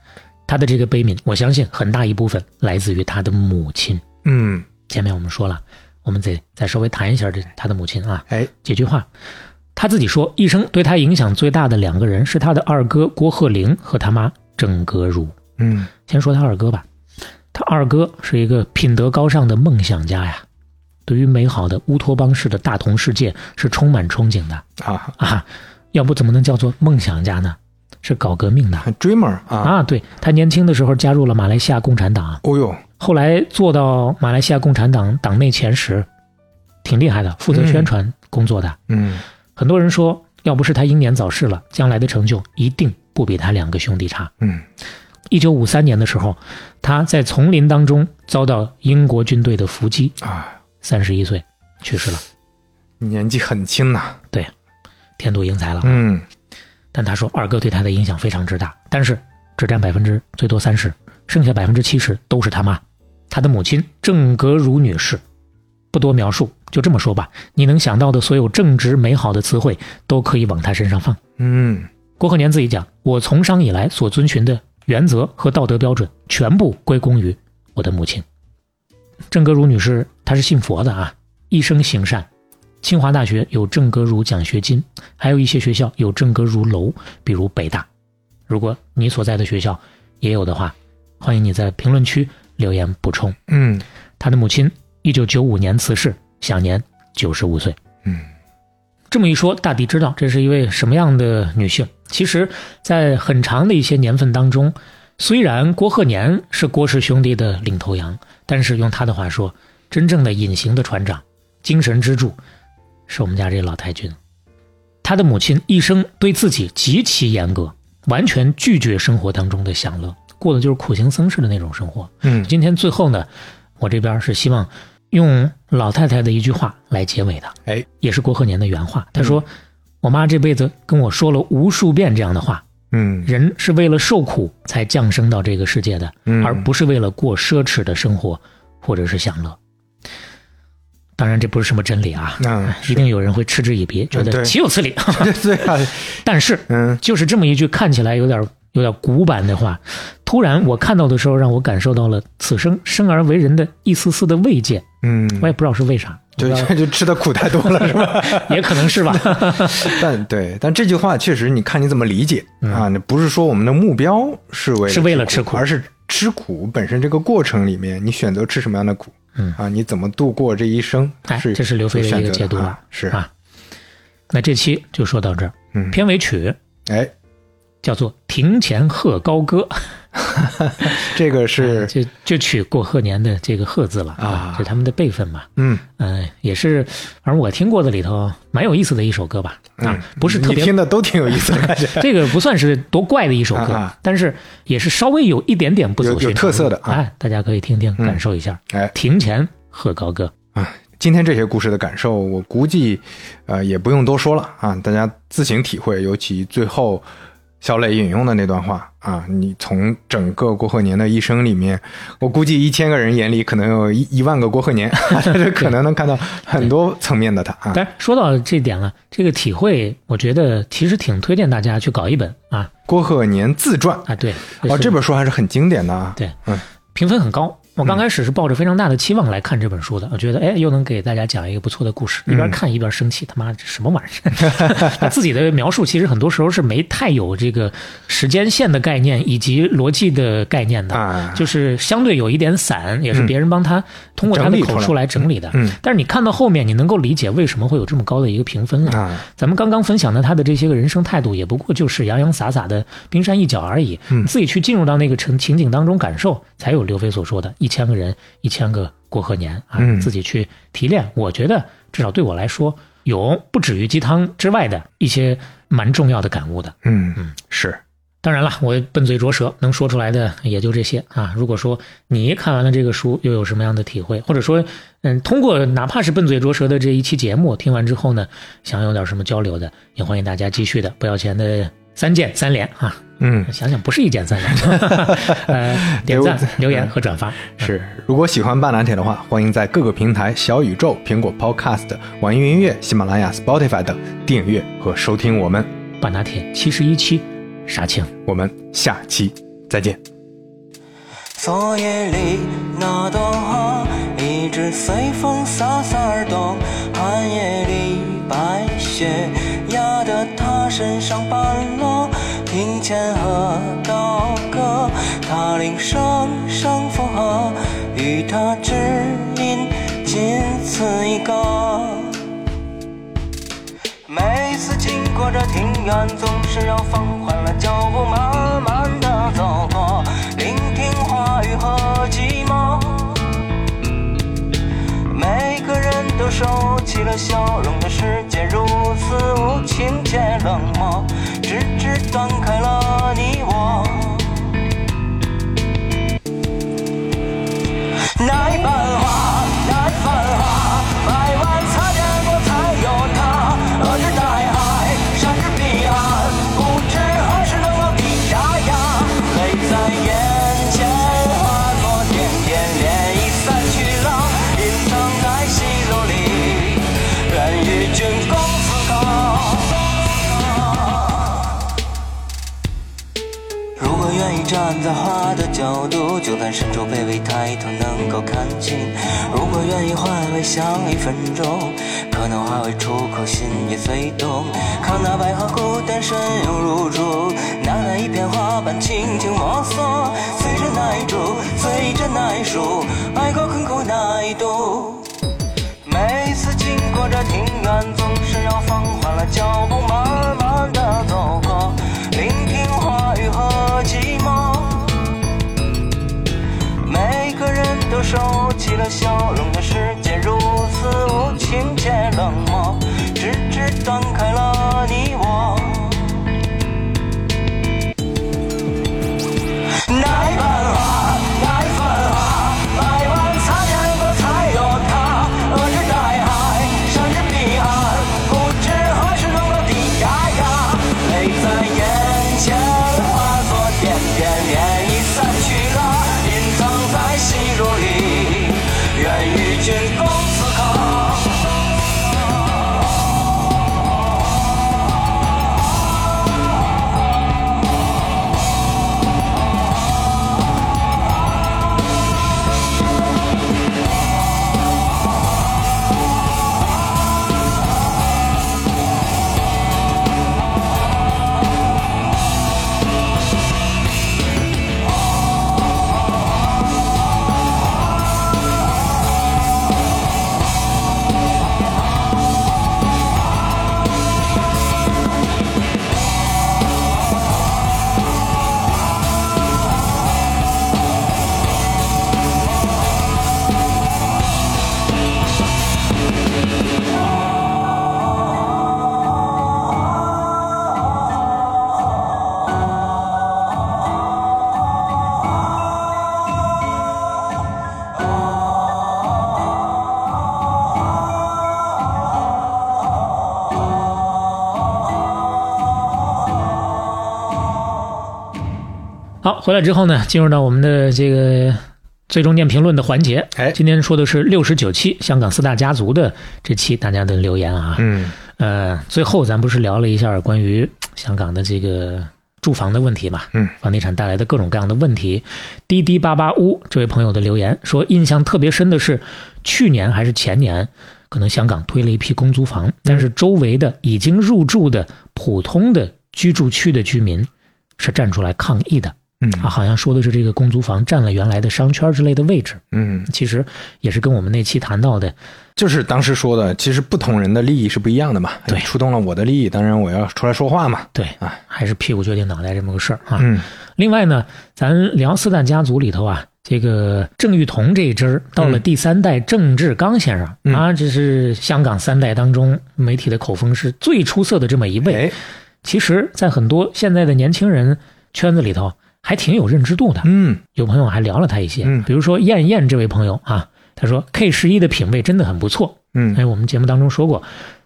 [SPEAKER 2] 他的这个悲悯，我相信很大一部分来自于他的母亲。
[SPEAKER 3] 嗯，
[SPEAKER 2] 前面我们说了，我们得再稍微谈一下这他的母亲啊。
[SPEAKER 3] 哎，
[SPEAKER 2] 几句话。他自己说，一生对他影响最大的两个人是他的二哥郭鹤龄和他妈郑格如。
[SPEAKER 3] 嗯，
[SPEAKER 2] 先说他二哥吧，他二哥是一个品德高尚的梦想家呀，对于美好的乌托邦式的大同世界是充满憧憬的
[SPEAKER 3] 啊
[SPEAKER 2] 啊，要不怎么能叫做梦想家呢？是搞革命的
[SPEAKER 3] ，dreamer 啊，
[SPEAKER 2] 啊！对他年轻的时候加入了马来西亚共产党，
[SPEAKER 3] 哦哟，
[SPEAKER 2] 后来做到马来西亚共产党党内前十，挺厉害的，负责宣传工作的。
[SPEAKER 3] 嗯，
[SPEAKER 2] 很多人说，要不是他英年早逝了，将来的成就一定不比他两个兄弟差。
[SPEAKER 3] 嗯，
[SPEAKER 2] 一九五三年的时候，他在丛林当中遭到英国军队的伏击，
[SPEAKER 3] 啊，
[SPEAKER 2] 三十一岁去世了，
[SPEAKER 3] 年纪很轻呐。
[SPEAKER 2] 对天妒英才了。
[SPEAKER 3] 嗯，
[SPEAKER 2] 但他说，二哥对他的影响非常之大，但是只占百分之最多三十，剩下百分之七十都是他妈，他的母亲郑格如女士。不多描述，就这么说吧，你能想到的所有正直美好的词汇，都可以往他身上放。
[SPEAKER 3] 嗯，
[SPEAKER 2] 郭鹤年自己讲，我从商以来所遵循的原则和道德标准，全部归功于我的母亲郑格如女士。她是信佛的啊，一生行善。清华大学有郑格如奖学金，还有一些学校有郑格如楼，比如北大。如果你所在的学校也有的话，欢迎你在评论区留言补充。
[SPEAKER 3] 嗯，
[SPEAKER 2] 她的母亲一九九五年辞世，享年九十五岁。
[SPEAKER 3] 嗯，
[SPEAKER 2] 这么一说，大抵知道这是一位什么样的女性。其实，在很长的一些年份当中，虽然郭鹤年是郭氏兄弟的领头羊，但是用他的话说，真正的隐形的船长、精神支柱，是我们家这老太君。他的母亲一生对自己极其严格，完全拒绝生活当中的享乐，过的就是苦行僧式的那种生活。
[SPEAKER 3] 嗯，
[SPEAKER 2] 今天最后呢，我这边是希望用老太太的一句话来结尾的，
[SPEAKER 3] 哎，
[SPEAKER 2] 也是郭鹤年的原话。他说：“我妈这辈子跟我说了无数遍这样的话，
[SPEAKER 3] 嗯，
[SPEAKER 2] 人是为了受苦才降生到这个世界的，
[SPEAKER 3] 嗯
[SPEAKER 2] 而不是为了过奢侈的生活或者是享乐。”当然，这不是什么真理啊，
[SPEAKER 3] 嗯
[SPEAKER 2] 一定有人会嗤之以鼻，觉得岂有此理。
[SPEAKER 3] 对对啊，
[SPEAKER 2] 但是，
[SPEAKER 3] 嗯，
[SPEAKER 2] 就是这么一句看起来有点有点古板的话，突然我看到的时候，让我感受到了此生生而为人的一丝丝的慰藉。
[SPEAKER 3] 嗯，
[SPEAKER 2] 我也不知道是为啥，
[SPEAKER 3] 就就 就吃的苦太多了，是吧？
[SPEAKER 2] 也可能是吧。
[SPEAKER 3] 但对，但这句话确实，你看你怎么理解啊？那不是说我们的目标是为了
[SPEAKER 2] 是为了吃苦
[SPEAKER 3] 而是吃苦本身这个过程里面，你选择吃什么样的苦，
[SPEAKER 2] 嗯
[SPEAKER 3] 啊，你怎么度过这一生？
[SPEAKER 2] 这是刘飞的一个解读了
[SPEAKER 3] 啊，是
[SPEAKER 2] 啊。那这期就说到这儿，
[SPEAKER 3] 嗯
[SPEAKER 2] 片尾曲
[SPEAKER 3] 哎，
[SPEAKER 2] 叫做《庭前鹤高歌》，
[SPEAKER 3] 这个是
[SPEAKER 2] 就就取过贺年的这个贺字了
[SPEAKER 3] 啊
[SPEAKER 2] 这是他们的辈分嘛。
[SPEAKER 3] 嗯
[SPEAKER 2] 嗯、也是，反正我听过的里头蛮有意思的一首歌吧。啊，不是特别
[SPEAKER 3] 听的都挺有意思的 感觉，
[SPEAKER 2] 这个不算是多怪的一首歌，但是也是稍微有一点点不走
[SPEAKER 3] 有有
[SPEAKER 2] 寻常
[SPEAKER 3] 特色的啊
[SPEAKER 2] 哎，大家可以听听，
[SPEAKER 3] 嗯
[SPEAKER 2] 感受一下。
[SPEAKER 3] 哎
[SPEAKER 2] 庭前鹤高歌，
[SPEAKER 3] 啊。今天这些故事的感受，我估计，呃，也不用多说了啊，大家自行体会。尤其最后小磊引用的那段话啊，你从整个郭鹤年的一生里面，我估计一千个人眼里可能有一一万个郭鹤年，这可能能看到很多层面的他啊。
[SPEAKER 2] 但说到这点了，这个体会，我觉得其实挺推荐大家去搞一本啊
[SPEAKER 3] 郭鹤年自传
[SPEAKER 2] 啊，对，
[SPEAKER 3] 哦，这本书还是很经典的啊。
[SPEAKER 2] 对，
[SPEAKER 3] 嗯
[SPEAKER 2] 评分很高。我刚开始是抱着非常大的期望来看这本书的，我觉得哎，又能给大家讲一个不错的故事，一边看一边生气，他妈这什么玩意儿？他 自己的描述其实很多时候是没太有这个时间线的概念以及逻辑的概念的，
[SPEAKER 3] 啊，
[SPEAKER 2] 就是相对有一点散，也是别人帮他通过他的口述来整理的。
[SPEAKER 3] 嗯
[SPEAKER 2] 但是你看到后面，你能够理解为什么会有这么高的一个评分了。
[SPEAKER 3] 啊，
[SPEAKER 2] 咱们刚刚分享的他的这些个人生态度，也不过就是洋洋洒洒的冰山一角而已。
[SPEAKER 3] 嗯
[SPEAKER 2] 自己去进入到那个情情景当中感受，才有刘飞所说的一千个人，一千个过贺年啊，
[SPEAKER 3] 嗯
[SPEAKER 2] 自己去提炼。我觉得至少对我来说，有不止于鸡汤之外的一些蛮重要的感悟的。
[SPEAKER 3] 嗯嗯，是，
[SPEAKER 2] 当然了，我笨嘴拙舌，能说出来的也就这些啊。如果说你看完了这个书，又有什么样的体会，或者说，嗯，通过哪怕是笨嘴拙舌的这一期节目听完之后呢，想有点什么交流的，也欢迎大家继续的不要钱的三键三连啊。
[SPEAKER 3] 嗯。
[SPEAKER 2] 想想不是一键三连，呃，点赞、留言和转发。
[SPEAKER 3] 是，如果喜欢半拿铁的话，欢迎在各个平台小宇宙、苹果 Podcast、网易云音乐、喜马拉雅、Spotify 等订阅和收听我们。
[SPEAKER 2] 半拿铁七十一期，杀青。
[SPEAKER 3] 我们下期再见。
[SPEAKER 4] 昨夜里那朵花一直随风洒洒而动，寒夜里白雪压身上斑驳。庭前鹤高歌，他铃声声附和，与他只因仅此一个。每次经过这庭院，总是要放缓了脚步，慢慢的走，又收起了笑容的世界，如此无情且冷漠，直至断开了你我。那一瓣站在花的角度，就算身处卑微，抬头能够看清。如果愿意换位想一分钟，可能化为出口，心也随动。看那百合孤单身影如初，那那一片花瓣轻轻摩挲，随着那一株，随着那一树，爱过困苦那一度。每次经过这庭院，总是要放缓了脚步，
[SPEAKER 2] 好，回来之后呢，进入到我们的这个最终念评论的环节。
[SPEAKER 3] 哎
[SPEAKER 2] 今天说的是六十九期香港四大家族的这期大家的留言啊。
[SPEAKER 3] 嗯
[SPEAKER 2] 呃，最后咱不是聊了一下关于 香港的这个住房的问题嘛？
[SPEAKER 3] 嗯，
[SPEAKER 2] 房地产带来的各种各样的问题。滴滴八八屋这位朋友的留言说，印象特别深的是去年还是前年，可能香港推了一批公租房，但是周围的已经入住的普通的居住区的居民是站出来抗议的。
[SPEAKER 3] 嗯
[SPEAKER 2] 啊，好像说的是这个公租房占了原来的商圈之类的位置，
[SPEAKER 3] 嗯，
[SPEAKER 2] 其实也是跟我们那期谈到的，
[SPEAKER 3] 就是当时说的，其实不同人的利益是不一样的嘛。
[SPEAKER 2] 对
[SPEAKER 3] 触动了我的利益，当然我要出来说话嘛。
[SPEAKER 2] 对
[SPEAKER 3] 啊，
[SPEAKER 2] 还是屁股决定脑袋这么个事儿啊。
[SPEAKER 3] 嗯
[SPEAKER 2] 另外呢，咱聊四旦家族里头啊，这个郑裕彤这一支儿到了第三代郑志刚先生、
[SPEAKER 3] 嗯
[SPEAKER 2] 啊，这是香港三代当中媒体的口风是最出色的这么一位。
[SPEAKER 3] 哎，
[SPEAKER 2] 其实，在很多现在的年轻人圈子里头，还挺有认知度的。
[SPEAKER 3] 嗯
[SPEAKER 2] 有朋友还聊了他一些，
[SPEAKER 3] 嗯
[SPEAKER 2] 比如说燕燕这位朋友啊，他说 K 十一的品味真的很不错。
[SPEAKER 3] 嗯
[SPEAKER 2] 哎，我们节目当中说过，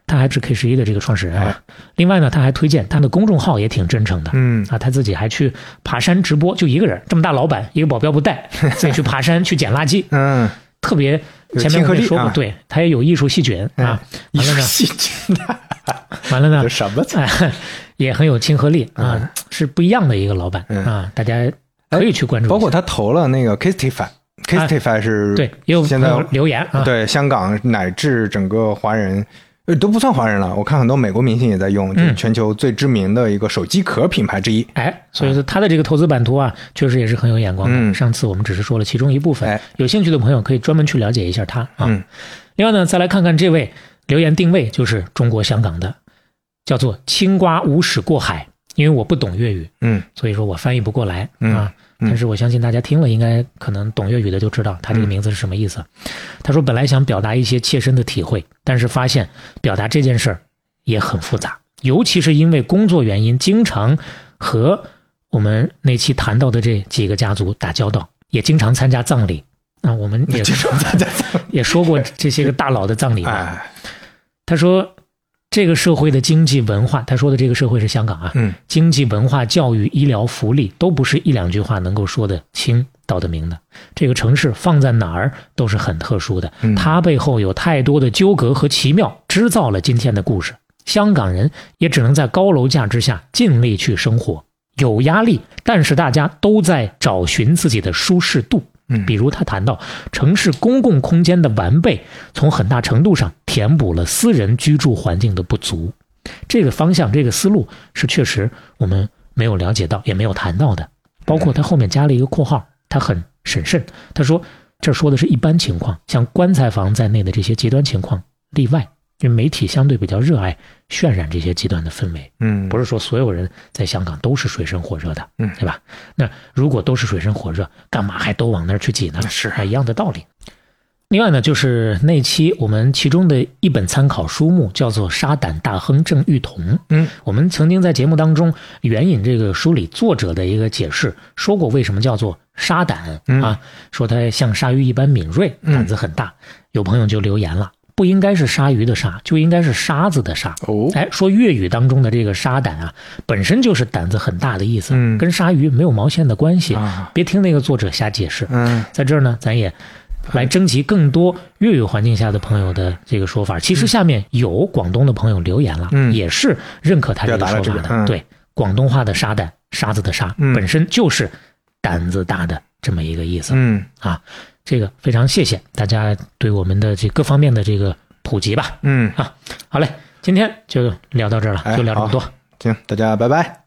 [SPEAKER 2] 他还是 K 十一的这个创始人啊
[SPEAKER 3] 哎。
[SPEAKER 2] 另外呢，他还推荐他的公众号也挺真诚的。
[SPEAKER 3] 嗯
[SPEAKER 2] 啊，他自己还去爬山直播，就一个人，这么大老板，一个保镖不带，自己去爬山去捡垃圾，
[SPEAKER 3] 嗯，
[SPEAKER 2] 特别。前面我们也说过，
[SPEAKER 3] 亲和力啊
[SPEAKER 2] 对他也有艺术细菌啊。
[SPEAKER 3] 艺术细菌
[SPEAKER 2] 完了呢
[SPEAKER 3] 这，什么菜？
[SPEAKER 2] 哎，也很有亲和力啊
[SPEAKER 3] 嗯，
[SPEAKER 2] 是不一样的一个老板
[SPEAKER 3] 嗯
[SPEAKER 2] 啊，大家可以去关注。
[SPEAKER 3] 包括他投了那个 Kistify，Kistify 是
[SPEAKER 2] 对，也有
[SPEAKER 3] 现在
[SPEAKER 2] 留言啊，
[SPEAKER 3] 对香港乃至整个华人。呃，都不算华人了，我看很多美国明星也在用，就是
[SPEAKER 2] 嗯
[SPEAKER 3] 全球最知名的一个手机壳品牌之一。
[SPEAKER 2] 哎，所以说他的这个投资版图啊，确实也是很有眼光的。
[SPEAKER 3] 嗯
[SPEAKER 2] 上次我们只是说了其中一部分，
[SPEAKER 3] 哎
[SPEAKER 2] 有兴趣的朋友可以专门去了解一下他啊。
[SPEAKER 3] 嗯
[SPEAKER 2] 另外呢，再来看看这位留言定位就是中国香港的，叫做“青瓜无屎过海”，因为我不懂粤语，
[SPEAKER 3] 嗯
[SPEAKER 2] 所以说我翻译不过来
[SPEAKER 3] 嗯
[SPEAKER 2] 啊。
[SPEAKER 3] 嗯
[SPEAKER 2] 但是我相信大家听了，应该可能懂粤语的就知道他这个名字是什么意思。他说本来想表达一些切身的体会，但是发现表达这件事儿也很复杂，尤其是因为工作原因，经常和我们那期谈到的这几个家族打交道，也经常参加葬礼。啊，我们也
[SPEAKER 3] 经常参加
[SPEAKER 2] 也说过这些个大佬的葬礼嘛。
[SPEAKER 3] 哎，
[SPEAKER 2] 他说，这个社会的经济文化，他说的这个社会是香港啊，
[SPEAKER 3] 嗯
[SPEAKER 2] 经济文化、教育、医疗、福利都不是一两句话能够说得清道得明的。这个城市放在哪儿都是很特殊的，
[SPEAKER 3] 嗯
[SPEAKER 2] 它背后有太多的纠葛和奇妙，制造了今天的故事。香港人也只能在高楼价之下尽力去生活，有压力，但是大家都在找寻自己的舒适度。
[SPEAKER 3] 嗯
[SPEAKER 2] 比如他谈到城市公共空间的完备，从很大程度上填补了私人居住环境的不足。这个方向、这个思路是确实我们没有了解到，也没有谈到的。包括他后面加了一个括号，他很审慎，他说这说的是一般情况，像棺材房在内的这些极端情况例外。因为媒体相对比较热爱渲染这些极端的氛围，
[SPEAKER 3] 嗯，
[SPEAKER 2] 不是说所有人在香港都是水深火热的，
[SPEAKER 3] 嗯
[SPEAKER 2] 对吧？那如果都是水深火热，干嘛还都往那儿去挤呢？
[SPEAKER 3] 是
[SPEAKER 2] 啊，一样的道理。另外呢，就是那期我们其中的一本参考书目叫做《沙胆大亨郑裕彤》。
[SPEAKER 3] 嗯，
[SPEAKER 2] 我们曾经在节目当中援引这个书里作者的一个解释，说过为什么叫做沙胆
[SPEAKER 3] 嗯
[SPEAKER 2] 啊，说它像鲨鱼一般敏锐，
[SPEAKER 3] 嗯
[SPEAKER 2] 胆子很大。有朋友就留言了，不应该是鲨鱼的鲨，就应该是沙子的沙。
[SPEAKER 3] 哦，
[SPEAKER 2] 哎，说粤语当中的这个沙胆啊，本身就是胆子很大的意思，
[SPEAKER 3] 嗯
[SPEAKER 2] 跟鲨鱼没有毛线的关系。
[SPEAKER 3] 啊
[SPEAKER 2] 别听那个作者瞎解释，
[SPEAKER 3] 嗯
[SPEAKER 2] 在这儿呢，咱也来征集更多粤语环境下的朋友的这个说法。其实下面有广东的朋友留言了，
[SPEAKER 3] 嗯
[SPEAKER 2] 也是认可他这个说法的。
[SPEAKER 3] 这个嗯
[SPEAKER 2] 对，广东话的沙胆，沙子的沙，
[SPEAKER 3] 嗯
[SPEAKER 2] 本身就是胆子大的这么一个意思。
[SPEAKER 3] 嗯
[SPEAKER 2] 啊，这个非常谢谢大家对我们的这各方面的这个普及吧。
[SPEAKER 3] 嗯啊，
[SPEAKER 2] 好嘞，今天就聊到这儿了，
[SPEAKER 3] 哎
[SPEAKER 2] 就聊这么多。
[SPEAKER 3] 行，大家拜拜。